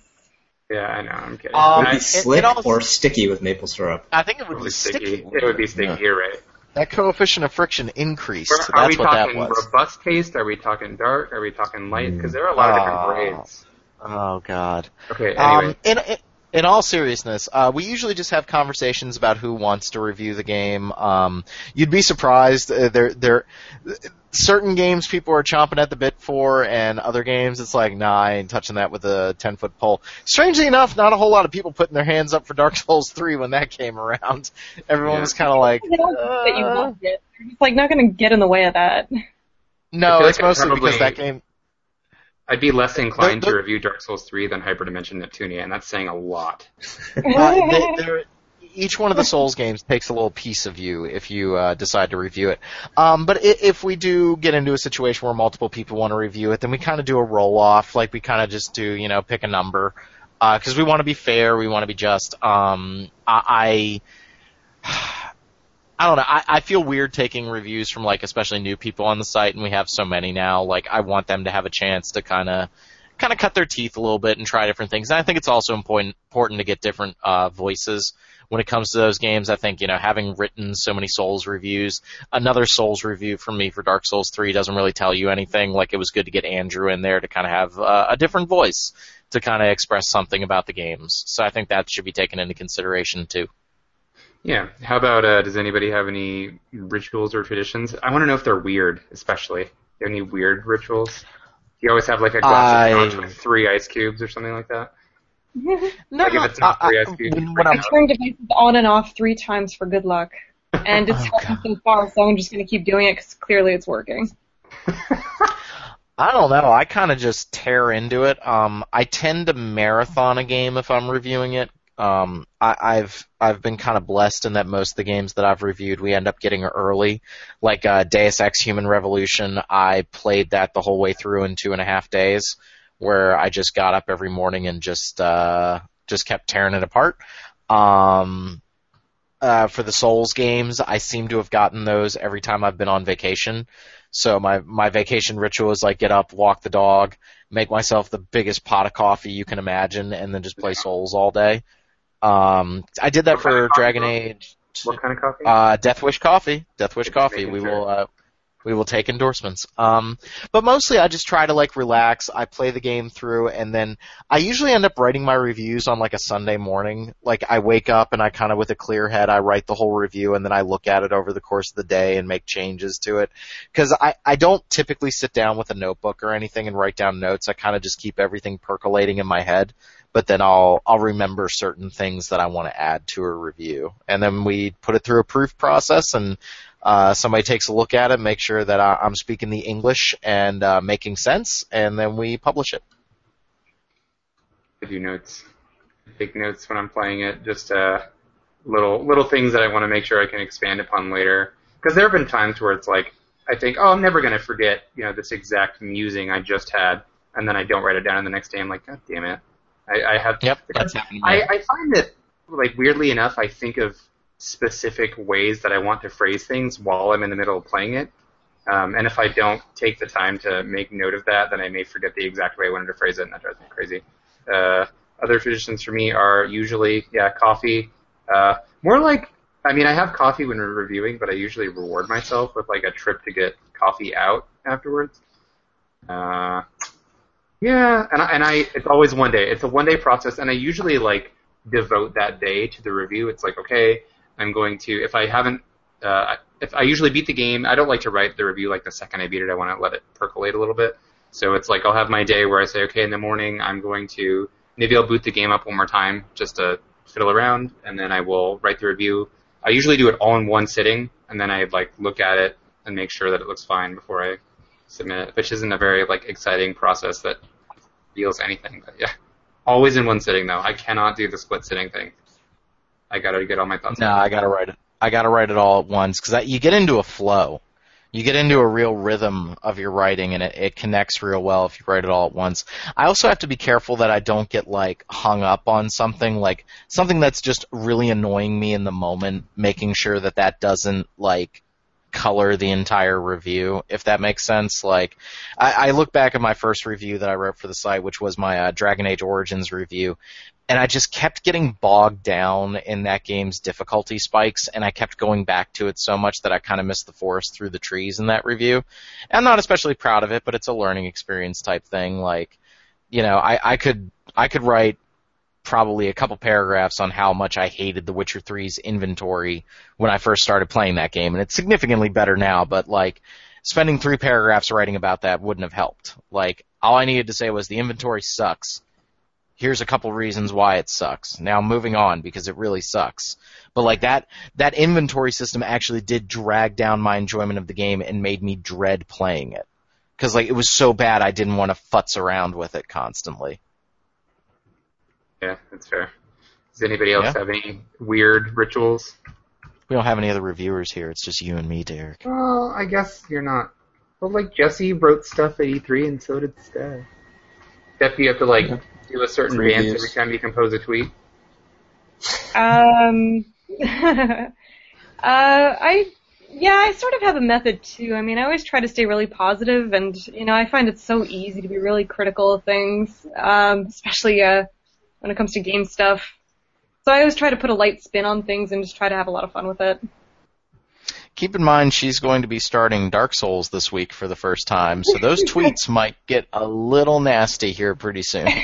Speaker 2: Yeah, I know. I'm kidding.
Speaker 1: Um,
Speaker 5: Would it be
Speaker 2: I-
Speaker 1: it-
Speaker 5: slick
Speaker 1: it also-
Speaker 5: or sticky with maple syrup?
Speaker 1: I think it would
Speaker 2: Probably
Speaker 1: be sticky.
Speaker 2: It would be sticky.
Speaker 5: Yeah.
Speaker 2: You're right.
Speaker 1: That coefficient of friction increased.
Speaker 2: Are, are we
Speaker 1: That's what that
Speaker 2: talking
Speaker 1: was.
Speaker 2: robust taste? Are we talking dark? Are we talking light? Because there are a lot of
Speaker 1: Ah.
Speaker 2: different grades.
Speaker 1: Oh God.
Speaker 2: Okay. Anyway,
Speaker 1: Um, in, in in all seriousness, uh, we usually just have conversations about who wants to review the game. Um, you'd be surprised. Uh, there, there, certain games people are chomping at the bit for, and other games it's like, nah, I ain't touching that with a ten foot pole. Strangely enough, not a whole lot of people putting their hands up for Dark Souls three when that came around. *laughs* Everyone
Speaker 2: Yeah.
Speaker 1: was kind of like,
Speaker 4: They that you
Speaker 1: uh,
Speaker 4: loved it. You're just like not going to get in the way of that.
Speaker 1: No,
Speaker 2: feel
Speaker 1: it's
Speaker 2: like I
Speaker 1: mostly because that game.
Speaker 2: I'd be less inclined
Speaker 1: the-
Speaker 2: to review Dark Souls 3 than Hyperdimension Neptunia, and that's saying a lot. *laughs*
Speaker 1: Uh, they, they're- each one of the Souls *laughs* games takes a little piece of you if you uh, decide to review it. Um, but if we do get into a situation where multiple people want to review it, then we kind of do a roll off. Like we kind of just do, you know, pick a number because we want to be fair, we want to be just. Um, I. I *sighs* I don't know. I, I feel weird taking reviews from like especially new people on the site, and we have so many now. Like I want them to have a chance to kind of kind of cut their teeth a little bit and try different things. And I think it's also important important to get different uh, voices when it comes to those games. I think you know having written so many Souls reviews, another Souls review from me for Dark Souls three doesn't really tell you anything. Like it was good to get Andrew in there to kind of have uh, a different voice to kind of express something about the games. So I think that should be taken into consideration too.
Speaker 2: Yeah. How about uh, does anybody have any rituals or traditions? I want to know if they're weird, especially. Any weird rituals? You always have like a glass of scotch with three ice cubes or something like that.
Speaker 1: No,
Speaker 2: Like if it's not
Speaker 1: I-
Speaker 2: three
Speaker 1: I- when- when I'm-
Speaker 2: freak
Speaker 4: Turn devices on and off three times for good luck. *laughs* And it's
Speaker 1: Oh,
Speaker 4: helping so far, so I'm just going to keep doing it because clearly it's working. *laughs*
Speaker 1: I don't know. I kind of just tear into it. Um, I tend to marathon a game if I'm reviewing it. Um, I, I've I've been kind of blessed in that most of the games that I've reviewed we end up getting early. Like uh, Deus Ex: Human Revolution, I played that the whole way through in two and a half days, where I just got up every morning and just uh, just kept tearing it apart. Um, uh, for the Souls games, I seem to have gotten those every time I've been on vacation. So my my vacation ritual is like get up, walk the dog, make myself the biggest pot of coffee you can imagine, and then just play Souls all day. Um, I did that
Speaker 2: What
Speaker 1: for Dragon? Age.
Speaker 2: What kind of coffee?
Speaker 1: Uh, Death Wish Coffee. Death Wish Coffee. We will. Uh, we will take endorsements. Um, but mostly I just try to like relax. I play the game through and then I usually end up writing my reviews on like a Sunday morning. Like I wake up and I kind of with a clear head, I write the whole review and then I look at it over the course of the day and make changes to it. Cause I, I don't typically sit down with a notebook or anything and write down notes. I kind of just keep everything percolating in my head. But then I'll, I'll remember certain things that I want to add to a review. And then we put it through a proof process and uh, somebody takes a look at it, make sure that I, I'm speaking the English and uh, making sense, and then we publish it.
Speaker 2: I do notes. I take notes when I'm playing it. Just uh, little little things that I want to make sure I can expand upon later. Because there have been times where it's like I think, oh, I'm never going to forget, you know, this exact musing I just had, and then I don't write it down, and the next day I'm like, God damn it, I, I have.
Speaker 1: Yep, that's happened. to
Speaker 2: I. I find that, like, weirdly enough, I think of specific ways that I want to phrase things while I'm in the middle of playing it. Um, and if I don't take the time to make note of that, then I may forget the exact way I wanted to phrase it, and that drives me crazy. Uh, other traditions for me are usually, yeah, coffee. Uh, more like, I mean, I have coffee when we're reviewing, but I usually reward myself with like a trip to get coffee out afterwards. Uh, yeah, and I, and I, it's always one day. It's a one day process, and I usually like devote that day to the review. It's like, okay, I'm going to, if I haven't, uh, if I usually beat the game, I don't like to write the review like the second I beat it. I want to let it percolate a little bit. So it's like I'll have my day where I say, okay, in the morning I'm going to maybe I'll boot the game up one more time just to fiddle around, and then I will write the review. I usually do it all in one sitting, and then I like look at it and make sure that it looks fine before I submit it, which isn't a very like exciting process that feels anything. But yeah, always in one sitting though. I cannot do the split sitting thing. I gotta get all my thoughts.
Speaker 1: No. I gotta write it. I gotta write it all at once because you get into a flow. You get into a real rhythm of your writing, and it, it connects real well if you write it all at once. I also have to be careful that I don't get like hung up on something like something that's just really annoying me in the moment. Making sure that that doesn't like color the entire review, if that makes sense. Like, I, I look back at my first review that I wrote for the site, which was my uh, Dragon Age Origins review, and I just kept getting bogged down in that game's difficulty spikes, and I kept going back to it so much that I kind of missed the forest through the trees in that review. I'm not especially proud of it, but it's a learning experience type thing. Like, you know, I, I could I could write probably a couple paragraphs on how much I hated The Witcher 3's inventory when I first started playing that game, and it's significantly better now, but like spending three paragraphs writing about that wouldn't have helped. Like all I needed to say was the inventory sucks. Here's a couple reasons why it sucks. Now moving on because it really sucks. But like that that inventory system actually did drag down my enjoyment of the game and made me dread playing it. Cuz like it was so bad I didn't want to futz around with it constantly.
Speaker 2: Yeah, that's fair. Does anybody else
Speaker 1: Yeah.
Speaker 2: have any weird rituals?
Speaker 1: We don't have any other reviewers here. It's just you and me, Derek.
Speaker 2: Well, I guess you're not. Well, like Jesse wrote stuff at E3, and so did Steph. Steph, you have to like do a certain
Speaker 5: Reviews.
Speaker 2: dance every time you compose a tweet.
Speaker 4: Um, *laughs* uh, I Yeah, I sort of have a method too. I mean, I always try to stay really positive, and you know, I find it so easy to be really critical of things, um, especially uh, when it comes to game stuff. So I always try to put a light spin on things and just try to have a lot of fun with it.
Speaker 1: Keep in mind she's going to be starting Dark Souls this week for the first time, so those *laughs* tweets might get a little nasty here pretty soon. *laughs*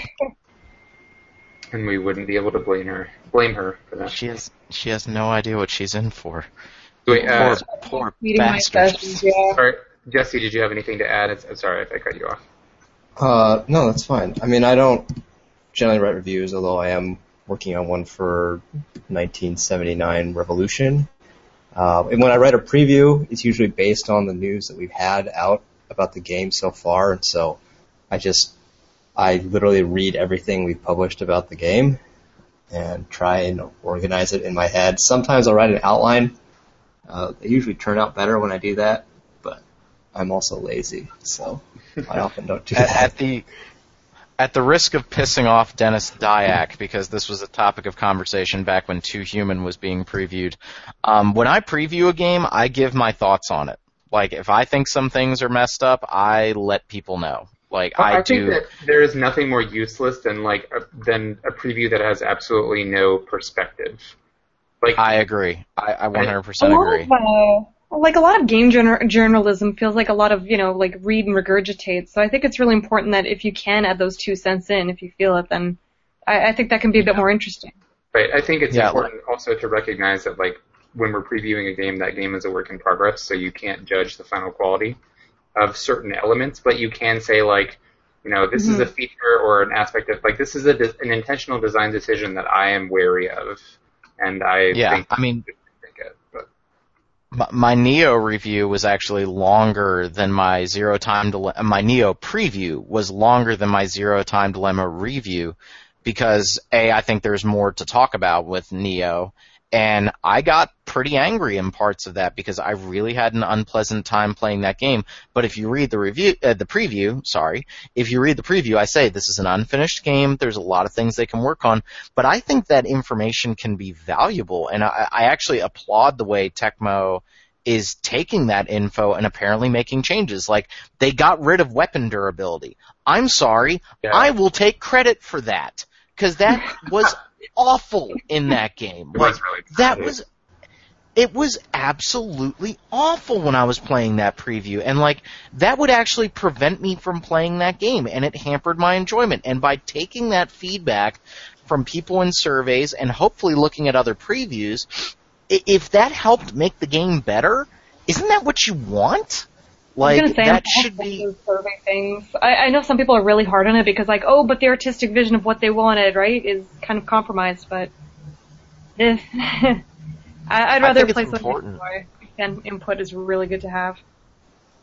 Speaker 2: And we wouldn't be able to blame her blame her for that.
Speaker 1: She has she has no idea what she's in for.
Speaker 2: Wait, uh,
Speaker 1: poor poor
Speaker 4: Reading my
Speaker 1: bastard.
Speaker 4: yeah.
Speaker 2: sorry, Jesse, did you have anything to add? I'm sorry if I cut you off.
Speaker 5: Uh, no, that's fine. I mean, I don't generally write reviews, although I am working on one for 1979 Revolution. Uh, and when I write a preview, it's usually based on the news that we've had out about the game so far, and so I just I literally read everything we've published about the game and try and organize it in my head. Sometimes I'll write an outline. Uh, they usually turn out better when I do that, but I'm also lazy, so I often don't do
Speaker 1: at,
Speaker 5: that.
Speaker 1: at the at the risk of pissing off Denis Dyack, because this was a topic of conversation back when Too Human was being previewed. Um, when I preview a game, I give my thoughts on it. Like if I think some things are messed up, I let people know. Like I,
Speaker 2: I think
Speaker 1: do.
Speaker 2: that there is nothing more useless than like a, than a preview that has absolutely no perspective. Like
Speaker 1: I agree. I, I 100%
Speaker 4: a lot
Speaker 1: agree.
Speaker 4: Of, uh, like a lot of game journal- journalism feels like a lot of you know like read and regurgitate. So I think it's really important that if you can add those two cents in, if you feel it, then I, I think that can be a bit more interesting.
Speaker 2: Right. I think it's
Speaker 1: Yeah,
Speaker 2: important also to recognize that like when we're previewing a game, that game is a work in progress, so you can't judge the final quality of certain elements, but you can say like, you know, this is a feature or an aspect of like this is a de- an intentional design decision that I am wary of, and I
Speaker 1: Yeah,
Speaker 2: think
Speaker 1: I mean,
Speaker 2: think it. But
Speaker 1: my, Nioh review was actually longer than my Zero Time Dilemma. My Nioh preview was longer than my Zero Time Dilemma review because a I think there's more to talk about with Nioh, and I got pretty angry in parts of that because I really had an unpleasant time playing that game. But if you read the review, uh, the preview, sorry, if you read the preview, I say this is an unfinished game. There's a lot of things they can work on, but I think that information can be valuable, and I, I actually applaud the way Tecmo is taking that info and apparently making changes. Like they got rid of weapon durability. I'm sorry,
Speaker 2: Yeah.
Speaker 1: I will take credit for that because that *laughs* was awful in that game. Like,
Speaker 2: was really
Speaker 1: that was it was absolutely awful when I was playing that preview. And like that would actually prevent me from playing that game and it hampered my enjoyment. And by taking that feedback from people in surveys and hopefully looking at other previews if that helped make the game better isn't that what you want
Speaker 4: I
Speaker 1: like
Speaker 4: was gonna say,
Speaker 1: that
Speaker 4: I'm
Speaker 1: should be
Speaker 4: with survey things. I, I know some people are really hard on it because like, oh, but the artistic vision of what they wanted, right, is kind of compromised. But eh. *laughs* I, I'd rather
Speaker 1: think
Speaker 4: play something
Speaker 1: important.
Speaker 4: more. And input is really good to have.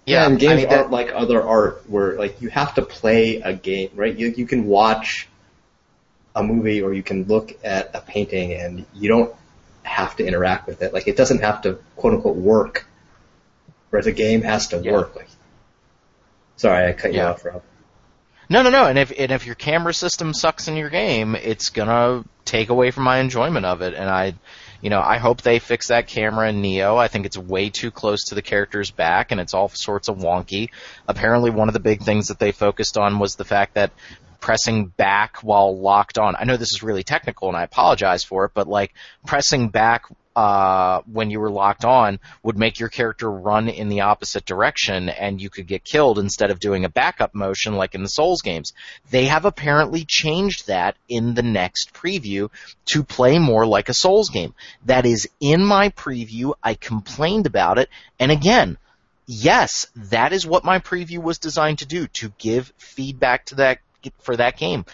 Speaker 5: Yeah, and
Speaker 1: I
Speaker 5: games
Speaker 1: mean, that-
Speaker 5: aren't like other art where like you have to play a game, right? You you can watch a movie or you can look at a painting and you don't have to interact with it. Like it doesn't have to quote unquote work. Whereas the game has to
Speaker 1: Yeah.
Speaker 5: work. Like, sorry, I cut you
Speaker 1: Yeah.
Speaker 5: off, Rob.
Speaker 1: No, no, no. And if and if your camera system sucks in your game, it's gonna take away from my enjoyment of it. And I, you know, I hope they fix that camera in Nioh. I think it's way too close to the character's back, and it's all sorts of wonky. Apparently, one of the big things that they focused on was the fact that pressing back while locked on. I know this is really technical, and I apologize for it, but like pressing back uh, when you were locked on would make your character run in the opposite direction and you could get killed instead of doing a backup motion like in the Souls games. They have apparently changed that in the next preview to play more like a Souls game. That is in my preview. I complained about it. And again, yes, that is what my preview was designed to do, to give feedback to that, for that game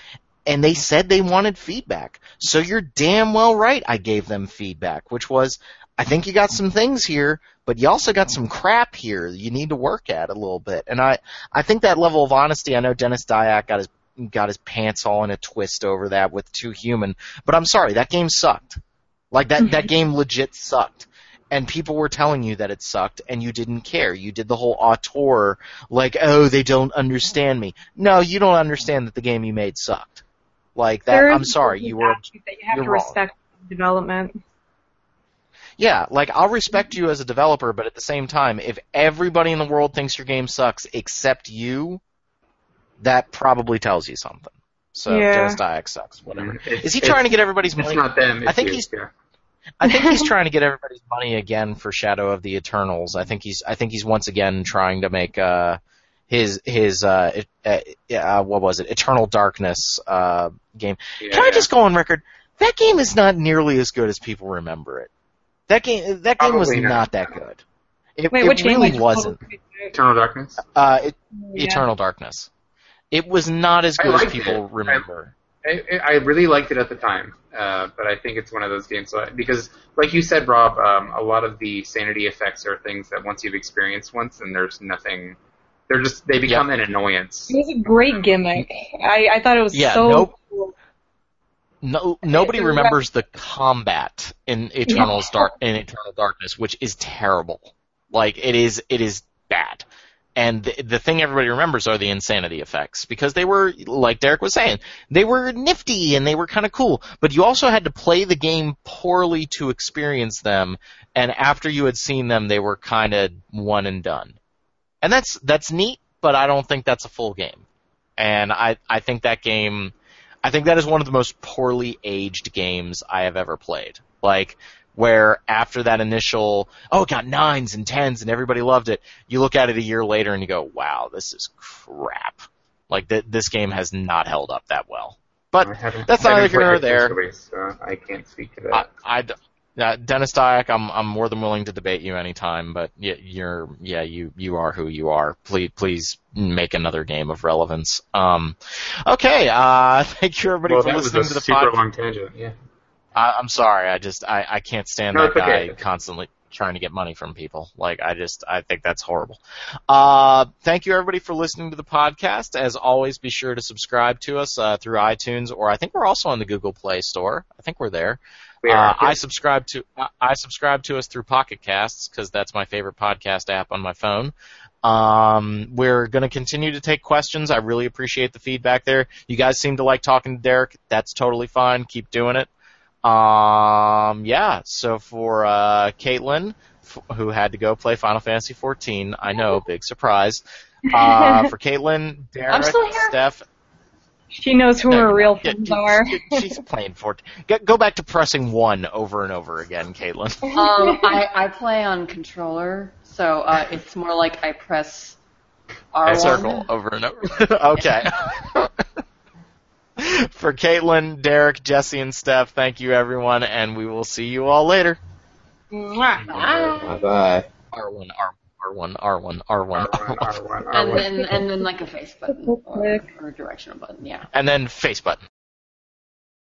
Speaker 1: and they said they wanted feedback. So you're damn well right I gave them feedback, which was, I think you got some things here, but you also got some crap here you need to work at a little bit. And I, I think that level of honesty, I know Denis Dyack got his, got his pants all in a twist over that with Too Human, but I'm sorry, that game sucked. Like that, that *laughs* game legit sucked. And people were telling you that it sucked and you didn't care. You did the whole auteur, like, oh, they don't understand me. No, you don't understand that the game you made sucked. Like that,
Speaker 4: There
Speaker 1: I'm sorry, you were,
Speaker 4: you that you have
Speaker 1: you're
Speaker 4: to
Speaker 1: wrong.
Speaker 4: respect development.
Speaker 1: Yeah, like I'll respect you as a developer, but at the same time, if everybody in the world thinks your game sucks except you, that probably tells you something. So
Speaker 4: Yeah.
Speaker 1: Denis Dyack sucks. Whatever. *laughs*
Speaker 2: It's-
Speaker 1: Is he trying to get everybody's
Speaker 2: It's
Speaker 1: money?
Speaker 2: not them.
Speaker 1: I think
Speaker 2: you,
Speaker 1: he's-
Speaker 2: yeah.
Speaker 1: I think he's *laughs* trying to get everybody's money again for Shadow of the Eternals. I think he's I think he's once again trying to make uh his his uh, uh, uh what was it Eternal Darkness uh game.
Speaker 2: Yeah,
Speaker 1: Can I just go on record? That game is not nearly as good as people remember it. That game that game was not.
Speaker 2: not.
Speaker 1: that good. It,
Speaker 4: Wait,
Speaker 1: it
Speaker 4: which game
Speaker 1: really
Speaker 4: was
Speaker 1: wasn't.
Speaker 2: Eternal Darkness?
Speaker 1: Uh, it,
Speaker 4: Yeah.
Speaker 1: Eternal Darkness. It was not as good as people
Speaker 2: it.
Speaker 1: remember.
Speaker 2: I, I really liked it at the time, uh, but I think it's one of those games so- because, like you said, Rob, um, a lot of the sanity effects are things that once you've experienced once, and there's nothing. They're just they become an annoyance.
Speaker 4: It was a great gimmick. I, I thought it was
Speaker 1: Yeah,
Speaker 4: so
Speaker 1: nope.
Speaker 4: cool.
Speaker 1: No, nobody
Speaker 4: Yeah.
Speaker 1: remembers the combat in Eternal's Dark in Eternal Darkness, which is terrible. Like it is, it is bad. And the, the thing everybody remembers are the insanity effects because they were, like Derek was saying, they were nifty and they were kind of cool. But you also had to play the game poorly to experience them. And after you had seen them, they were kind of one and done. And that's that's neat, but I don't think that's a full game. And I I think that game. I think that is one of the most poorly aged games I have ever played. Like, where after that initial, oh, it got nines and tens and everybody loved it, you look at it a year later and you go, wow, this is crap. Like, th- this game has not held up that well. But that's neither
Speaker 2: haven't
Speaker 1: here nor there.
Speaker 2: so I can't speak to that.
Speaker 1: I. I, uh, Denis Dyack, I'm I'm more than willing to debate you anytime, but you're yeah you you are who you are. Please please make another game of relevance. Um, okay, uh, *laughs* thank you everybody
Speaker 2: well,
Speaker 1: for listening to the
Speaker 2: super
Speaker 1: podcast.
Speaker 2: long tangent. Yeah.
Speaker 1: I, I'm sorry. I just I, I can't stand
Speaker 2: No,
Speaker 1: that
Speaker 2: it's okay.
Speaker 1: guy constantly trying to get money from people. Like I just I think that's horrible. Uh, thank you everybody for listening to the podcast. As always, be sure to subscribe to us uh, through iTunes or I think we're also on the Google Play Store. I think we're there. Uh. I subscribe to I- subscribe to us through Pocket Casts because that's my favorite podcast app on my phone. Um, we're going to continue to take questions. I really appreciate the feedback there. You guys seem to like talking to Derek. That's totally fine. Keep doing it. Um, yeah. So for uh, Caitlin, f- who had to go play Final Fantasy 14, I know, big surprise. Uh, *laughs* for Caitlin, Derek. Steph,
Speaker 4: She knows who
Speaker 1: no,
Speaker 4: her real
Speaker 1: not. Yeah,
Speaker 4: friends
Speaker 1: you-
Speaker 4: are.
Speaker 1: you- She's playing 14. Go, go back to pressing one over and over again, Caitlin. *laughs*
Speaker 3: Um, I, I play on controller, so uh, it's more like I press R1.
Speaker 1: A circle over and over. *laughs* okay. *laughs* For Caitlin, Derek, Jesse, and Steph, thank you everyone, and we will see you all later.
Speaker 5: Bye bye.
Speaker 1: R1, R1, R1, R1, R1.
Speaker 2: R1, R1,
Speaker 3: And
Speaker 2: R1.
Speaker 3: then and then like a face button or, or a directional button, yeah.
Speaker 1: And then face button.